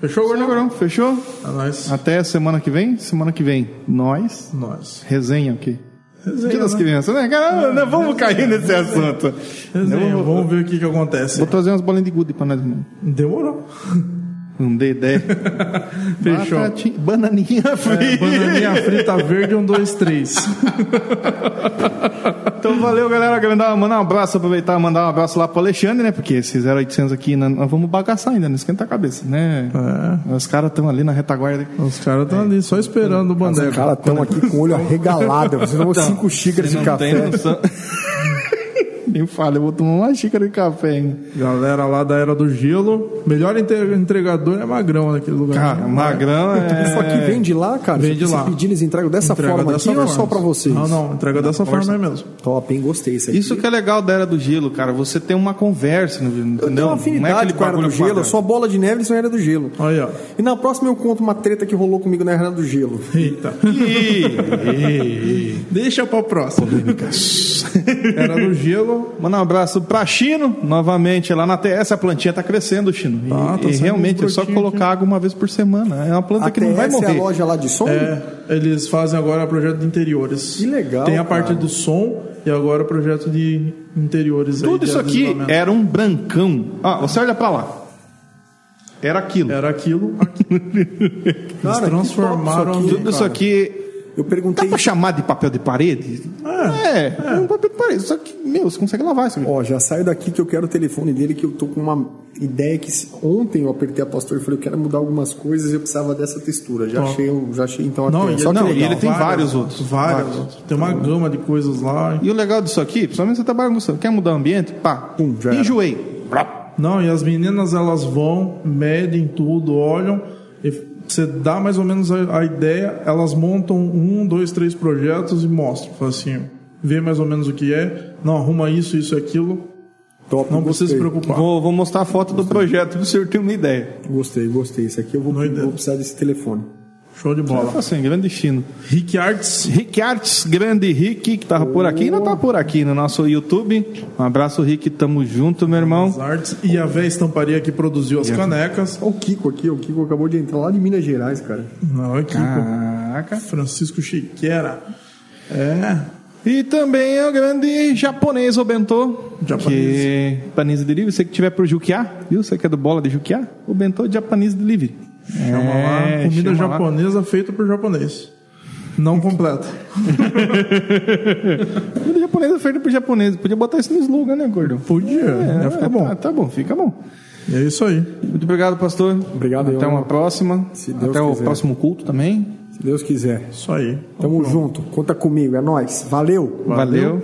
S2: Fechou, Gordão?
S1: Gordão? Fechou?
S2: É nóis.
S1: Até semana que vem? Semana que vem, nós.
S2: Nós.
S1: Resenha o quê?
S2: Resenha,
S1: Dia das
S2: né?
S1: crianças, né? Cara, não vamos cair nesse assunto.
S2: Resenha,
S1: vou-
S2: vamos ver o que, que acontece.
S1: Vou trazer umas bolinhas de gude pra nós. mano.
S2: Demorou.
S1: Não dei ideia.
S2: Fechou.
S1: Batatinha- Bananinha
S2: É,
S1: frita.
S2: bananinha frita verde, um, dois, três.
S1: Então valeu, galera. Quero mandar um abraço, aproveitar e mandar um abraço lá pro Alexandre, né? Porque esses 0800 aqui, né, nós vamos bagaçar ainda, não esquenta a cabeça, né?
S2: É.
S1: Os caras estão ali na retaguarda.
S2: Os caras estão ali só esperando o
S3: Os
S2: bandeira.
S3: caras estão aqui com o olho arregalado. Você tomou cinco xícaras de
S1: Então, Não tem
S3: café.
S1: noção. Nem fala, eu vou tomar uma xícara de café ainda.
S2: Galera lá da Era do Gelo. Melhor entre- entregador é Magrão naquele lugar.
S1: Cara, magrão é.
S3: Isso aqui vem de lá, cara?
S2: Vem de
S3: Se
S2: lá.
S3: pedir, eles entregam dessa
S2: Entrega
S3: forma
S2: dessa
S3: aqui ou é
S2: forma.
S3: só pra vocês?
S2: Não, não, entrega dessa forma aí mesmo.
S3: Top, hein? Gostei. Isso aqui.
S1: Isso que é legal da Era do Gelo, cara. Você tem uma conversa,
S3: Eu
S1: entendeu?
S3: tenho uma afinidade com a Era do Gelo. Eu sou a bola de neve, eles são a Era do Gelo.
S2: Olha, ó.
S3: E na próxima eu conto uma treta que rolou comigo na Era do Gelo.
S2: Eita. Deixa pra próxima. Era do Gelo.
S1: Mandar um abraço pra Chino, novamente lá na TS. A plantinha tá crescendo, Chino. E,
S2: Tá, tá
S1: e realmente é só colocar água uma vez por semana. É uma planta
S3: A
S1: que não vai
S3: TS é
S1: morrer.
S3: a loja lá de som?
S2: É, eles fazem agora projeto de interiores.
S3: Que legal,
S2: Tem a
S3: cara.
S2: parte do som e agora projeto de interiores. aí,
S1: Tudo
S2: de
S1: isso aqui era um brancão. Ah, você olha pra lá. Era aquilo.
S2: Era aquilo. aquilo.
S3: Cara,
S2: Eles transformaram.
S3: isso aqui,
S1: Tudo isso aqui.
S3: Eu
S1: Dá
S3: perguntei.
S1: pra chamar de papel de parede? É, é, um papel de parede. Só que, meu, você consegue lavar isso aqui.
S3: Ó, já saio daqui que eu quero o telefone dele, que eu tô com uma ideia que ontem eu apertei a pastor e falei, eu quero mudar algumas coisas e eu precisava dessa textura. Já achei, já achei então a
S2: Não, e,
S3: Só que
S1: não,
S3: legal.
S1: ele tem vários outros.
S2: Vários.
S1: Vários.
S2: outros. Tem uma gama de coisas lá.
S1: E o legal disso aqui, principalmente você tá bagunçando, quer mudar o ambiente? Pá,
S3: Pum, já
S1: enjoei.
S2: Não, e as meninas elas vão, medem tudo, olham, e você dá mais ou menos a, a ideia, elas montam um, dois, três projetos e mostram. Fala assim, vê mais ou menos o que é, não arruma isso, isso e aquilo,
S3: Top,
S2: não precisa se
S3: gostei.
S2: preocupar.
S1: Vou, vou mostrar a foto do projeto pro senhor ter uma ideia.
S3: Gostei, gostei. Esse aqui eu vou, vou precisar desse telefone.
S2: Show de bola.
S1: Assim, grande destino.
S2: Rick Arts,
S1: Rick Arts, grande Rick, que tava por aqui, ainda tá por aqui no nosso YouTube. Um abraço, Rick, tamo junto, meu irmão.
S2: Arts e a Vé Estamparia que produziu as canecas.
S3: Olha o Kiko aqui, o Kiko acabou de entrar lá de Minas Gerais, cara.
S2: Não, é Kiko.
S1: Caraca.
S2: Francisco Chiqueira. É,
S1: E também é o grande japonês, o Bentô.
S2: Japonês.
S1: Que... Japanese Delivery, você que tiver por Juquiá, viu? Você que é do Bola de Juquiá? O Bentô Japanese Delivery.
S2: Chama lá,
S1: É,
S2: comida
S1: chama lá.
S2: japonesa feita por japonês. Não completa.
S1: Comida japonesa feita por japonês. Podia botar isso no slogan, né, gordão?
S2: Podia, ia ficar bom.
S1: Tá, tá bom, fica bom.
S2: E é isso aí.
S1: Muito obrigado, pastor.
S3: Obrigado,
S1: Até
S3: eu.
S1: uma próxima.
S3: Se Deus
S1: Até o
S3: quiser.
S1: próximo culto também.
S3: Se Deus quiser.
S2: Isso aí.
S3: Tamo junto. Conta comigo, é nóis. Valeu.
S1: Valeu.